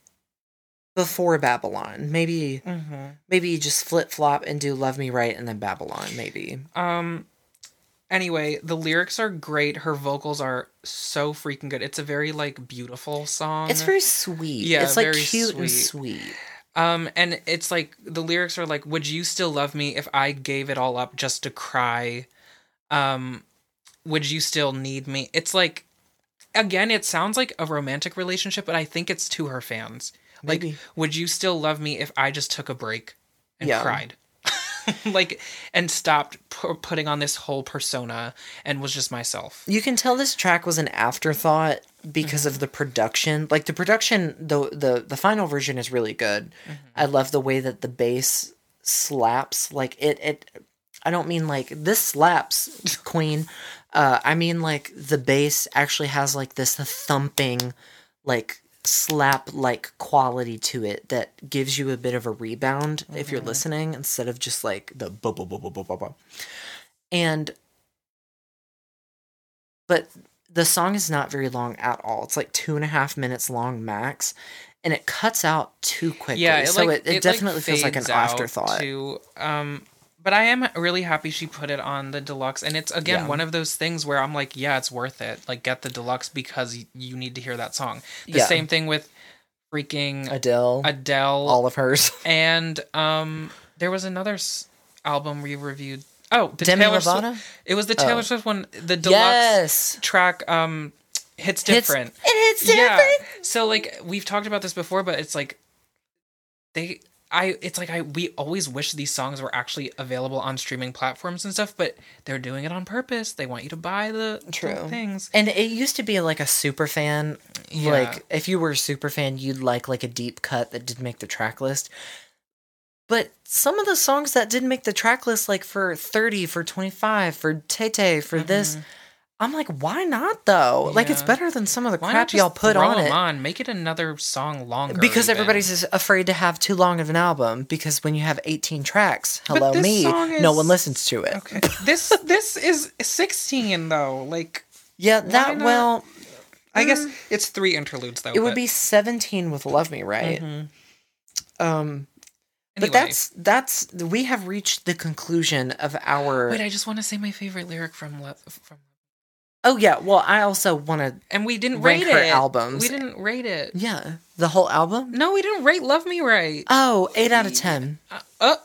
before Babylon. Maybe Mhm. maybe you just flip flop and do "Love Me Right" and then Babylon. Maybe. Um. Anyway, the lyrics are great. Her vocals are so freaking good. It's a very like beautiful song. It's very sweet. Yeah, it's like cute and sweet. sweet. Um, and it's like the lyrics are like, "Would you still love me if I gave it all up just to cry? Um, would you still need me?" It's like, again, it sounds like a romantic relationship, but I think it's to her fans. Like, would you still love me if I just took a break and Yeah. cried? like, and stopped pu- putting on this whole persona and was just myself. You can tell this track was an afterthought because Mm-hmm. of the production. Like the production, the the the final version is really good. Mm-hmm. I love the way that the bass slaps. Like it it. I don't mean like this slaps, Queen. Uh, I mean like the bass actually has like this thumping, like slap like quality to it that gives you a bit of a rebound if you're listening instead of just like the bu- bu- bu- bu- bu- bu- bu. and but the song is not very long at all. It's like two and a half minutes long max, and it cuts out too quickly. Yeah, it, so like, it, it, like, definitely feels like an afterthought. To, um, but I am really happy she put it on the deluxe, and it's again Yeah. one of those things where I'm like, yeah, it's worth it. Like, get the deluxe because you need to hear that song. The Yeah. same thing with freaking Adele, Adele, all of hers. and um, there was another s- album we reviewed. Oh, the Demi Taylor Lovato? Swift. It was the Taylor Oh. Swift one. The deluxe yes, track. Um, hits Hits- different. it hits different. Yeah. So like we've talked about this before, but it's like they I it's like I we always wish these songs were actually available on streaming platforms and stuff, but they're doing it on purpose. They want you to buy the the True. things. And it used to be like a super fan. Yeah. Like if you were a super fan, you'd like like a deep cut that didn't make the track list. But some of the songs that didn't make the track list, like for 30, for 25, for Tay Tay, for this, mm-hmm. I'm like, why not though? Like it's Mm-hmm. Better than some of the Why crap y'all put on it. on? Make it another song longer. Because even. everybody's afraid to have too long of an album. Because when you have 18 tracks, hello me, song no one listens to it. Okay. this this is 16 though. Like Yeah, that well, I guess it's three interludes though. it would be 17 with Love Me, right? Um anyway. But that's that's we have reached the conclusion of our Wait, I just want to say my favorite lyric from Love from Oh yeah. Well, I also want to. And we didn't Rank rate her it. albums. We didn't rate it. Yeah, the whole album. No, we didn't rate Love Me Right. Oh, eight out of ten. Uh, oh,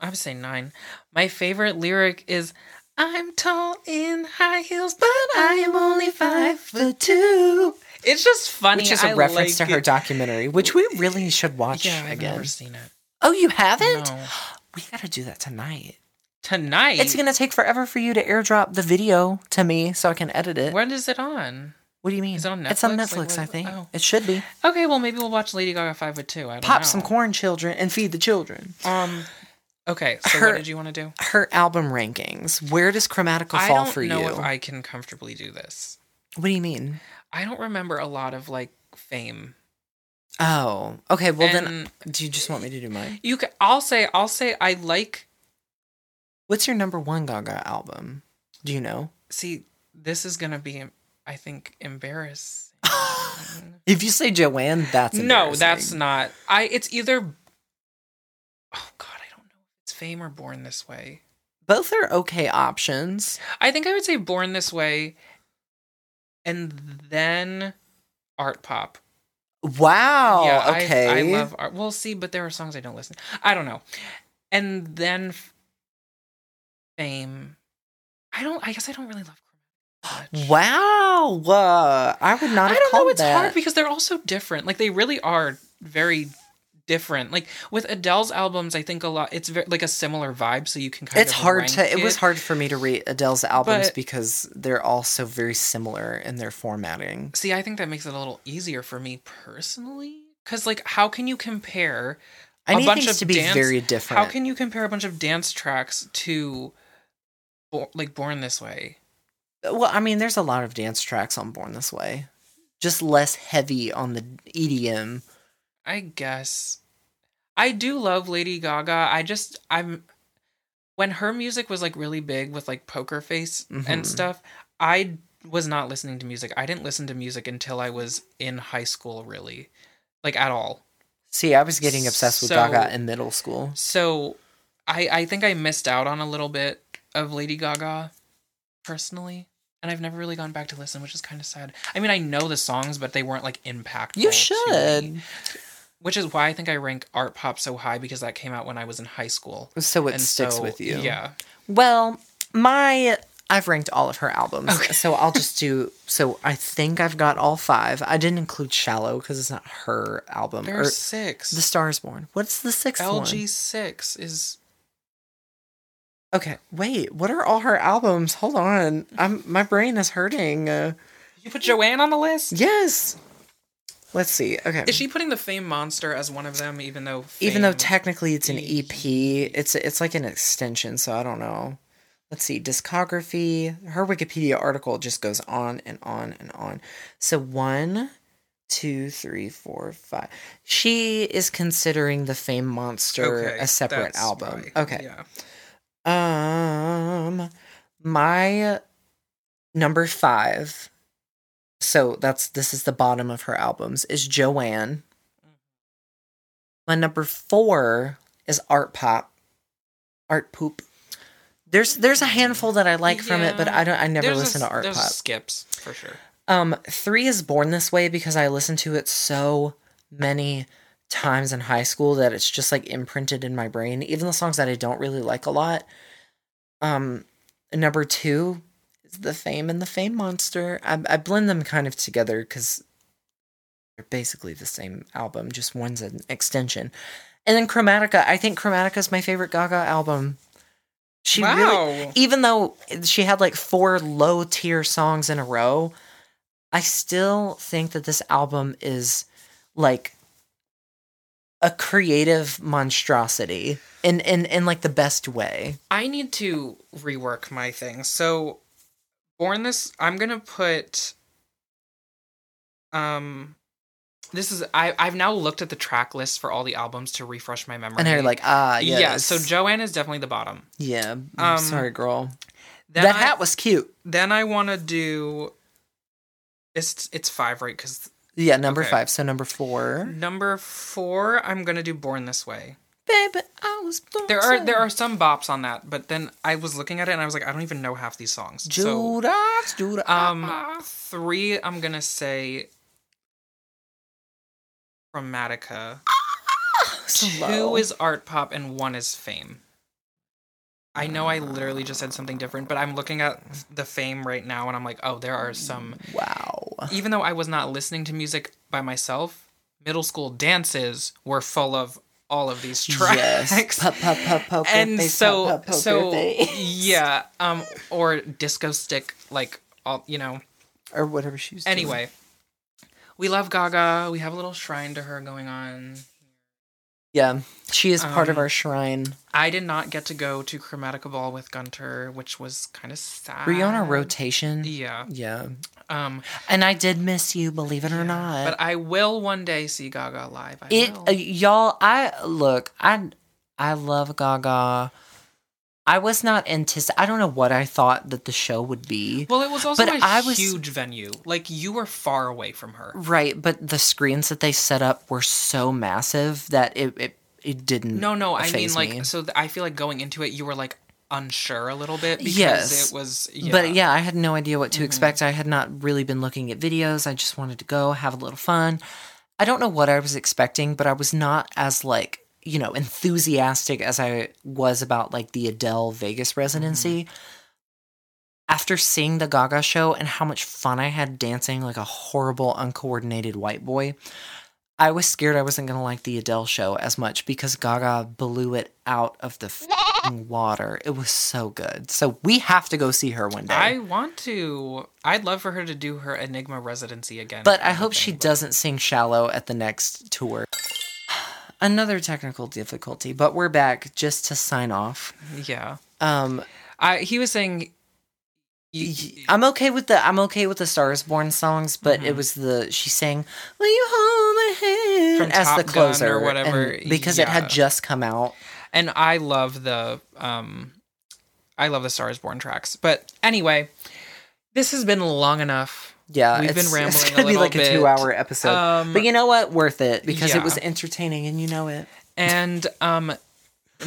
I would say nine. My favorite lyric is I'm tall in high heels, but I am only five foot two. It's just funny. Which is a I reference like to her it. documentary, which we really should watch Yeah, I've again. never seen it. Oh, you haven't? No. We gotta do that tonight. Tonight. It's gonna take forever for you to airdrop the video to me so I can edit it. When is it on? What do you mean? Is it on It's on Netflix? Like, I think. oh. It should be. Okay, well maybe we'll watch Lady Gaga five foot two. I don't Pop know. some corn, children, and feed the children. Um. Okay, so Her- what did you want to do? Her album rankings. Where does Chromatica I fall don't for know you? if I can comfortably do this. What do you mean? I don't remember a lot of like fame. Oh, okay. Well, then, do you just want me to do mine? You can. I'll say. I'll say. I like. What's your number one Gaga album? Do you know? See, this is gonna be. I think embarrassing. If you say Joanne, that's no, that's not. I. It's either. Oh God, I don't know. if It's Fame or Born This Way. both are okay options. I think I would say Born This Way, and then Artpop. Wow. yeah, okay. I, love art. Well, see, but there are songs I don't listen. I don't know. And then Fame. I don't. I guess I don't really love. Chromatica much. Wow. Uh, I would not I have don't know. It's that. hard because they're all so different. Like they really are very different. Like with Adele's albums, I think a lot. It's very, like a similar vibe, so you can kind of it's of. hard to. It was hard for me to rate Adele's albums But- because they're all so very similar in their formatting. See, I think that makes it a little easier for me personally. Because like, how can you compare? I a bunch of to be dance- very different. How can you compare a bunch of dance tracks to, Bo- like, Born This Way? Well, I mean, there's a lot of dance tracks on Born This Way, just less heavy on the EDM. I guess. I do love Lady Gaga. I just I'm when her music was like really big with like Poker Face Mhm. and stuff. I was not listening to music. I didn't listen to music until I was in high school, really, like at all. See, I was getting obsessed with So- Gaga in middle school. So, I I think I missed out on a little bit of Lady Gaga, personally. And I've never really gone back to listen, which is kind of sad. I mean, I know the songs, but they weren't like impactful. You should. Which is why I think I rank Artpop so high because that came out when I was in high school. So it And sticks so, with you. Yeah. Well, my I've ranked all of her albums. Okay. So I'll just do so I think I've got all five. I didn't include Shallow because it's not her album. There Or six. The Stars Born. What's the sixth one? LG6 is. Okay, wait. What are all her albums? Hold on. I'm my brain is hurting. Uh, You put Joanne on the list? yes. Let's see. Okay. Is she putting the Fame Monster as one of them, even though. Even though technically it's an EP, it's it's like an extension, so I don't know. Let's see, discography. Her Wikipedia article just goes on and on and on. So one, two, three, four, five. She is considering the Fame Monster Okay, a separate album. why. Okay. Yeah. Um, my number five. So that's this is the bottom of her albums is Joanne. My number four is Artpop, Art Poop. There's there's a handful that I like from it, but I don't. I never There's a listen to Artpop. skips, for sure. Um, three is Born This Way because I listened to it so many times in high school that it's just like imprinted in my brain. Even the songs that I don't really like a lot. Um, number two is The Fame and the Fame Monster. I, I blend them kind of together because they're basically the same album, just one's an extension. And then Chromatica. I think Chromatica is my favorite Gaga album. She really even though she had like four low tier songs in a row, I still think that this album is like a creative monstrosity in in in like the best way. I need to rework my thing. So, born this, I'm gonna put. Um, this is I I've now looked at the track list for all the albums to refresh my memory. And they're like, ah, yes. yeah. So Joanne is definitely the bottom. yeah. Um, sorry, girl. Then that I, hat was cute. Then I want to do. It's it's five right because Yeah, number Okay. five. So number four. number four I'm gonna do Born This Way Baby, I was born There are there are some bops on that, but then I was looking at it and I was like, I don't even know half these songs. So Judas, Judas. um three I'm gonna say Chromatica. Two Slow. is Artpop and one is fame. I know I literally just said something different, but I'm looking at the fame right now and I'm like, oh, there are some wow. even though I was not listening to music by myself, middle school dances were full of all of these tracks. Yes. Pop, pop, pop, poker and face, so pop, pop, so yeah, um or disco stick like all you know. or whatever she's. was. doing. Anyway, we love Gaga. We have a little shrine to her going on. Yeah, she is part of Um, our shrine. I did not get to go to Chromatica Ball with Gunter, which was kind of sad. Were you on a rotation? Yeah. Yeah, Um, and I did miss you, believe it or not. but I will one day see Gaga live. I it, will. uh, y'all. I look. I I love Gaga. I was not antici- I don't know what I thought that the show would be. well, it was also but a I was- huge venue. Like you were far away from her. Right, but the screens that they set up were so massive that it it, it didn't. No, no, I mean like me. so. Th- I feel like going into it, you were like unsure a little bit because Yes. it was. Yeah. Mm-hmm. But yeah, I had no idea what to expect. I had not really been looking at videos. I just wanted to go have a little fun. I don't know what I was expecting, but I was not as like, you know, enthusiastic as I was about like the Adele Vegas residency. Mm-hmm. After seeing the Gaga show and how much fun I had dancing like a horrible uncoordinated white boy, I was scared I wasn't going to like the Adele show as much because Gaga blew it out of the water. It was so good. So we have to go see her one day. I want to. I'd love for her to do her Enigma residency again. but I hope she doesn't sing shallow at the next tour. Another technical difficulty, but we're back just to sign off. Yeah. Um, I he was saying. I'm okay with the I'm okay with the Stars Born songs, but Mm-hmm. it was the she sang "Will you hold my hand" From as Top the Gun or closer whatever, because it had just come out. and I love the um, I love the Stars Born tracks. But anyway, this has been long enough. Yeah, We've it's, been rambling a gonna be like bit. a two-hour episode, Um, but you know what? Worth it because yeah. it was entertaining, and you know it. And um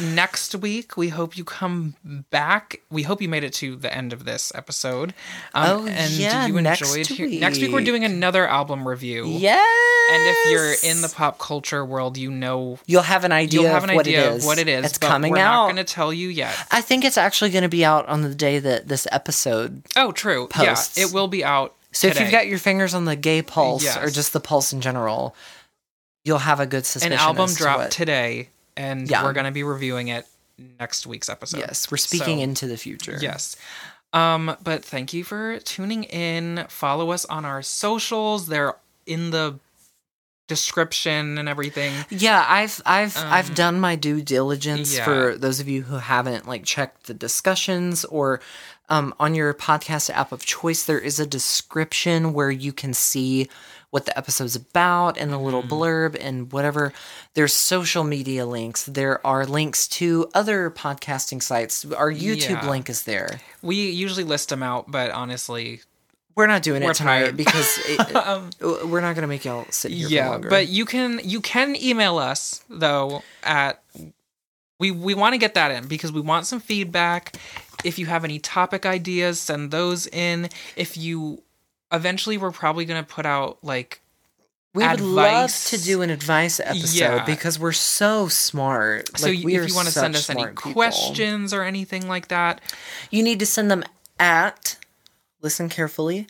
next week we hope you come back. We hope you made it to the end of this episode. Um, Oh, and yeah, you next enjoyed hear- next week we're doing another album review. Yes, And if you're in the pop culture world, you know you'll have an idea. you'll have an of what idea it is. of what it is. It's coming we're out. not going to tell you yet. I think it's actually going to be out on the day that this episode. Oh, true. Posts. Yeah, it will be out. So if you've got your fingers on the gay pulse or just the pulse in general, you'll have a good suspicion. an album dropped what- today, and Yeah. we're going to be reviewing it next week's episode. Yes, we're speaking So- into the future. Yes. Um, but thank you for tuning in. Follow us on our socials. They're in the description and everything. Yeah, I've I've I've Um, done my due diligence yeah. for those of you who haven't like checked the discussions or um, on your podcast app of choice there is a description where you can see what the episode's about and a little Mm-hmm. blurb and whatever. There's social media links. There are links to other podcasting sites. Our YouTube Yeah. link is there. We usually list them out, but honestly, We're not doing We're it tonight tired. because it, um, we're not gonna make y'all sit here for yeah. longer. But you can you can email us though at we we want to get that in because we want some feedback. If you have any topic ideas, send those in. If you eventually we're probably going to put out like we would love advice. to do an advice episode Yeah. because we're so smart. so Like, y- if you want to send us any people. questions or anything like that, you need to send them at listen carefully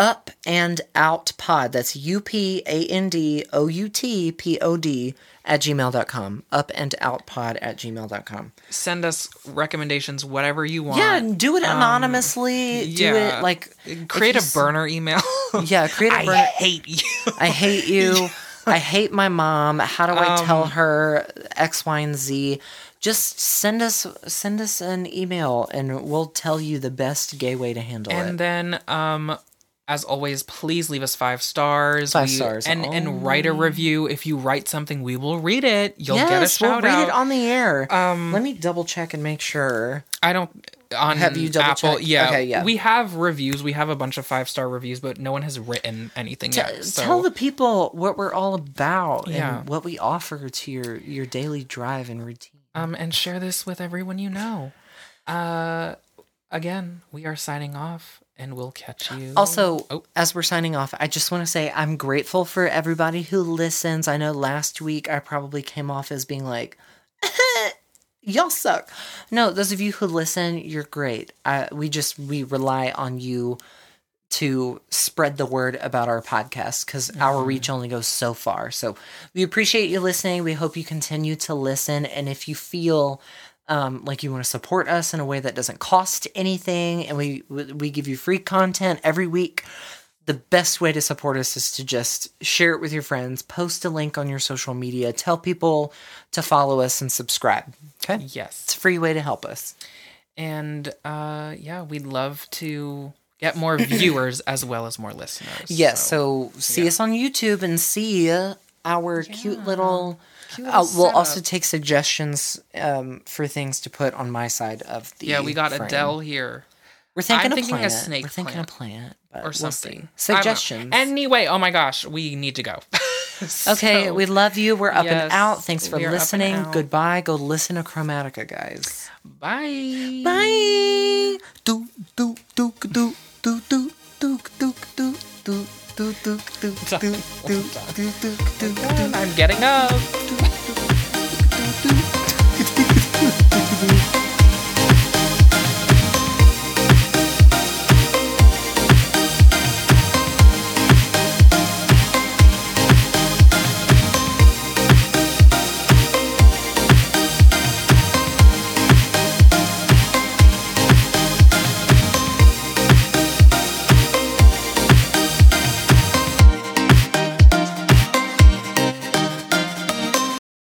up and out pod that's u-p-a-n-d-o-u-t-p-o-d at gmail.com up and out pod at gmail.com send us recommendations whatever you want. yeah do it Um, anonymously do yeah. it like create a burner email. yeah create a I burner I hate you. I hate you. I hate my mom. How do I tell Um, her X, Y, and Z? Just send us send us an email and we'll tell you the best gay way to handle and it. And then um as always, please leave us five stars. Five stars and and write a review. If you write something, we will read it. You'll get a yes, we'll read out. it on the air. Um, Let me double check and make sure. I don't on Have you double Apple. checked? Yeah, Okay, yeah. We have reviews. We have a bunch of five star reviews, but no one has written anything T- yet. So Tell the people what we're all about Yeah. and what we offer to your your daily drive and routine. um and share this with everyone you know. Uh, again, we are signing off, and we'll catch you. Also, oh, as we're signing off, I just want to say I'm grateful for everybody who listens. I know last week I probably came off as being like, y'all suck. No, those of you who listen, you're great. I, we just we rely on you to spread the word about our podcast because our mm-hmm. reach only goes so far. So we appreciate you listening. We hope you continue to listen. And if you feel um, like you want to support us in a way that doesn't cost anything, and we we give you free content every week. The best way to support us is to just share it with your friends, post a link on your social media, tell people to follow us and subscribe. Okay, Yes. it's a free way to help us. and uh, yeah, we'd love to get more viewers as well as more listeners. Yes, so, see us on YouTube and see our cute little. Cute Uh, we'll also setup. take suggestions um, for things to put on my side of the. yeah, we got frame. Adele here. We're thinking I'm a thinking a plant. snake We're thinking plant. a plant but or we'll something. see. I don't know. Suggestions. Anyway, oh my gosh, we need to go. okay, we love you. We're up yes, and out. Thanks for we are up and listening. Goodbye. Go listen to Chromatica, guys. bye. Bye. Do do do do do do do do do do do do do do do do do do do I'm getting up.